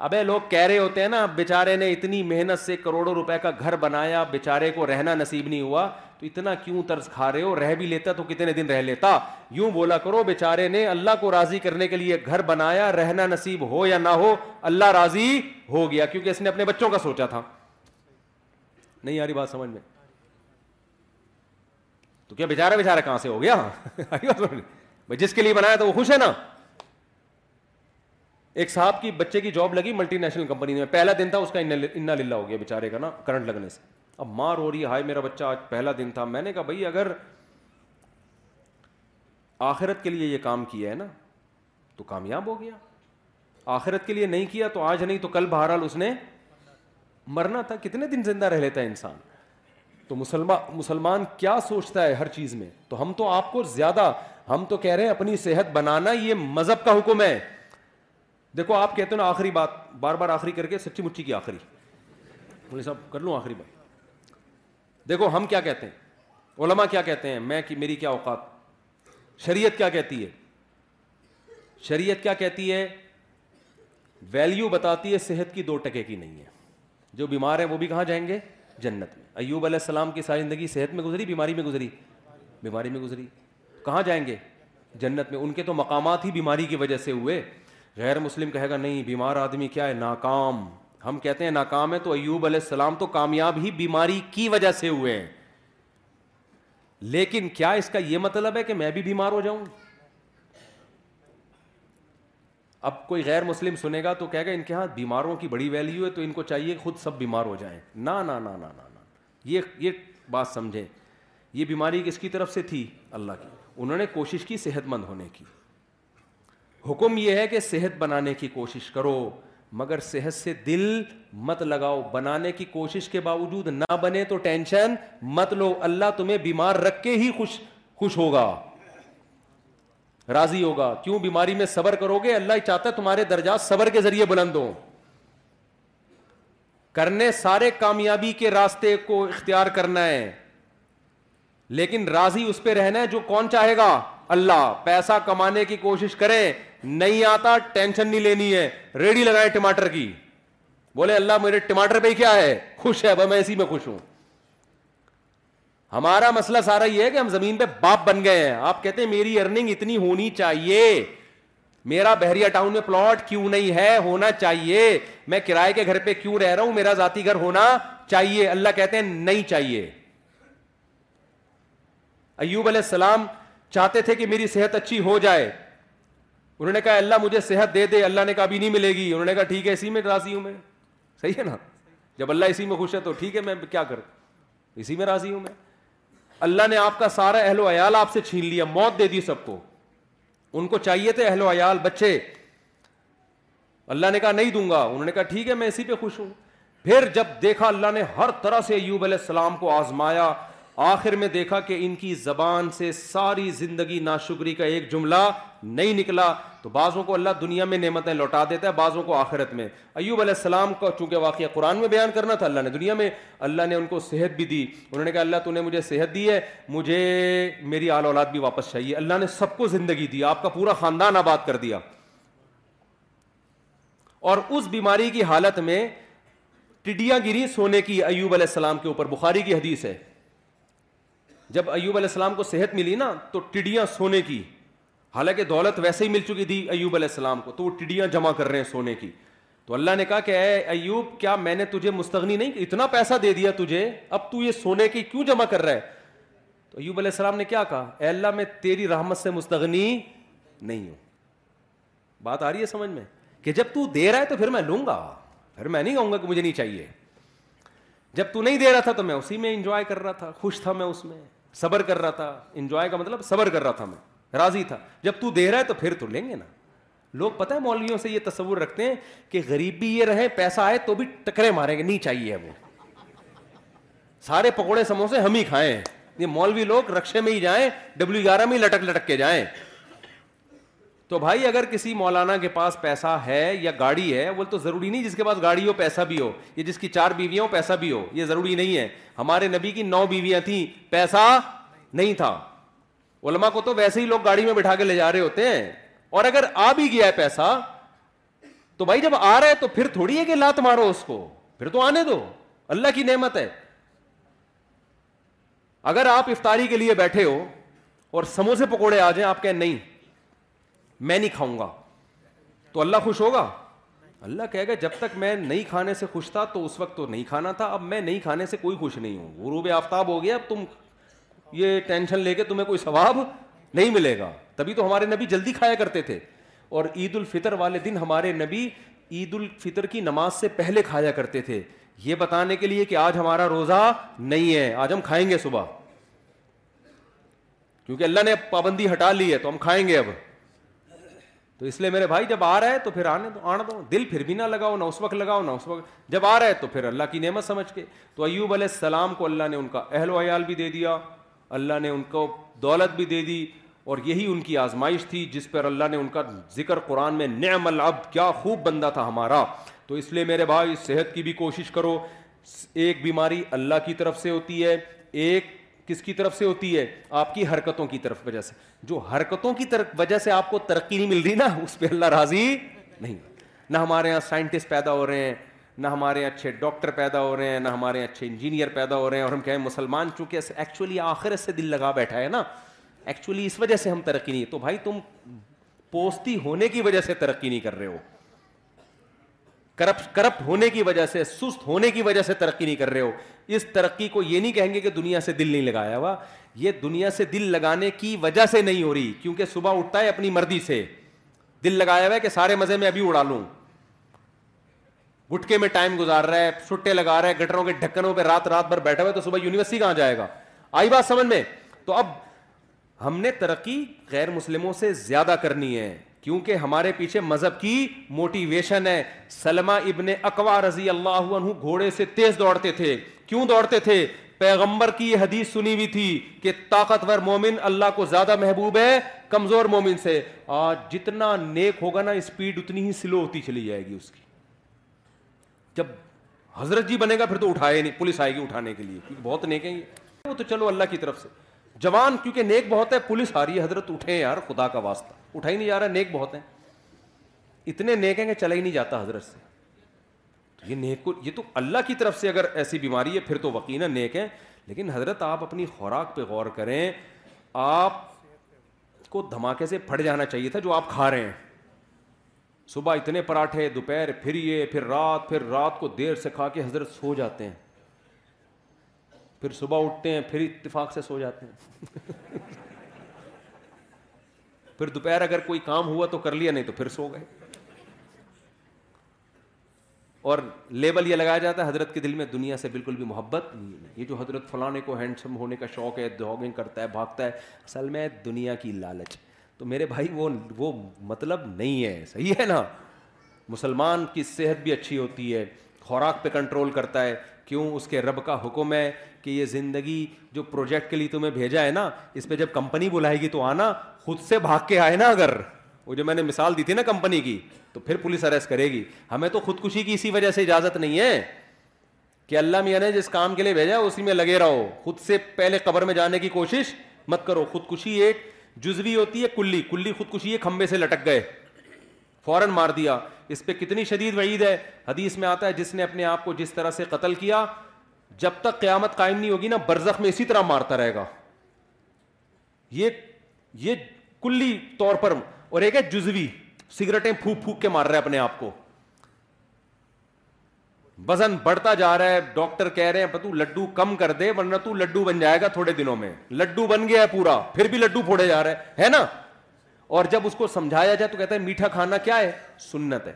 ابے لوگ کہہ رہے ہوتے ہیں نا بےچارے نے اتنی محنت سے کروڑوں روپے کا گھر بنایا بےچارے کو رہنا نصیب نہیں ہوا تو اتنا کیوں طرز کھا رہے ہو رہ بھی لیتا تو کتنے دن رہ لیتا یوں بولا کرو بےچارے نے اللہ کو راضی کرنے کے لیے گھر بنایا رہنا نصیب ہو یا نہ ہو اللہ راضی ہو گیا کیونکہ اس نے اپنے بچوں کا سوچا تھا نہیں یاری بات سمجھ میں تو کیا بیچارہ بیچارہ کہاں سے ہو گیا جس کے لیے بنایا تھا وہ خوش ہے نا ایک صاحب کی بچے کی جاب لگی ملٹی نیشنل کمپنی میں پہلا دن تھا اس کا انا للہ ہو گیا بےچارے کا نا کرنٹ لگنے سے اب مار ہو رہی ہے ہائی میرا بچہ آج پہلا دن تھا میں نے کہا بھائی اگر آخرت کے لیے یہ کام کیا ہے نا تو کامیاب ہو گیا آخرت کے لیے نہیں کیا تو آج نہیں تو کل بہرحال اس نے مرنا تھا کتنے دن زندہ رہ لیتا ہے انسان تو مسلمان مسلمان کیا سوچتا ہے ہر چیز میں تو ہم تو آپ کو زیادہ ہم تو کہہ رہے ہیں اپنی صحت بنانا یہ مذہب کا حکم ہے دیکھو آپ کہتے نا آخری بات بار بار آخری کر کے سچی مچی کی آخری صاحب کر لوں آخری بات دیکھو ہم کیا کہتے ہیں علماء کیا کہتے ہیں میں میری کیا اوقات شریعت کیا کہتی ہے شریعت کیا کہتی ہے ویلیو بتاتی ہے صحت کی دو ٹکے کی نہیں ہے جو بیمار ہیں وہ بھی کہاں جائیں گے جنت میں ایوب علیہ السلام کی ساری زندگی صحت میں گزری بیماری میں گزری بیماری میں گزری کہاں جائیں گے جنت میں ان کے تو مقامات ہی بیماری کی وجہ سے ہوئے غیر مسلم کہے گا نہیں بیمار آدمی کیا ہے ناکام ہم کہتے ہیں ناکام ہے تو ایوب علیہ السلام تو کامیاب ہی بیماری کی وجہ سے ہوئے ہیں لیکن کیا اس کا یہ مطلب ہے کہ میں بھی بیمار ہو جاؤں اب کوئی غیر مسلم سنے گا تو کہے گا ان کے ہاں بیماروں کی بڑی ویلیو ہے تو ان کو چاہیے خود سب بیمار ہو جائیں نہ نہ نہ نہ نہ یہ یہ بات سمجھیں یہ بیماری کس کی طرف سے تھی اللہ کی انہوں نے کوشش کی صحت مند ہونے کی حکم یہ ہے کہ صحت بنانے کی کوشش کرو مگر صحت سے دل مت لگاؤ بنانے کی کوشش کے باوجود نہ بنے تو ٹینشن مت لو اللہ تمہیں بیمار رکھ کے ہی خوش خوش ہوگا راضی ہوگا کیوں بیماری میں صبر کرو گے اللہ چاہتا ہے تمہارے درجات صبر کے ذریعے بلند ہوں کرنے سارے کامیابی کے راستے کو اختیار کرنا ہے لیکن راضی اس پہ رہنا ہے جو کون چاہے گا اللہ پیسہ کمانے کی کوشش کریں نہیں آتا ٹینشن نہیں لینی ہے ریڈی لگائے ٹماٹر کی بولے اللہ میرے ٹماٹر پہ ہی کیا ہے خوش ہے میں اسی میں خوش ہوں ہمارا مسئلہ سارا یہ ہے کہ ہم زمین پہ باپ بن گئے ہیں آپ کہتے ہیں میری ارننگ اتنی ہونی چاہیے میرا بحریہ ٹاؤن میں پلاٹ کیوں نہیں ہے ہونا چاہیے میں کرائے کے گھر پہ کیوں رہ رہا ہوں میرا ذاتی گھر ہونا چاہیے اللہ کہتے ہیں نہیں چاہیے ایوب علیہ السلام چاہتے تھے کہ میری صحت اچھی ہو جائے انہوں نے کہا اللہ مجھے صحت دے دے اللہ نے کہا ابھی نہیں ملے گی انہوں نے کہا ٹھیک ہے اسی میں راضی ہوں میں صحیح ہے نا جب اللہ اسی میں خوش ہے تو ٹھیک ہے میں کیا کر اسی میں راضی ہوں میں اللہ نے آپ کا سارا اہل و عیال آپ سے چھین لیا موت دے دی سب کو ان کو چاہیے تھے اہل و عیال بچے اللہ نے کہا نہیں دوں گا انہوں نے کہا ٹھیک ہے میں اسی پہ خوش ہوں پھر جب دیکھا اللہ نے ہر طرح سے ایوب علیہ السلام کو آزمایا آخر میں دیکھا کہ ان کی زبان سے ساری زندگی ناشکری کا ایک جملہ نہیں نکلا تو بعضوں کو اللہ دنیا میں نعمتیں لوٹا دیتا ہے بعضوں کو آخرت میں ایوب علیہ السلام کا چونکہ واقعہ قرآن میں بیان کرنا تھا اللہ نے دنیا میں اللہ نے ان کو صحت بھی دی انہوں نے کہا اللہ تو نے مجھے صحت دی ہے مجھے میری آل اولاد بھی واپس چاہیے اللہ نے سب کو زندگی دی آپ کا پورا خاندان آباد کر دیا اور اس بیماری کی حالت میں ٹڈیاں گری سونے کی ایوب علیہ السلام کے اوپر بخاری کی حدیث ہے جب ایوب علیہ السلام کو صحت ملی نا تو ٹڈیاں سونے کی حالانکہ دولت ویسے ہی مل چکی تھی ایوب علیہ السلام کو تو وہ ٹڈیاں جمع کر رہے ہیں سونے کی تو اللہ نے کہا کہ اے ایوب کیا میں نے تجھے مستغنی نہیں اتنا پیسہ دے دیا تجھے اب تو یہ سونے کی کیوں جمع کر رہا ہے تو ایوب علیہ السلام نے کیا کہا اے اللہ میں تیری رحمت سے مستغنی نہیں ہوں بات آ رہی ہے سمجھ میں کہ جب تو دے رہا ہے تو پھر میں لوں گا پھر میں نہیں کہوں گا کہ مجھے نہیں چاہیے جب تو نہیں دے رہا تھا تو میں اسی میں انجوائے کر رہا تھا خوش تھا میں اس میں صبر کر رہا تھا انجوائے کا مطلب صبر کر رہا تھا میں راضی تھا جب تو دے رہا ہے تو پھر تو لیں گے نا لوگ پتہ ہے مولویوں سے یہ تصور رکھتے ہیں کہ غریب بھی یہ رہے پیسہ آئے تو بھی ٹکرے ماریں گے نہیں چاہیے وہ سارے پکوڑے سموسے ہم ہی کھائیں یہ مولوی لوگ رکشے میں ہی جائیں ڈبلو گیارہ میں ہی لٹک لٹک کے جائیں تو بھائی اگر کسی مولانا کے پاس پیسہ ہے یا گاڑی ہے وہ تو ضروری نہیں جس کے پاس گاڑی ہو پیسہ بھی ہو یا جس کی چار بیویاں ہو پیسہ بھی ہو یہ ضروری نہیں ہے ہمارے نبی کی نو بیویاں تھیں پیسہ نہیں تھا علما کو تو ویسے ہی لوگ گاڑی میں بٹھا کے لے جا رہے ہوتے ہیں اور اگر آ بھی گیا ہے پیسہ تو بھائی جب آ رہا ہے تو پھر تھوڑی ہے کہ لات مارو اس کو پھر تو آنے دو اللہ کی نعمت ہے اگر آپ افطاری کے لیے بیٹھے ہو اور سموسے پکوڑے آ جائیں آپ کہیں نہیں میں نہیں کھاؤں گا تو اللہ خوش ہوگا اللہ کہے گا جب تک میں نہیں کھانے سے خوش تھا تو اس وقت تو نہیں کھانا تھا اب میں نہیں کھانے سے کوئی خوش نہیں ہوں غروب آفتاب ہو گیا اب تم یہ ٹینشن لے کے تمہیں کوئی ثواب نہیں ملے گا تبھی تو ہمارے نبی جلدی کھایا کرتے تھے اور عید الفطر والے دن ہمارے نبی عید الفطر کی نماز سے پہلے کھایا کرتے تھے یہ بتانے کے لیے کہ آج ہمارا روزہ نہیں ہے آج ہم کھائیں گے صبح کیونکہ اللہ نے پابندی ہٹا لی ہے تو ہم کھائیں گے اب تو اس لیے میرے بھائی جب آ رہا ہے تو پھر آنے دو آنے دو دل پھر بھی نہ لگاؤ نہ اس وقت لگاؤ نہ اس وقت جب آ رہا ہے تو پھر اللہ کی نعمت سمجھ کے تو ایوب علیہ السلام کو اللہ نے ان کا اہل و عیال بھی دے دیا اللہ نے ان کو دولت بھی دے دی اور یہی ان کی آزمائش تھی جس پر اللہ نے ان کا ذکر قرآن میں نعم العبد کیا خوب بندہ تھا ہمارا تو اس لیے میرے بھائی صحت کی بھی کوشش کرو ایک بیماری اللہ کی طرف سے ہوتی ہے ایک کس کی طرف سے ہوتی ہے آپ کی حرکتوں کی طرف وجہ سے جو حرکتوں کی وجہ سے آپ کو ترقی نہیں مل رہی نا اس پہ اللہ راضی نہیں نہ ہمارے یہاں سائنٹسٹ پیدا ہو رہے ہیں نہ ہمارے یہاں اچھے ڈاکٹر پیدا ہو رہے ہیں نہ ہمارے اچھے انجینئر پیدا ہو رہے ہیں اور ہم کہیں مسلمان چونکہ ایکچولی آخر سے دل لگا بیٹھا ہے نا ایکچولی اس وجہ سے ہم ترقی نہیں تو بھائی تم پوستی ہونے کی وجہ سے ترقی نہیں کر رہے ہو کرپٹ کرپٹ ہونے کی وجہ سے سست ہونے کی وجہ سے ترقی نہیں کر رہے ہو اس ترقی کو یہ نہیں کہیں گے کہ دنیا سے دل نہیں لگایا ہوا یہ دنیا سے دل لگانے کی وجہ سے نہیں ہو رہی کیونکہ صبح اٹھتا ہے اپنی مردی سے دل لگایا ہوا ہے کہ سارے مزے میں ابھی اڑا لوں گٹکے میں ٹائم گزار رہا ہے سٹے لگا رہا ہے گٹروں کے ڈھکنوں پہ رات رات بھر بیٹھا ہوا ہے تو صبح یونیورسٹی کہاں جائے گا آئی بات سمجھ میں تو اب ہم نے ترقی غیر مسلموں سے زیادہ کرنی ہے کیونکہ ہمارے پیچھے مذہب کی موٹیویشن ہے سلما ابن اکوا رضی اللہ عنہ گھوڑے سے تیز دوڑتے تھے کیوں دوڑتے تھے پیغمبر کی یہ حدیث سنی ہوئی تھی کہ طاقتور مومن اللہ کو زیادہ محبوب ہے کمزور مومن سے آج جتنا نیک ہوگا نا اسپیڈ اتنی ہی سلو ہوتی چلی جائے گی اس کی جب حضرت جی بنے گا پھر تو اٹھائے نہیں پولیس آئے گی اٹھانے کے لیے بہت نیک ہیں یہ وہ تو چلو اللہ کی طرف سے جوان کیونکہ نیک بہت ہے پولیس ہاری ہے حضرت اٹھے یار خدا کا واسطہ اٹھا ہی نہیں جا رہا نیک بہت ہیں اتنے نیک ہیں کہ چلا ہی نہیں جاتا حضرت سے یہ نیک کو یہ تو اللہ کی طرف سے اگر ایسی بیماری ہے پھر تو وکینا نیک ہے لیکن حضرت آپ اپنی خوراک پہ غور کریں آپ کو دھماکے سے پھٹ جانا چاہیے تھا جو آپ کھا رہے ہیں صبح اتنے پراٹھے دوپہر پھر یہ پھر رات پھر رات کو دیر سے کھا کے حضرت سو جاتے ہیں پھر صبح اٹھتے ہیں پھر اتفاق سے سو جاتے ہیں پھر دوپہر اگر کوئی کام ہوا تو کر لیا نہیں تو پھر سو گئے اور لیبل یہ لگایا جاتا ہے حضرت کے دل میں دنیا سے بالکل بھی محبت نہیں ہے یہ جو حضرت فلانے کو ہینڈسم ہونے کا شوق ہے جاگنگ کرتا ہے بھاگتا ہے اصل میں دنیا کی لالچ تو میرے بھائی وہ وہ مطلب نہیں ہے صحیح ہے نا مسلمان کی صحت بھی اچھی ہوتی ہے خوراک پہ کنٹرول کرتا ہے کیوں اس کے رب کا حکم ہے کہ یہ زندگی جو پروجیکٹ کے لیے تمہیں بھیجا ہے نا اس پہ جب کمپنی بلائے گی تو آنا خود سے بھاگ کے آئے نا اگر وہ جو میں نے مثال دی تھی نا کمپنی کی تو پھر پولیس اریسٹ کرے گی ہمیں تو خودکشی کی اسی وجہ سے اجازت نہیں ہے کہ اللہ میاں نے جس کام کے لیے بھیجا اسی میں لگے رہو خود سے پہلے قبر میں جانے کی کوشش مت کرو خودکشی ایک جزوی ہوتی ہے کلی کلی خودکشی ہے کھمبے سے لٹک گئے فوراً مار دیا اس پہ کتنی شدید وعید ہے حدیث میں آتا ہے جس نے اپنے آپ کو جس طرح سے قتل کیا جب تک قیامت قائم نہیں ہوگی نا برزخ میں اسی طرح مارتا رہے گا یہ یہ کلی طور پر اور ایک ہے جزوی سگریٹیں پھوک پھوک کے مار رہے اپنے آپ کو وزن بڑھتا جا رہا ہے ڈاکٹر کہہ رہے ہیں تو لڈو کم کر دے ورنہ تو لڈو بن جائے گا تھوڑے دنوں میں لڈو بن گیا ہے پورا پھر بھی لڈو پھوڑے جا رہے ہے نا اور جب اس کو سمجھایا جائے تو کہتا ہے میٹھا کھانا کیا ہے سنت ہے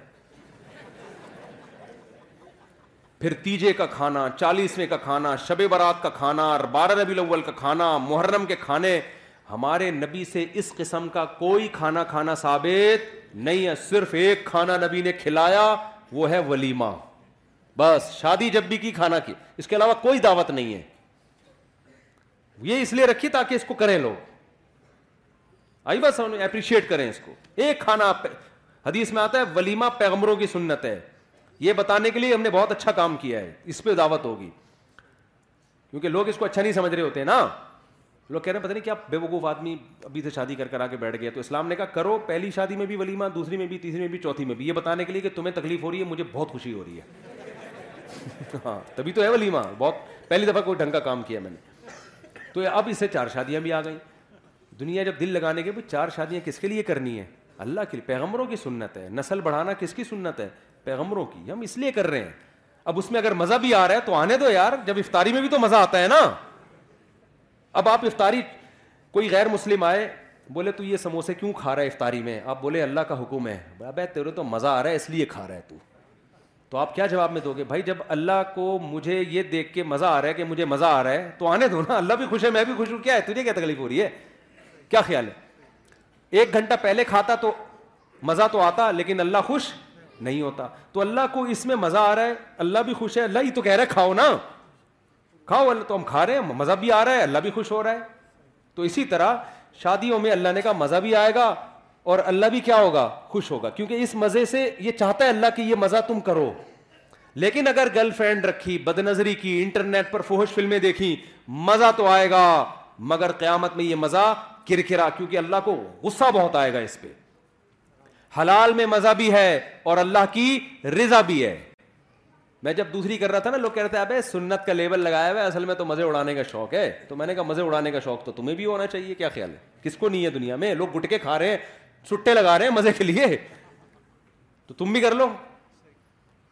پھر تیجے کا کھانا چالیسویں کا کھانا شب برات کا کھانا بارہ ربی الاول کا کھانا محرم کے کھانے ہمارے نبی سے اس قسم کا کوئی کھانا کھانا ثابت نہیں ہے صرف ایک کھانا نبی نے کھلایا وہ ہے ولیمہ بس شادی جب بھی کی کھانا کی اس کے علاوہ کوئی دعوت نہیں ہے یہ اس لیے رکھی تاکہ اس کو کریں لوگ آئی بس کو ایک کھانا حدیث میں آتا ہے ہے ولیمہ پیغمبروں کی سنت یہ بتانے کے لیے ہم نے بہت اچھا کام کیا ہے اس پہ دعوت ہوگی کیونکہ لوگ اس کو اچھا نہیں سمجھ رہے ہوتے نا لوگ کہہ رہے ہیں پتہ نہیں بے وقوف آدمی ابھی سے شادی کر کر آ کے بیٹھ گیا تو اسلام نے کہا کرو پہلی شادی میں بھی ولیمہ دوسری میں بھی تیسری میں بھی چوتھی میں بھی یہ بتانے کے لیے کہ تمہیں تکلیف ہو رہی ہے مجھے بہت خوشی ہو رہی ہے ہاں تبھی تو ہے ولیمہ بہت پہلی دفعہ کوئی ڈھنگ کا کام کیا میں نے تو اب اس سے چار شادیاں بھی آ گئیں دنیا جب دل لگانے کے بھائی چار شادیاں کس کے لیے کرنی ہے اللہ کے لیے پیغمبروں کی سنت ہے نسل بڑھانا کس کی سنت ہے پیغمبروں کی ہم اس لیے کر رہے ہیں اب اس میں اگر مزہ بھی آ رہا ہے تو آنے دو یار جب افطاری میں بھی تو مزہ آتا ہے نا اب آپ افطاری کوئی غیر مسلم آئے بولے تو یہ سموسے کیوں کھا رہا ہے افطاری میں آپ بولے اللہ کا حکم ہے بابا تیرے تو مزہ آ رہا ہے اس لیے کھا رہا ہے تو آپ کیا جواب میں دو گے بھائی جب اللہ کو مجھے یہ دیکھ کے مزہ آ رہا ہے کہ مجھے مزہ آ رہا ہے تو آنے دو نا اللہ بھی خوش ہے میں بھی خوش ہوں کیا ہے تجھے کیا تکلیف ہو رہی ہے کیا خیال ہے ایک گھنٹہ پہلے کھاتا تو مزہ تو آتا لیکن اللہ خوش نہیں ہوتا تو اللہ کو اس میں مزہ آ رہا ہے اللہ بھی خوش ہے اللہ ہی تو کہہ رہا ہے کھاؤ نا کھاؤ اللہ تو ہم کھا رہے ہیں مزہ بھی آ رہا ہے اللہ بھی خوش ہو رہا ہے تو اسی طرح شادیوں میں اللہ نے کہا مزہ بھی آئے گا اور اللہ بھی کیا ہوگا خوش ہوگا کیونکہ اس مزے سے یہ چاہتا ہے اللہ کہ یہ مزہ تم کرو لیکن اگر گرل فرینڈ رکھی بد نظری کی انٹرنیٹ پر فوہش فلمیں دیکھی مزہ تو آئے گا مگر قیامت میں یہ مزہ کرکرا کیونکہ اللہ کو غصہ بہت آئے گا اس پہ حلال میں مزہ بھی ہے اور اللہ کی رضا بھی ہے میں جب دوسری کر رہا تھا نا لوگ کہہ رہے تھے اب سنت کا لیبل لگایا ہوا ہے اصل میں تو مزے اڑانے کا شوق ہے تو میں نے کہا مزے اڑانے کا شوق تو تمہیں بھی ہونا چاہیے کیا خیال ہے کس کو نہیں ہے دنیا میں لوگ گٹکے کھا رہے ہیں سٹے لگا رہے ہیں مزے کے لیے تو تم بھی کر لو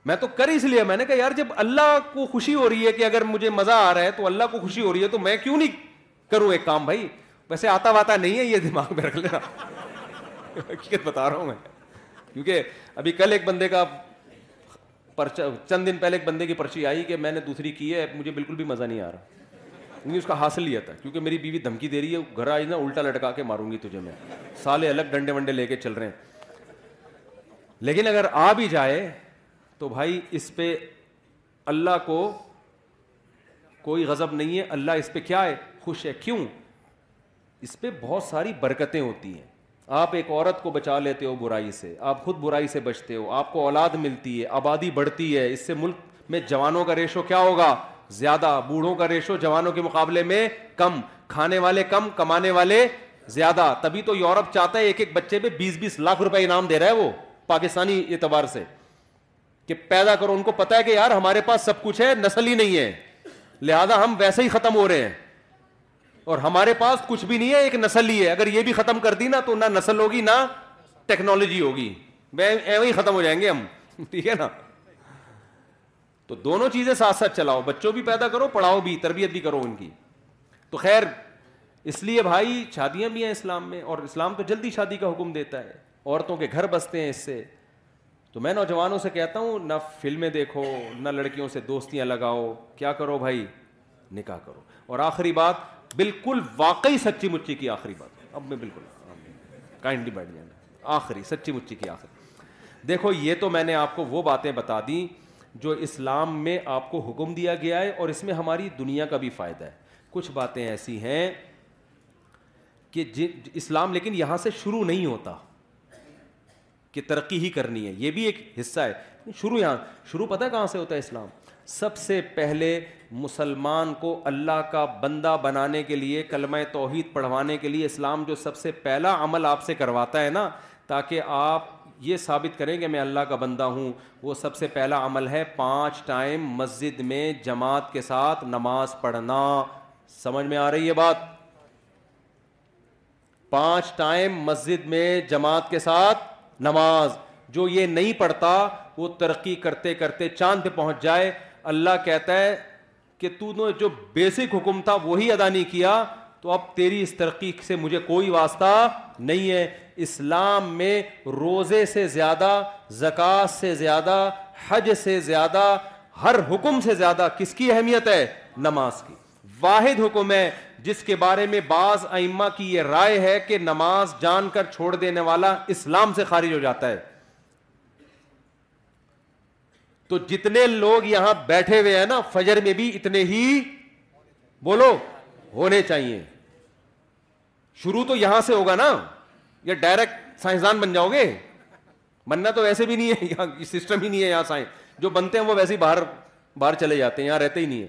میں تو کر اس لیے میں نے کہا یار جب اللہ کو خوشی ہو رہی ہے کہ اگر مجھے مزہ آ رہا ہے تو اللہ کو خوشی ہو رہی ہے تو میں کیوں نہیں کروں ایک کام بھائی ویسے آتا واتا نہیں ہے یہ دماغ میں رکھ لینا حقیقت بتا رہا ہوں میں کیونکہ ابھی کل ایک بندے کا پرچا چند دن پہلے ایک بندے کی پرچی آئی کہ میں نے دوسری کی ہے مجھے بالکل بھی مزہ نہیں آ رہا نہیں یعنی اس کا حاصل لیا تھا کیونکہ میری بیوی دھمکی دے رہی ہے گھر آئی نا الٹا لٹکا کے ماروں گی تجھے میں سالے الگ ڈنڈے ونڈے لے کے چل رہے ہیں لیکن اگر آ بھی جائے تو بھائی اس پہ اللہ کو کوئی غضب نہیں ہے اللہ اس پہ کیا ہے خوش ہے کیوں اس پہ بہت ساری برکتیں ہوتی ہیں آپ ایک عورت کو بچا لیتے ہو برائی سے آپ خود برائی سے بچتے ہو آپ کو اولاد ملتی ہے آبادی بڑھتی ہے اس سے ملک میں جوانوں کا ریشو کیا ہوگا زیادہ بوڑھوں کا ریشو جوانوں کے مقابلے میں کم کھانے والے کم کمانے والے زیادہ تبھی تو یورپ چاہتا ہے ایک ایک بچے پہ بیس بیس لاکھ روپے انعام دے رہا ہے وہ پاکستانی اعتبار سے کہ پیدا کرو ان کو پتا ہے کہ یار ہمارے پاس سب کچھ ہے نسل ہی نہیں ہے لہذا ہم ویسے ہی ختم ہو رہے ہیں اور ہمارے پاس کچھ بھی نہیں ہے ایک نسل ہی ہے اگر یہ بھی ختم کر دی نا تو نہ نسل ہوگی نہ ٹیکنالوجی ہوگی ہی ختم ہو جائیں گے ہم ٹھیک ہے نا تو دونوں چیزیں ساتھ ساتھ چلاؤ بچوں بھی پیدا کرو پڑھاؤ بھی تربیت بھی کرو ان کی تو خیر اس لیے بھائی شادیاں بھی ہیں اسلام میں اور اسلام تو جلدی شادی کا حکم دیتا ہے عورتوں کے گھر بستے ہیں اس سے تو میں نوجوانوں سے کہتا ہوں نہ فلمیں دیکھو نہ لڑکیوں سے دوستیاں لگاؤ کیا کرو بھائی نکاح کرو اور آخری بات بالکل واقعی سچی مچی کی آخری بات اب میں بالکل کائنڈلی بیٹھ آخری سچی مچی کی آخری دیکھو یہ تو میں نے آپ کو وہ باتیں بتا دیں جو اسلام میں آپ کو حکم دیا گیا ہے اور اس میں ہماری دنیا کا بھی فائدہ ہے کچھ باتیں ایسی ہیں کہ اسلام لیکن یہاں سے شروع نہیں ہوتا کہ ترقی ہی کرنی ہے یہ بھی ایک حصہ ہے شروع یہاں شروع پتہ کہاں سے ہوتا ہے اسلام سب سے پہلے مسلمان کو اللہ کا بندہ بنانے کے لیے کلمہ توحید پڑھوانے کے لیے اسلام جو سب سے پہلا عمل آپ سے کرواتا ہے نا تاکہ آپ یہ ثابت کریں کہ میں اللہ کا بندہ ہوں وہ سب سے پہلا عمل ہے پانچ ٹائم مسجد میں جماعت کے ساتھ نماز پڑھنا سمجھ میں آ رہی ہے بات پانچ ٹائم مسجد میں جماعت کے ساتھ نماز جو یہ نہیں پڑھتا وہ ترقی کرتے کرتے چاند پہ پہنچ جائے اللہ کہتا ہے کہ تو نے جو بیسک حکم تھا وہی ادا نہیں کیا تو اب تیری اس ترقی سے مجھے کوئی واسطہ نہیں ہے اسلام میں روزے سے زیادہ زکوٰۃ سے زیادہ حج سے زیادہ ہر حکم سے زیادہ کس کی اہمیت ہے نماز کی واحد حکم ہے جس کے بارے میں بعض ائمہ کی یہ رائے ہے کہ نماز جان کر چھوڑ دینے والا اسلام سے خارج ہو جاتا ہے تو جتنے لوگ یہاں بیٹھے ہوئے ہیں نا فجر میں بھی اتنے ہی بولو ہونے چاہیے شروع تو یہاں سے ہوگا نا یا ڈائریکٹ سائنسدان بن جاؤ گے بننا تو ویسے بھی نہیں ہے یہاں سسٹم ہی نہیں ہے یہاں سائنس جو بنتے ہیں وہ ویسے ہی باہر باہر چلے جاتے ہیں یہاں رہتے ہی نہیں ہے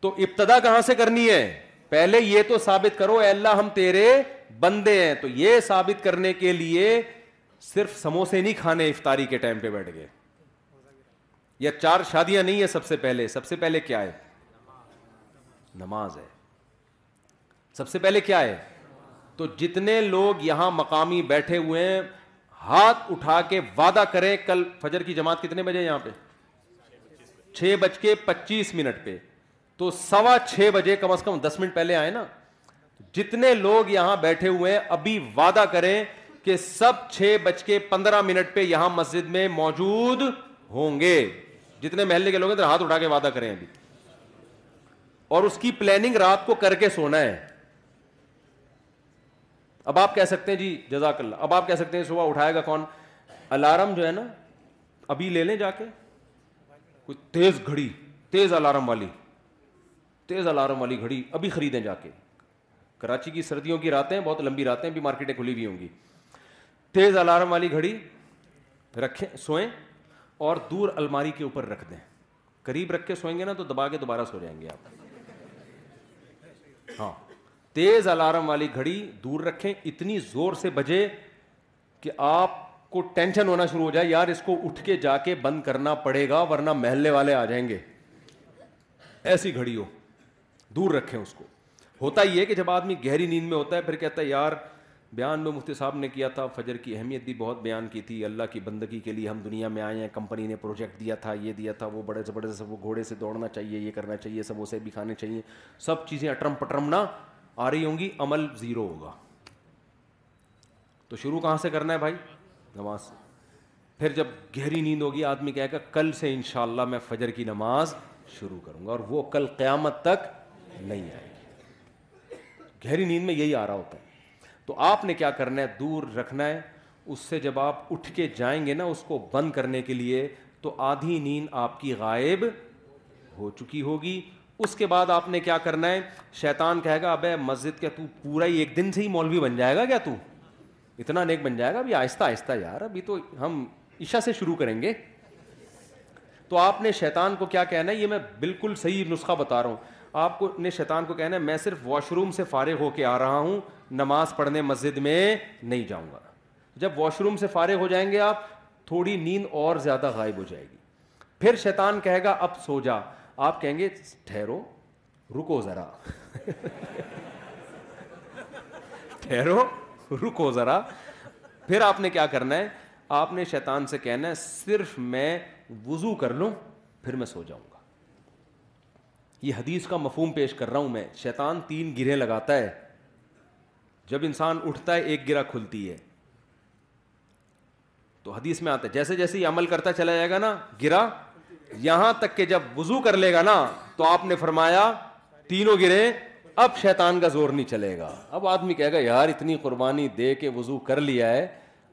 تو ابتدا کہاں سے کرنی ہے پہلے یہ تو ثابت کرو اے اللہ ہم تیرے بندے ہیں تو یہ ثابت کرنے کے لیے صرف سموسے نہیں کھانے افطاری کے ٹائم پہ بیٹھ گئے یا چار شادیاں نہیں ہیں سب سے پہلے سب سے پہلے کیا ہے نماز ہے سب سے پہلے کیا ہے تو جتنے لوگ یہاں مقامی بیٹھے ہوئے ہیں ہاتھ اٹھا کے وعدہ کریں کل فجر کی جماعت کتنے بجے یہاں پہ چھ بج کے پچیس منٹ پہ تو سوا چھ بجے کم از کم دس منٹ پہلے آئے نا جتنے لوگ یہاں بیٹھے ہوئے ہیں ابھی وعدہ کریں کہ سب چھ بج کے پندرہ منٹ پہ یہاں مسجد میں موجود ہوں گے جتنے محلے کے لوگ ہیں ہاتھ اٹھا کے وعدہ کریں ابھی اور اس کی پلاننگ رات کو کر کے سونا ہے اب آپ کہہ سکتے ہیں جی جزاک اللہ اب آپ کہہ سکتے ہیں صبح اٹھائے گا کون الارم جو ہے نا ابھی لے لیں جا کے کوئی تیز گھڑی تیز الارم والی تیز الارم والی گھڑی ابھی خریدیں جا کے کراچی کی سردیوں کی راتیں بہت لمبی راتیں بھی مارکیٹیں کھلی ہوئی ہوں گی تیز الارم والی گھڑی رکھیں سوئیں اور دور الماری کے اوپر رکھ دیں قریب رکھ کے سوئیں گے نا تو دبا کے دوبارہ سو جائیں گے آپ ہاں تیز الارم والی گھڑی دور رکھیں اتنی زور سے بجے کہ آپ کو ٹینشن ہونا شروع ہو جائے یار اس کو اٹھ کے جا کے بند کرنا پڑے گا ورنہ محلے والے آ جائیں گے ایسی گھڑی ہو دور رکھیں اس کو ہوتا یہ کہ جب آدمی گہری نیند میں ہوتا ہے پھر کہتا ہے یار بیان میں مفتی صاحب نے کیا تھا فجر کی اہمیت بھی بہت بیان کی تھی اللہ کی بندگی کے لیے ہم دنیا میں آئے ہیں کمپنی نے پروجیکٹ دیا تھا یہ دیا تھا وہ بڑے سے بڑے سے وہ گھوڑے سے دوڑنا چاہیے یہ کرنا چاہیے سب اسے بھی کھانے چاہیے سب چیزیں اٹرم پٹرم نہ آ رہی ہوں گی عمل زیرو ہوگا تو شروع کہاں سے کرنا ہے بھائی نماز سے پھر جب گہری نیند ہوگی آدمی کہے گا کل سے ان میں فجر کی نماز شروع کروں گا اور وہ کل قیامت تک نہیں آئے گی گہری نیند میں یہی آ رہا ہوتا ہے تو آپ نے کیا کرنا ہے دور رکھنا ہے اس سے جب آپ اٹھ کے جائیں گے نا اس کو بند کرنے کے لیے تو آدھی نیند آپ کی غائب ہو چکی ہوگی اس کے بعد آپ نے کیا کرنا ہے شیطان کہے گا ابے مسجد کیا تو پورا ہی ایک دن سے ہی مولوی بن جائے گا کیا تو اتنا نیک بن جائے گا ابھی آہستہ آہستہ یار ابھی تو ہم عشاء سے شروع کریں گے تو آپ نے شیطان کو کیا کہنا ہے یہ میں بالکل صحیح نسخہ بتا رہا ہوں آپ کو نے شیطان کو کہنا ہے میں صرف واش روم سے فارغ ہو کے آ رہا ہوں نماز پڑھنے مسجد میں نہیں جاؤں گا جب واش روم سے فارغ ہو جائیں گے آپ تھوڑی نیند اور زیادہ غائب ہو جائے گی پھر شیطان کہے گا اب سو جا آپ کہیں گے ٹھہرو رکو ذرا ٹھہرو رکو ذرا پھر آپ نے کیا کرنا ہے آپ نے شیطان سے کہنا ہے صرف میں وضو کر لوں پھر میں سو جاؤں گا یہ حدیث کا مفہوم پیش کر رہا ہوں میں شیطان تین گرہیں لگاتا ہے جب انسان اٹھتا ہے ایک گرا کھلتی ہے تو حدیث میں آتا ہے جیسے جیسے یہ عمل کرتا چلا جائے گا نا گرا یہاں تک کہ جب وضو کر لے گا نا تو آپ نے فرمایا تینوں گرے اب شیطان کا زور نہیں چلے گا اب آدمی کہے گا یار اتنی قربانی دے کے وضو کر لیا ہے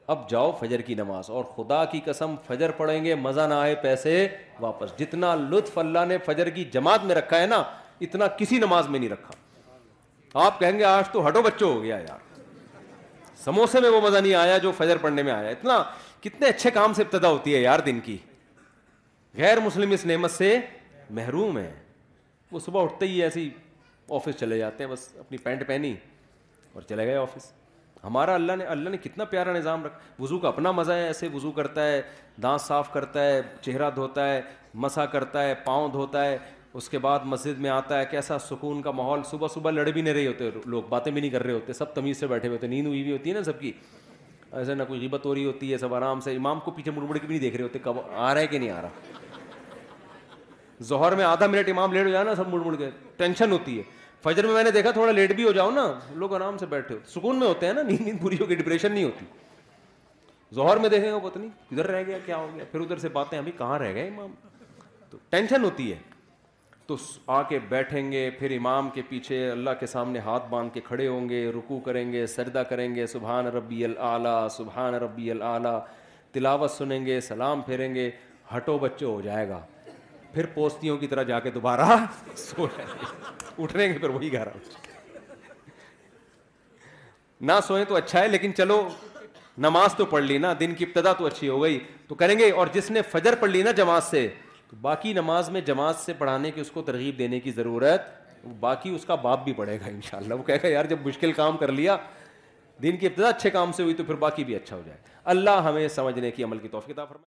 اب جاؤ فجر کی نماز اور خدا کی قسم فجر پڑھیں گے مزہ نہ آئے پیسے واپس جتنا لطف اللہ نے فجر کی جماعت میں رکھا ہے نا اتنا کسی نماز میں نہیں رکھا آپ کہیں گے آج تو ہٹو بچوں ہو گیا یار سموسے میں وہ مزہ نہیں آیا جو فجر پڑھنے میں آیا اتنا کتنے اچھے کام سے ابتدا ہوتی ہے یار دن کی غیر مسلم اس نعمت سے محروم ہے وہ صبح اٹھتے ہی ایسی آفس چلے جاتے ہیں بس اپنی پینٹ پہنی اور چلے گئے آفس ہمارا اللہ نے اللہ نے کتنا پیارا نظام رکھا وضو کا اپنا مزہ ہے ایسے وضو کرتا ہے دانت صاف کرتا ہے چہرہ دھوتا ہے مسا کرتا ہے پاؤں دھوتا ہے اس کے بعد مسجد میں آتا ہے کیسا سکون کا ماحول صبح صبح لڑ بھی نہیں رہے ہوتے لوگ باتیں بھی نہیں کر رہے ہوتے سب تمیز سے بیٹھے ہوئے ہوتے نیند ہوئی بھی ہوتی ہے نا سب کی ایسے نہ کوئی غیبت ہو رہی ہوتی ہے سب آرام سے امام کو پیچھے مڑ مڑ کے بھی نہیں دیکھ رہے ہوتے کب آ رہا ہے کہ نہیں آ رہا ظہر میں آدھا منٹ امام لیٹ ہو جائے نا سب مڑ مڑ کے ٹینشن ہوتی ہے فجر میں میں نے دیکھا تھوڑا لیٹ بھی ہو جاؤ نا لوگ آرام سے بیٹھے ہو سکون میں ہوتے ہیں نا نیند نیند پوری ہوگی ڈپریشن نہیں ہوتی زہر میں دیکھیں گے وہ پتنی ادھر رہ گیا کیا ہو گیا پھر ادھر سے باتیں ابھی کہاں رہ گئے امام تو ٹینشن ہوتی ہے تو آ کے بیٹھیں گے پھر امام کے پیچھے اللہ کے سامنے ہاتھ باندھ کے کھڑے ہوں گے رکو کریں گے سردہ کریں گے سبحان ربی العلیٰ سبحان ربی العلیٰ تلاوت سنیں گے سلام پھیریں گے ہٹو بچوں ہو جائے گا پھر پوستیوں کی طرح جا کے دوبارہ سو گے اٹھنے پھر وہی گھر نہ سوئیں تو اچھا ہے لیکن چلو نماز تو پڑھ لی نا دن کی ابتدا تو اچھی ہو گئی تو کریں گے اور جس نے فجر پڑھ لی نا جماعت سے تو باقی نماز میں جماعت سے پڑھانے کی اس کو ترغیب دینے کی ضرورت باقی اس کا باپ بھی پڑھے گا ان شاء اللہ وہ یار جب مشکل کام کر لیا دن کی ابتدا اچھے کام سے ہوئی تو پھر باقی بھی اچھا ہو جائے اللہ ہمیں سمجھنے کی عمل کی توفیق فرمائے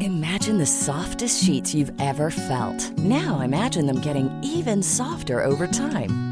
Imagine the softest sheets you've ever felt. Now imagine them getting even softer over time.